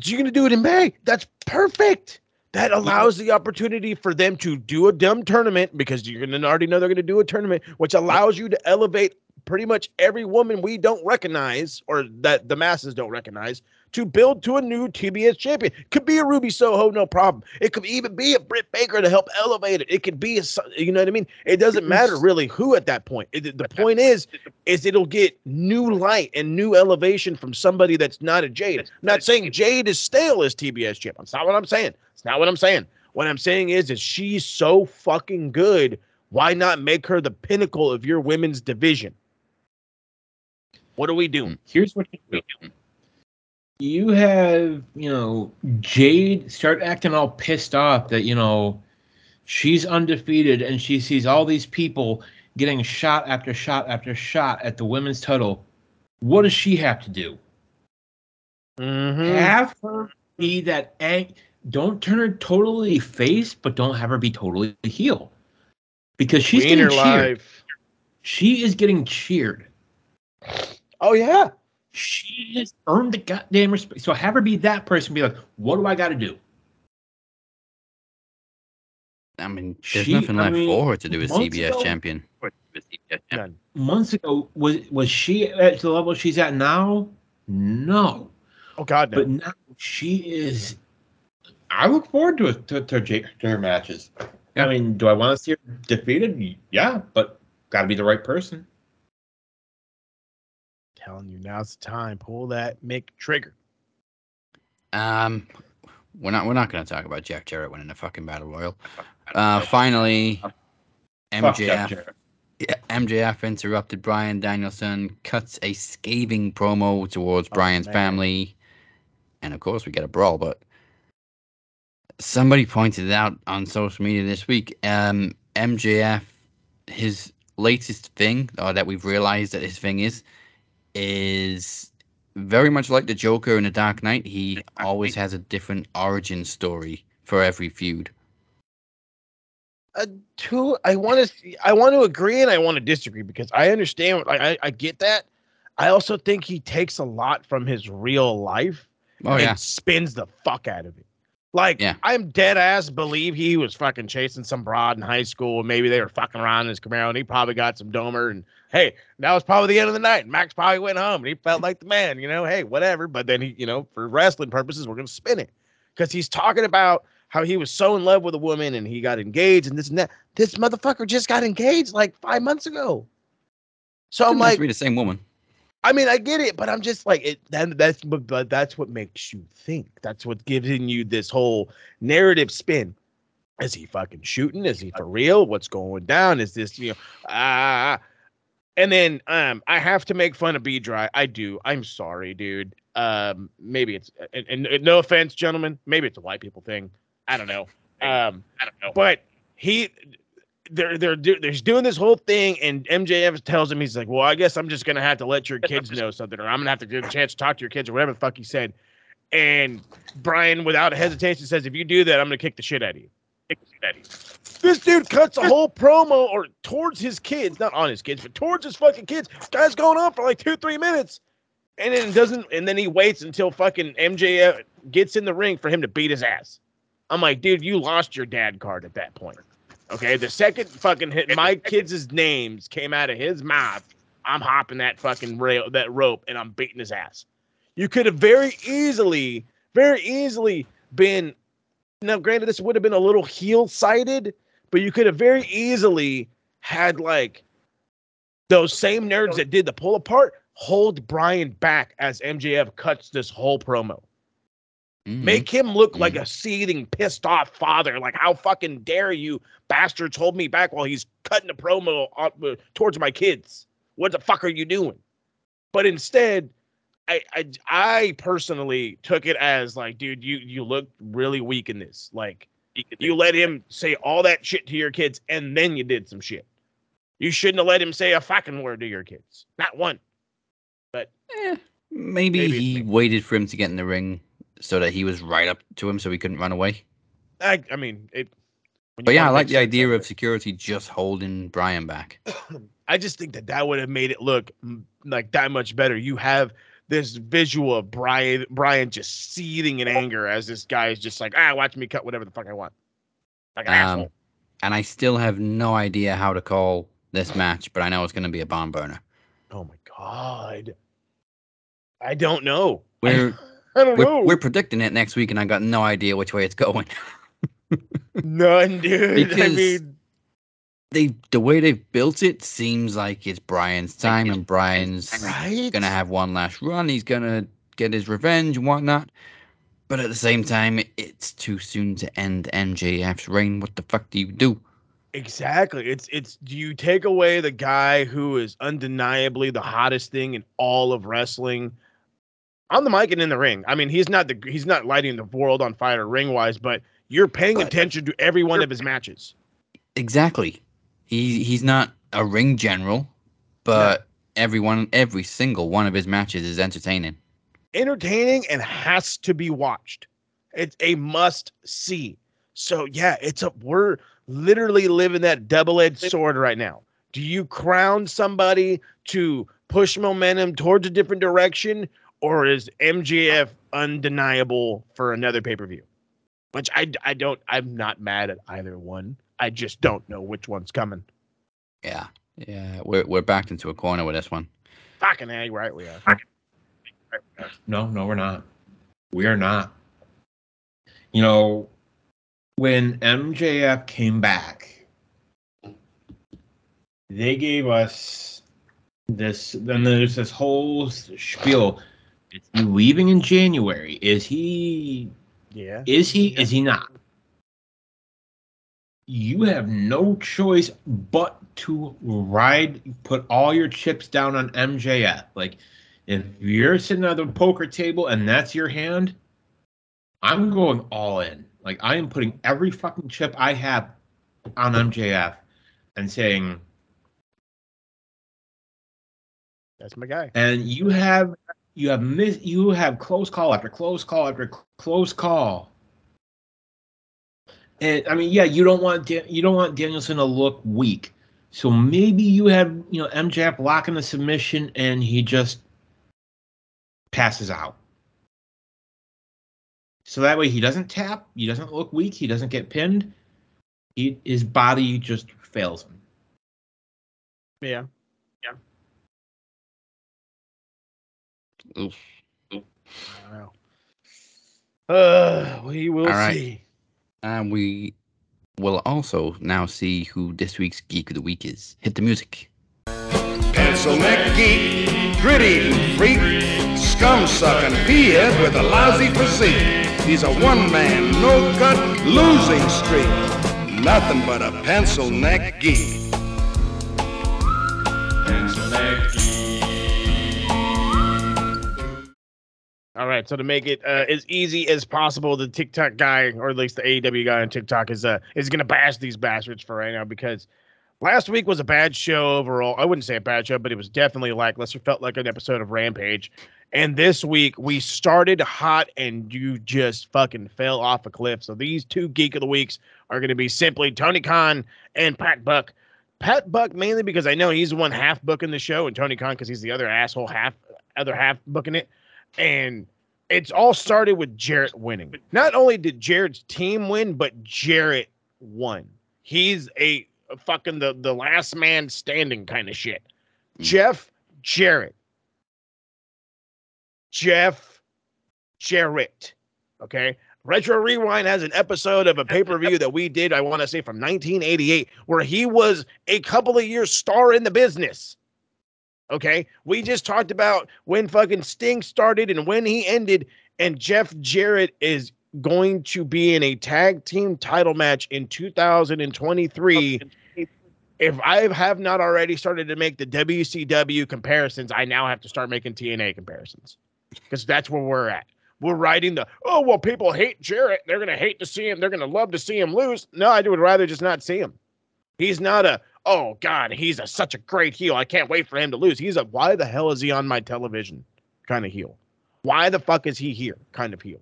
Speaker 3: so you're gonna do it in May. That's perfect. That allows the opportunity for them to do a dumb tournament because you're gonna already know they're gonna do a tournament, which allows you to elevate pretty much every woman we don't recognize or that the masses don't recognize to build to a new TBS champion. Could be a Ruby Soho, no problem. It could even be a Britt Baker to help elevate it. It could be a, you know what I mean. It doesn't mm-hmm. matter really who at that point. It- the point is, is it'll get new light and new elevation from somebody that's not a Jade. I'm not saying Jade is stale as TBS champ. That's not what I'm saying. It's not what I'm saying. What I'm saying is, is she's so fucking good. Why not make her the pinnacle of your women's division? What are we doing?
Speaker 4: Here's what you do. You have, you know, Jade start acting all pissed off that, you know, she's undefeated and she sees all these people getting shot after shot after shot at the women's title. What does she have to do?
Speaker 3: Mm-hmm.
Speaker 4: Have her be that ang- don't turn her totally face, but don't have her be totally heel. Because she's
Speaker 3: Queen
Speaker 4: getting cheered.
Speaker 3: life.
Speaker 4: She is getting cheered.
Speaker 3: Oh yeah.
Speaker 4: She has earned the goddamn respect. So have her be that person. Be like, what do I got to do?
Speaker 2: I mean, there's
Speaker 4: She-
Speaker 2: nothing
Speaker 4: I
Speaker 2: left
Speaker 4: mean,
Speaker 2: for her to do as TBS
Speaker 4: ago-
Speaker 2: champion.
Speaker 3: None.
Speaker 4: Months ago, was was she at the level she's at now? No,
Speaker 3: Oh God, no.
Speaker 4: but now she is. I look forward to it to, to, to her matches. I mean, do I want to see her defeated? Yeah, but got to be the right person.
Speaker 3: Telling you now's the time. Pull that Mick trigger.
Speaker 2: Um, we're not we're not going to talk about Jack Jarrett winning the fucking battle royal. Uh, finally,
Speaker 4: Fuck Jack
Speaker 2: MJF yeah, MJF interrupted Bryan Danielson, cuts a scathing promo towards
Speaker 3: Oh,
Speaker 2: Bryan's
Speaker 3: man.
Speaker 2: family, and of course we get a brawl. But somebody pointed it out on social media this week. Um, MJF, his latest thing, or that we've realized that his thing is, is very much like the Joker in The Dark Knight. He always has a different origin story for every feud.
Speaker 3: Uh, two, I want to, I want to agree and I want to disagree because I understand. Like, I, I get that. I also think he takes a lot from his real life
Speaker 2: Oh
Speaker 3: and
Speaker 2: yeah,
Speaker 3: spins the fuck out of it. Like,
Speaker 2: Yeah.
Speaker 3: I'm dead ass believe he was fucking chasing some broad in high school. and Maybe they were fucking around in his Camaro and he probably got some domer. And hey, that was probably the end of the night. Max probably went home and he felt like the man, you know, hey, whatever. But then he, you know, for wrestling purposes, we're going to spin it because he's talking about how he was so in love with a woman and he got engaged and this and that. This motherfucker just got engaged like five months ago. So I'm like,
Speaker 2: be the same woman.
Speaker 3: I mean, I get it, but I'm just like it. That, that's what, but that's what makes you think. That's what giving you this whole narrative spin. Is he fucking shooting? Is he for real? What's going down? Is this you know? Ah, and then um, I have to make fun of B Dry. I do. I'm sorry, dude. Um, maybe it's and, and, and no offense, gentlemen. Maybe it's a white people thing. I don't know. Um, I don't know. But he they're they're do, they're doing this whole thing, and MJF tells him he's like, "Well, I guess I'm just gonna have to let your kids know something, or I'm gonna have to give a chance to talk to your kids, or whatever the fuck he said." And Bryan, without hesitation, says, "If you do that, I'm gonna kick the shit out of you." Kick the shit out of you. This dude cuts a whole promo or towards his kids, not on his kids, but towards his fucking kids. Guy's going on for like two, three minutes, and then doesn't, and then he waits until fucking MJF gets in the ring for him to beat his ass. I'm like, dude, you lost your dad card at that point. Okay, the second fucking hit my kids' names came out of his mouth, I'm hopping that fucking rail that rope and I'm beating his ass. You could have very easily, very easily been now granted this would have been a little heel sided, but you could have very easily had like those same nerds that did the pull apart hold Bryan back as MJF cuts this whole promo.
Speaker 2: Mhm.
Speaker 3: Make him look like a seething, pissed off father. Like, how fucking dare you bastards hold me back while he's cutting a promo uh, towards my kids? What the fuck are you doing? But instead, I, I I personally took it as like, dude, you you look really weak in this. Like, you let him say all that shit to your kids, and then you did some shit. You shouldn't have let him say a fucking word to your kids. Not one. But eh.
Speaker 2: Maybe,
Speaker 3: Maybe it's
Speaker 2: he waited for him to get in the ring so that he was right up to him so he couldn't run away.
Speaker 3: I I mean it.
Speaker 2: But yeah, I like the idea
Speaker 3: of
Speaker 2: of security just holding Bryan back.
Speaker 3: I just think that that would have made it look like that much better. You have this visual of Bryan Bryan just seething in anger as this guy is just like, ah, watch me cut whatever the fuck I want. Like an
Speaker 2: Um,
Speaker 3: asshole.
Speaker 2: and I still have no idea how to call this match, but I know it's going to be a barn burner.
Speaker 3: Oh my god. I don't know.
Speaker 2: We're
Speaker 3: I don't know.
Speaker 2: we're, we're predicting it next week, and I got no idea which way it's going.
Speaker 3: None, dude. I mean,
Speaker 2: they the way they've built it seems like it's Bryan's time, and Bryan's
Speaker 3: right?
Speaker 2: gonna have one last run. He's gonna get his revenge and whatnot. But at the same time, it's too soon to end MJF's reign. What the fuck do you do?
Speaker 3: Exactly. It's it's do you take away the guy who is undeniably the hottest thing in all of wrestling on the mic and in the ring? I mean, he's not the he's not lighting the world on fire ring wise, but you're paying
Speaker 2: But-
Speaker 3: attention to every one of his matches.
Speaker 2: Exactly. He he's not a ring general, but everyone every single one of his matches is entertaining.
Speaker 3: Entertaining and has to be watched. It's a must see. So yeah, it's a we're literally living that double-edged sword right now. Do you crown somebody to push momentum towards a different direction, or is MJF undeniable for another pay-per-view? Which I I don't I'm not mad at either one. I just don't know which one's coming.
Speaker 2: Yeah. Yeah. We're we're backed into a corner with this one.
Speaker 3: Fucking A, right we are.
Speaker 4: No, no, we're not. We are not. You know, when MJF came back, they gave us this. Then there's this whole spiel. Is he leaving in January? Is he?
Speaker 3: Yeah.
Speaker 4: Is he? Is he not? You have no choice but to ride, put all your chips down on MJF. Like, if you're sitting at the poker table and that's your hand, I'm going all in. Like, I am putting every fucking chip I have on MJF and saying,
Speaker 3: That's my guy.
Speaker 4: and you have you have miss you have close call after close call after cl- close call. And I mean, yeah, you don't want Dan- you don't want Danielson to look weak, so maybe you have you know MJF locking the submission and he just passes out. So that way he doesn't tap, he doesn't look weak, he doesn't get pinned. He, his body just fails him.
Speaker 3: Yeah.
Speaker 2: Oof.
Speaker 3: I don't know. Uh, we will
Speaker 2: All right.
Speaker 3: see.
Speaker 2: And we will also now see who this week's Geek of the Week is. Hit the music.
Speaker 1: Pencil neck geek, gritty freak, scum sucking peahead with a lousy physique. He's a one man, no gut, losing streak. Nothing but a pencil neck geek.
Speaker 3: All right, so to make it uh, as easy as possible, the TikTok guy, or at least the AEW guy on TikTok, is uh is gonna bash these bastards for right now because last week was a bad show overall. I wouldn't say a bad show, but it was definitely lackluster. Felt like an episode of Rampage. And this week we started hot and you just fucking fell off a cliff. So these two geek of the weeks are gonna be simply Tony Khan and Pat Buck. Pat Buck mainly because I know he's one half booking the show, and Tony Khan because he's the other asshole half other half booking it. And it's all started with Jarrett winning. Not only did Jarrett's team win, but Jarrett won. He's a fucking the, the last man standing kind of shit. Hmm. Jeff Jarrett. Jeff Jarrett. Okay. Retro Rewind has an episode of a pay per view that we did, I want to say from 1988, where he was a couple of years star in the business. Okay. We just talked about when fucking Sting started and when he ended, and Jeff Jarrett is going to be in a tag team title match in 2023. If I have not already started to make the WCW comparisons, I now have to start making TNA comparisons because that's where we're at. We're writing the oh well, people hate Jarrett. They're gonna hate to see him. They're gonna love to see him lose. No, I would rather just not see him. He's not a oh god, he's a such a great heel. I can't wait for him to lose. He's a why the hell is he on my television kind of heel? Why the fuck is he here kind of heel?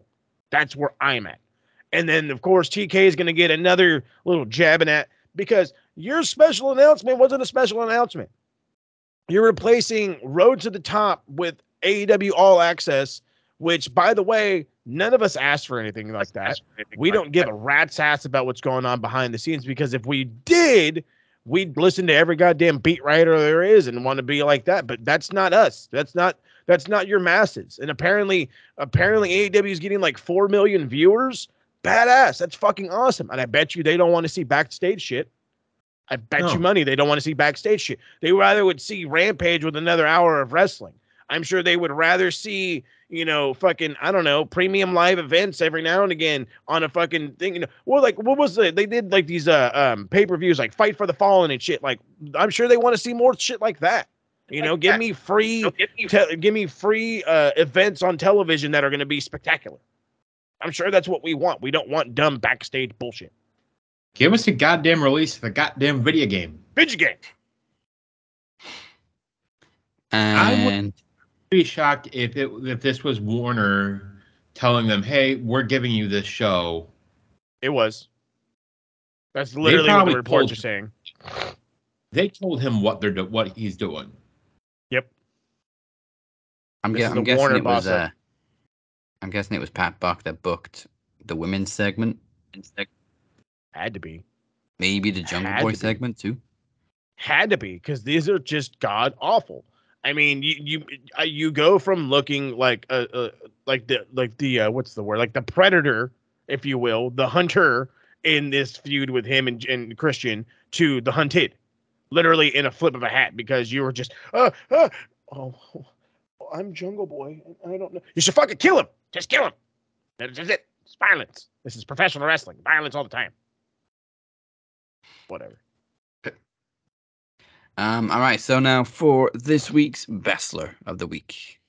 Speaker 3: That's where I'm at. And then of course TK is gonna get another little jabbing at because your special announcement wasn't a special announcement. You're replacing Road to the Top with AEW All Access, which, by the way, none of us asked for anything like that. We don't give a rat's ass about what's going on behind the scenes because if we did, we'd listen to every goddamn beat writer there is and want to be like that. But that's not us. That's not that's not your masses. And apparently, apparently AEW is getting like four million viewers. Badass. That's fucking awesome. And I bet you they don't want to see backstage shit. I bet
Speaker 4: No.
Speaker 3: you money they don't want to see backstage shit. They rather would see Rampage with another hour of wrestling. I'm sure they would rather see, you know, fucking, I don't know, premium live events every now and again on a fucking thing. You know, well, like what was the they did like these uh um pay-per-views like Fight for the Fallen and shit. Like I'm sure they want to see more shit like that. You know, give me free te- give me free uh events on television that are gonna be spectacular. I'm sure that's what we want. We don't want dumb backstage bullshit.
Speaker 4: Give us a goddamn release of a goddamn video game.
Speaker 3: Video game.
Speaker 4: I would-
Speaker 2: And
Speaker 4: Be shocked if it if this was Warner telling them, "Hey, we're giving you this show."
Speaker 3: It was. That's literally what
Speaker 4: probably
Speaker 3: the reports
Speaker 4: told-
Speaker 3: are saying.
Speaker 4: They told him what they're do- what he's doing.
Speaker 3: Yep.
Speaker 2: I'm,
Speaker 3: This
Speaker 2: I'm
Speaker 3: the
Speaker 2: guessing
Speaker 3: Warner
Speaker 2: it was
Speaker 3: boss up.
Speaker 2: uh, I'm guessing it was Pat Buck that booked the women's segment.
Speaker 3: Had to be.
Speaker 2: Maybe the Jungle
Speaker 3: Had
Speaker 2: Boy
Speaker 3: to
Speaker 2: segment too.
Speaker 3: Had to be because these are just god awful. I mean, you you uh, you go from looking like uh, uh like the like the uh, what's the word like the predator, if you will, the hunter in this feud with him and, and Christian to the hunted, literally in a flip of a hat because you were just uh, uh oh, oh, I'm Jungle Boy. I don't know. You should fucking kill him. Just kill him. That's just it. It's violence. This is professional wrestling. Violence all the time. Whatever.
Speaker 2: Um, all right, so now for this week's Bestler of the week.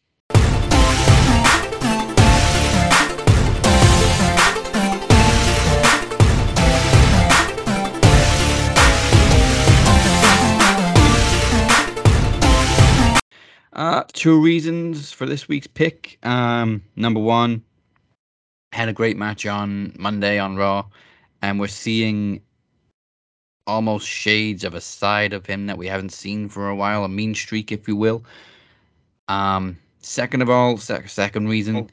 Speaker 2: Uh, two reasons for this week's pick. Um, number one, had a great match on Monday on Raw, and we're seeing almost shades of a side of him that we haven't seen for a while, a mean streak, if you will. Um, second of all, sec- second reason,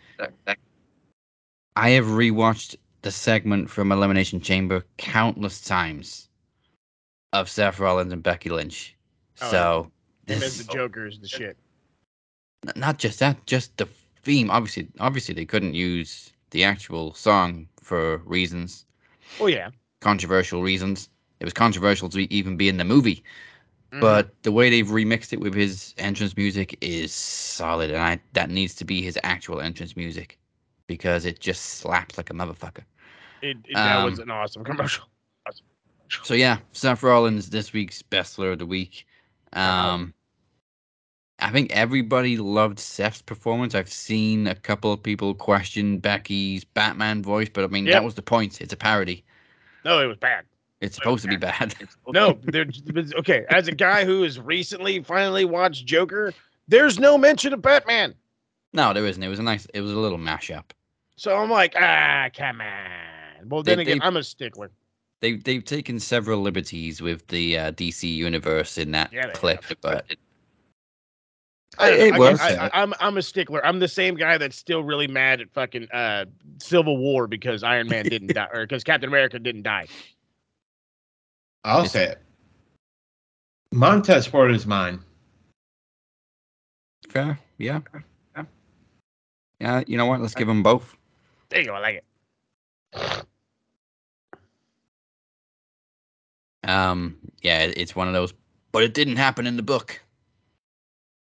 Speaker 2: I have rewatched the segment from Elimination Chamber countless times of Seth Rollins and Becky Lynch.
Speaker 3: Oh,
Speaker 2: so
Speaker 3: Him
Speaker 2: this
Speaker 3: the Joker is the shit.
Speaker 2: not just that, just the theme. Obviously, obviously they couldn't use the actual song for reasons,
Speaker 3: Oh yeah.
Speaker 2: controversial reasons. It was controversial to even be in the movie,
Speaker 3: Mhm.
Speaker 2: but the way they've remixed it with his entrance music is solid, and I that needs to be his actual entrance music because it just slaps like a motherfucker.
Speaker 3: it, it- that was
Speaker 2: um,
Speaker 3: an awesome commercial.
Speaker 2: So yeah, Seth Rollins this week's Bestler of the week. Um, I think everybody loved Seth's performance. I've seen a couple of people question Becky's Batman voice, but I mean
Speaker 3: Yep.
Speaker 2: that was the point. It's a parody.
Speaker 3: No, it was bad.
Speaker 2: It's supposed to be bad.
Speaker 3: No, Okay, as a guy who has recently finally watched Joker, there's no mention of Batman.
Speaker 2: no, there isn't. It was a nice. It was a little mashup.
Speaker 3: So I'm like, ah, come on. Well,
Speaker 2: They-
Speaker 3: then again,
Speaker 2: they-
Speaker 3: I'm a stickler.
Speaker 2: They they've taken several liberties with the uh, DC universe in that
Speaker 3: Yeah, they
Speaker 2: clip, but
Speaker 3: I
Speaker 2: it.
Speaker 3: I
Speaker 2: works.
Speaker 3: I, I, I'm I'm a stickler. I'm the same guy that's still really mad at fucking uh, Civil War because Iron Man didn't die or because Captain America didn't die.
Speaker 4: I'll
Speaker 2: It's-
Speaker 4: say it. Montez Ford is mine.
Speaker 2: fair, yeah, yeah. Yeah, you know what? Let's give them both.
Speaker 3: There you go. I like it.
Speaker 2: Um, yeah, it's one of those. But it didn't happen in the book.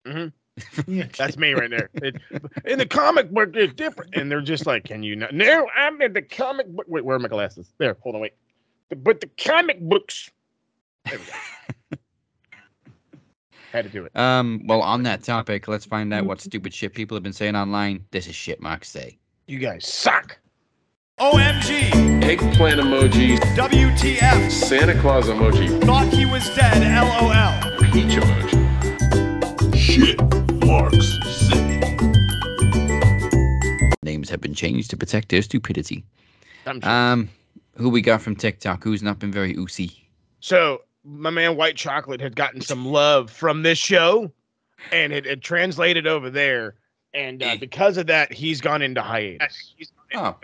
Speaker 2: Mm-hmm.
Speaker 3: That's me right there. It, in the comic book, it's different, and they're just like, "Can you not?" No, I'm in the comic book. Wait, where are my glasses? There. Hold on. Wait. But the comic books. There. Had to do it.
Speaker 2: Um, well, on that topic, let's find out what stupid shit people have been saying online. This is shit Mark say.
Speaker 3: You guys suck.
Speaker 1: OMG,
Speaker 10: Eggplant emoji,
Speaker 1: WTF,
Speaker 10: Santa Claus emoji,
Speaker 1: thought he was dead, LOL.
Speaker 10: peach emoji.
Speaker 6: Shit marks say.
Speaker 2: Names have been changed to protect their stupidity.
Speaker 3: I'm sure.
Speaker 2: Um, who we got from TikTok? Who's not been very oozy?
Speaker 3: So my man White Chocolate had gotten some love from this show, and it had translated over there, and uh, because of that, he's gone into hiatus.
Speaker 2: Oh,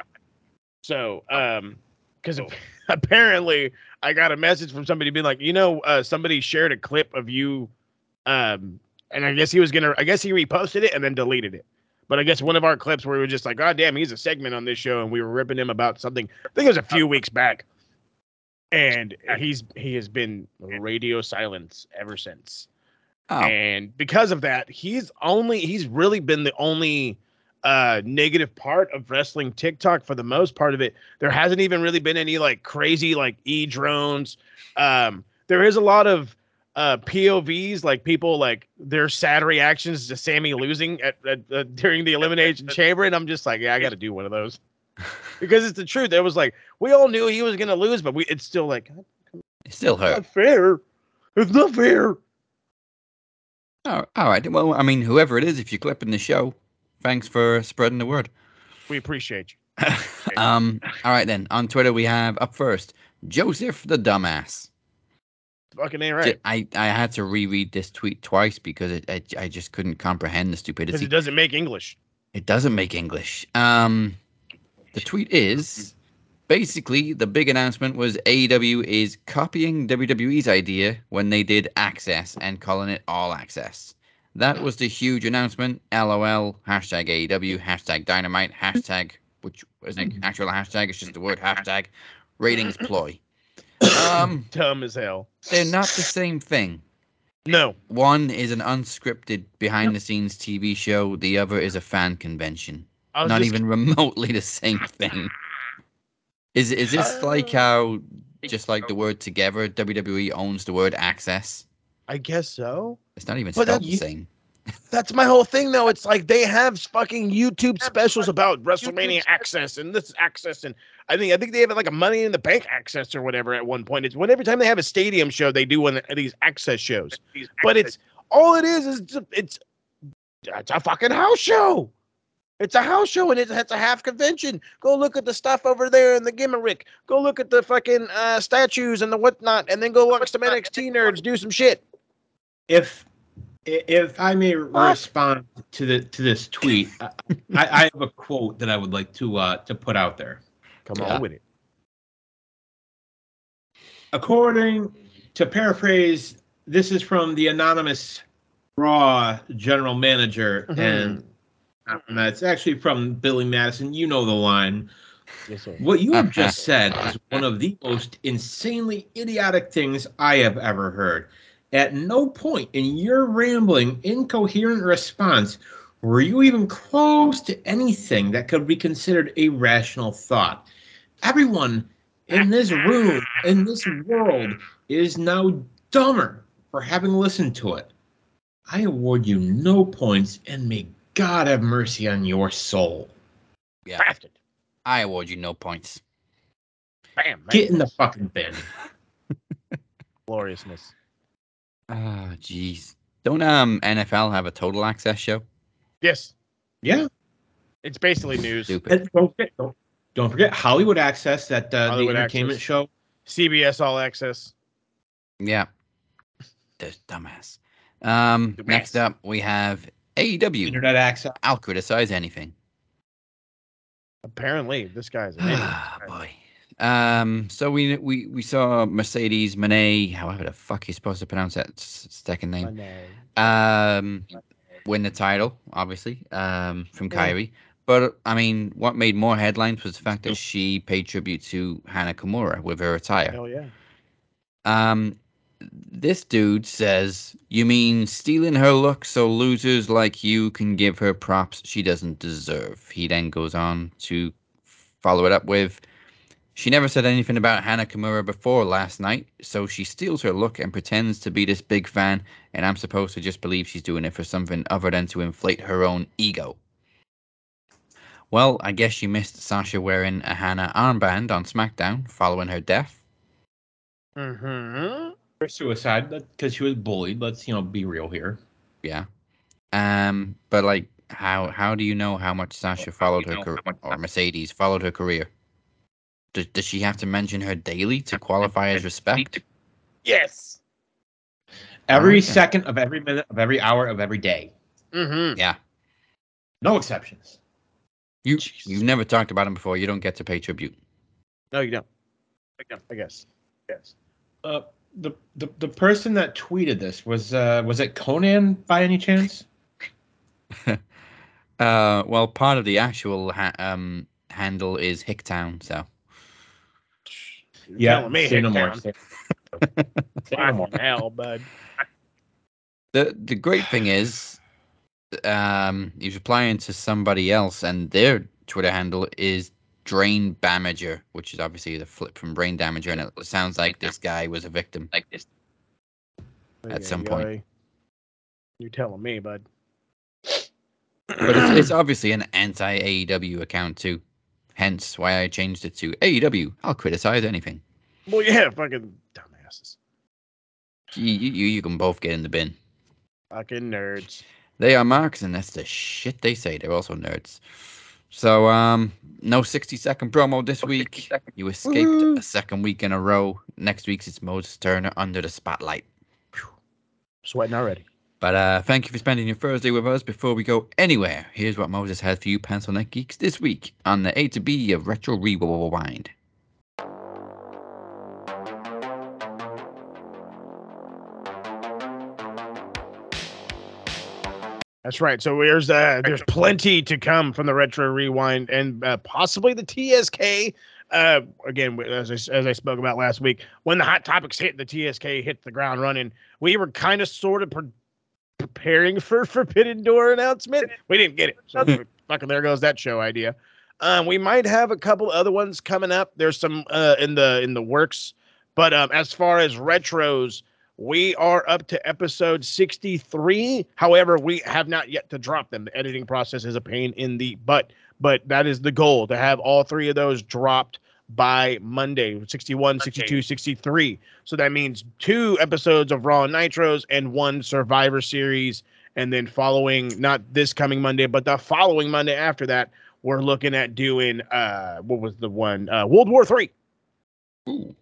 Speaker 3: So, um, because apparently I got a message from somebody being like, you know, uh, somebody shared a clip of you, um, and I guess he was gonna, I guess he reposted it and then deleted it. But I guess one of our clips where we were just like, God damn, he's a segment on this show, and we were ripping him about something. I think it was a few weeks back, and he's he has been radio silence ever since.
Speaker 2: Oh,
Speaker 3: And because of that, he's only he's really been the only uh negative part of wrestling TikTok for the most part of it. There hasn't even really been any like crazy like e drones. Um there is a lot of uh POVs like people like their sad reactions to Sami losing at, at uh, during the elimination chamber and I'm just like, yeah, I got to do one of those. because it's the truth. It was like we all knew he was going to lose, but we it's still like
Speaker 2: it still
Speaker 3: it's
Speaker 2: hurt.
Speaker 3: not fair. It's not fair.
Speaker 2: Oh, all right. Well, I mean, whoever it is, if you're clipping the show, thanks for spreading the word.
Speaker 3: We appreciate you.
Speaker 2: um, all right then. On Twitter, we have up first Joseph the dumbass.
Speaker 3: Fucking ain't right.
Speaker 2: I, I had to reread this tweet twice because it, I, I just couldn't comprehend the stupidity.
Speaker 3: Because it doesn't make English.
Speaker 2: It doesn't make English. Um, the tweet is basically the big announcement was AEW is copying WWE's idea when they did Access and calling it All Access. That was the huge announcement. LOL. Hashtag AEW. Hashtag Dynamite. Hashtag which isn't an actual hashtag. It's just the word hashtag. Ratings ploy. Um,
Speaker 3: Dumb as hell.
Speaker 2: they're not the same thing.
Speaker 3: No.
Speaker 2: One is an unscripted behind the scenes TV show. The other is a fan convention
Speaker 3: I was
Speaker 2: not
Speaker 3: just-
Speaker 2: even remotely the same thing. Is is this like how just like the word together, WWE owns the word access?
Speaker 3: I guess so.
Speaker 2: It's not even
Speaker 3: But
Speaker 2: spelled the same.
Speaker 3: That's my whole thing, though. It's like they have fucking YouTube specials about WrestleMania access and this access, and I think I think they have like a Money in the Bank access or whatever at one point. It's when every time they have a stadium show, they do one of these access shows. But it's all it is is it's it's, it's a fucking house show. It's a house show and it- it's a half convention. Go look at the stuff over there in the gimmick. Go look at the fucking uh, statues and the whatnot, and then go watch some NXT nerds do some shit.
Speaker 4: if if I may respond to the to this tweet, I, I have a quote that I would like to uh, to put out there.
Speaker 3: Come
Speaker 2: Yeah.
Speaker 3: on with it.
Speaker 4: According to paraphrase, this is from the anonymous Raw general manager,
Speaker 3: Mhm.
Speaker 4: and and it's actually from Billy Madison. You know the line.
Speaker 3: Yes, sir.
Speaker 4: What you have just said is one of the most insanely idiotic things I have ever heard. At no point in your rambling, incoherent response were you even close to anything that could be considered a rational thought. Everyone in this room, in this world, is now dumber for having listened to it. I award you no points, and may God have mercy on your soul.
Speaker 2: Yeah,
Speaker 3: Crafted.
Speaker 2: I award you no points.
Speaker 3: Bam.
Speaker 4: Get in the fucking bin.
Speaker 3: gloriousness.
Speaker 2: Ah, jeez. Don't um NFL have a total access show?
Speaker 3: Yes,
Speaker 4: Yeah.
Speaker 3: it's basically news.
Speaker 2: Stupid.
Speaker 4: And don't forget, don't, don't forget Hollywood Access, that uh,
Speaker 3: Hollywood
Speaker 4: the entertainment
Speaker 3: Access.
Speaker 4: show.
Speaker 3: CBS All Access.
Speaker 2: Yeah. There's dumbass. Um,
Speaker 3: Dumbass.
Speaker 2: next up we have AEW.
Speaker 4: Internet access.
Speaker 2: I'll criticize anything.
Speaker 3: Apparently, this guy's an idiot.
Speaker 2: Ah, boy. Um, so we we we saw Mercedes Moné, however the fuck you're supposed to pronounce that second name. Um, win the title, obviously, um, from
Speaker 3: Yeah.
Speaker 2: Kairi. But I mean, what made more headlines was the fact that she paid tribute to Hana Kimura with her attire.
Speaker 3: Hell yeah.
Speaker 2: Um, this dude says, "You mean stealing her look so losers like you can give her props she doesn't deserve?" He then goes on to follow it up with, "She never said anything about Hana Kimura before last night, so she steals her look and pretends to be this big fan, and I'm supposed to just believe she's doing it for something other than to inflate her own ego." Well, I guess you missed Sasha wearing a Hana armband on SmackDown following her death.
Speaker 3: Mm-hmm.
Speaker 4: For suicide, because she was bullied. Let's, you know, be real here.
Speaker 2: Yeah. Um, but like, how how do you know how much Sasha followed her career, or Mercedes followed her career? Does does she have to mention her daily to qualify as respect?
Speaker 3: Yes.
Speaker 4: Every
Speaker 2: Okay.
Speaker 4: second of every minute of every hour of every day.
Speaker 3: Mm-hmm.
Speaker 2: Yeah.
Speaker 4: No exceptions.
Speaker 2: You you've never talked about him before. You don't get to pay tribute.
Speaker 3: No, you don't. I guess. Yes.
Speaker 4: Uh, the, the the person that tweeted this was uh was it Conan by any chance?
Speaker 2: Uh, well, part of the actual ha- um handle is Hicktown, so
Speaker 3: You're telling me
Speaker 4: say no more. Say, say no more.
Speaker 3: Fucking hell, bud.
Speaker 2: the the great thing is, um, he's replying to somebody else, and their Twitter handle is Drain Damager, which is obviously the flip from Brain Damager, and it sounds like this guy was a victim, like this. At some point.
Speaker 3: Ay-yi. You're telling me, bud.
Speaker 2: But it's, it's obviously an anti AEW account too, hence why I changed it to AEW. I'll criticize anything.
Speaker 3: Well, yeah, fucking dumbasses.
Speaker 2: You, you, you can both get in the bin.
Speaker 3: Fucking nerds.
Speaker 2: They are marks, and that's the shit they say. They're also nerds. So, um, no 60 second promo this week. You escaped a second week in a row. Next week's it's Moses Turner under the spotlight.
Speaker 3: Sweating already.
Speaker 2: But uh, thank you for spending your Thursday with us. Before we go anywhere, here's what Moses had for you, Pencil Neck Geeks, this week on the A to B of Retro Rewind.
Speaker 3: That's right. So there's uh, there's plenty to come from the retro rewind and uh, possibly the TSK. Uh, again, as I, as I spoke about last week, when the hot topics hit, the TSK hit the ground running. We were kind of sort of pre- preparing for Forbidden Door announcement. We didn't get it. So fucking there goes that show idea. Um, we might have a couple other ones coming up. There's some uh, in the in the works, but um, as far as retros, we are up to episode 63. However, we have not yet to drop them. The editing process is a pain in the butt, but that is the goal to have all three of those dropped by Monday 61, 62, 63. So that means two episodes of Raw and Nitros and one Survivor Series. And then following, not this coming Monday, but the following Monday after that, we're looking at doing, uh, what was the one? Uh, World War Three.
Speaker 2: Ooh.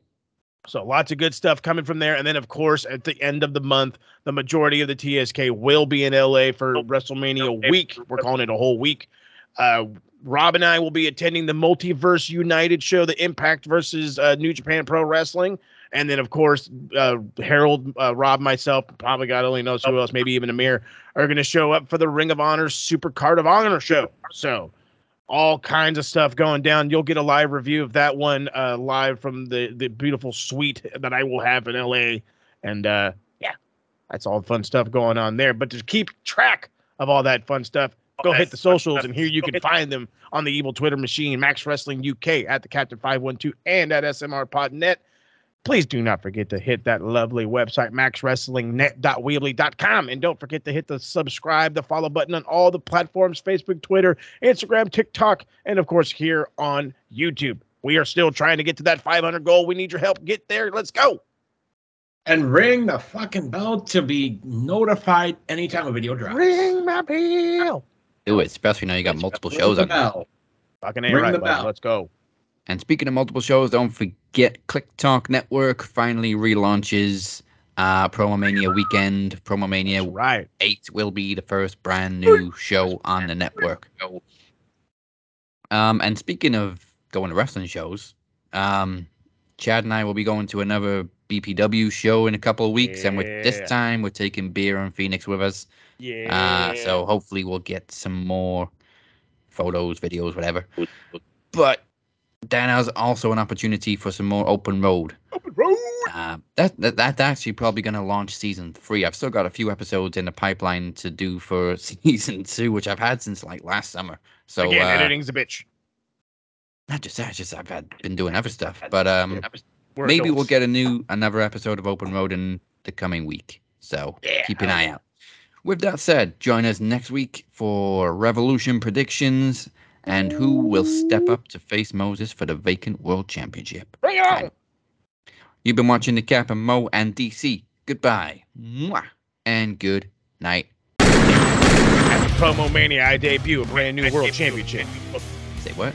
Speaker 3: So lots of good stuff coming from there. And then, of course, at the end of the month, the majority of the TSK will be in LA for WrestleMania week. We're calling it a whole week. Uh, Rob and I will be attending the Multiverse United show, the Impact versus uh, New Japan Pro Wrestling. And then, of course, uh, Harold, uh, Rob, myself, probably God only knows who else, maybe even Amir, are going to show up for the Ring of Honor Super Card of Honor show. So, all kinds of stuff going down. You'll get a live review of that one uh, live from the the beautiful suite that I will have in LA. And uh, yeah, that's all the fun stuff going on there. But to keep track of all that fun stuff, go hit the socials, and here you can find them on the evil Twitter machine, Max Wrestling UK at the Captain Five One Two and at SMRPodNet. Please do not forget to hit that lovely website, maxwrestlingnet.weebly.com. And don't forget to hit the subscribe, the follow button on all the platforms Facebook, Twitter, Instagram, TikTok, and of course here on YouTube. We are still trying to get to that 500 goal. We need your help. Get there. Let's go.
Speaker 4: And ring the fucking bell to be notified anytime a video drops.
Speaker 3: Ring my bell.
Speaker 2: Do it, especially now you got multiple shows
Speaker 4: the
Speaker 2: on.
Speaker 4: bell.
Speaker 3: Fucking ain't
Speaker 4: Ring
Speaker 3: right,
Speaker 4: the bell.
Speaker 3: Let's go.
Speaker 2: And speaking of multiple shows, don't forget Click Talk Network finally relaunches uh, Promomania Weekend. Promomania
Speaker 3: Right.
Speaker 2: 8 will be the first brand new show on the network. Um, and speaking of going to wrestling shows, um, Chad and I will be going to another BPW show in a couple of weeks. And with this time, we're taking Beer and Phoenix with us.
Speaker 3: Yeah.
Speaker 2: Uh, so hopefully we'll get some more photos, videos, whatever. But there's also an opportunity for some more open road.
Speaker 3: Open road.
Speaker 2: Uh, that, that that's actually probably going to launch season three. I've still got a few episodes in the pipeline to do for season two, which I've had since like last summer. So
Speaker 3: Again,
Speaker 2: uh,
Speaker 3: editing's a bitch.
Speaker 2: not just that, just I've had been doing other stuff. But um,
Speaker 3: We're
Speaker 2: maybe we'll get a new another episode of Open Road in the coming week. So
Speaker 3: Yeah.
Speaker 2: keep an eye out. With that said, join us next week for Revolution predictions and who will step up to face Moses for the vacant world championship.
Speaker 3: Bring it on.
Speaker 2: You've been watching the Cap and Mo and DC. Goodbye. Mwah. And good night.
Speaker 3: At the Promo Mania, I debut a brand new world championship.
Speaker 2: Say what?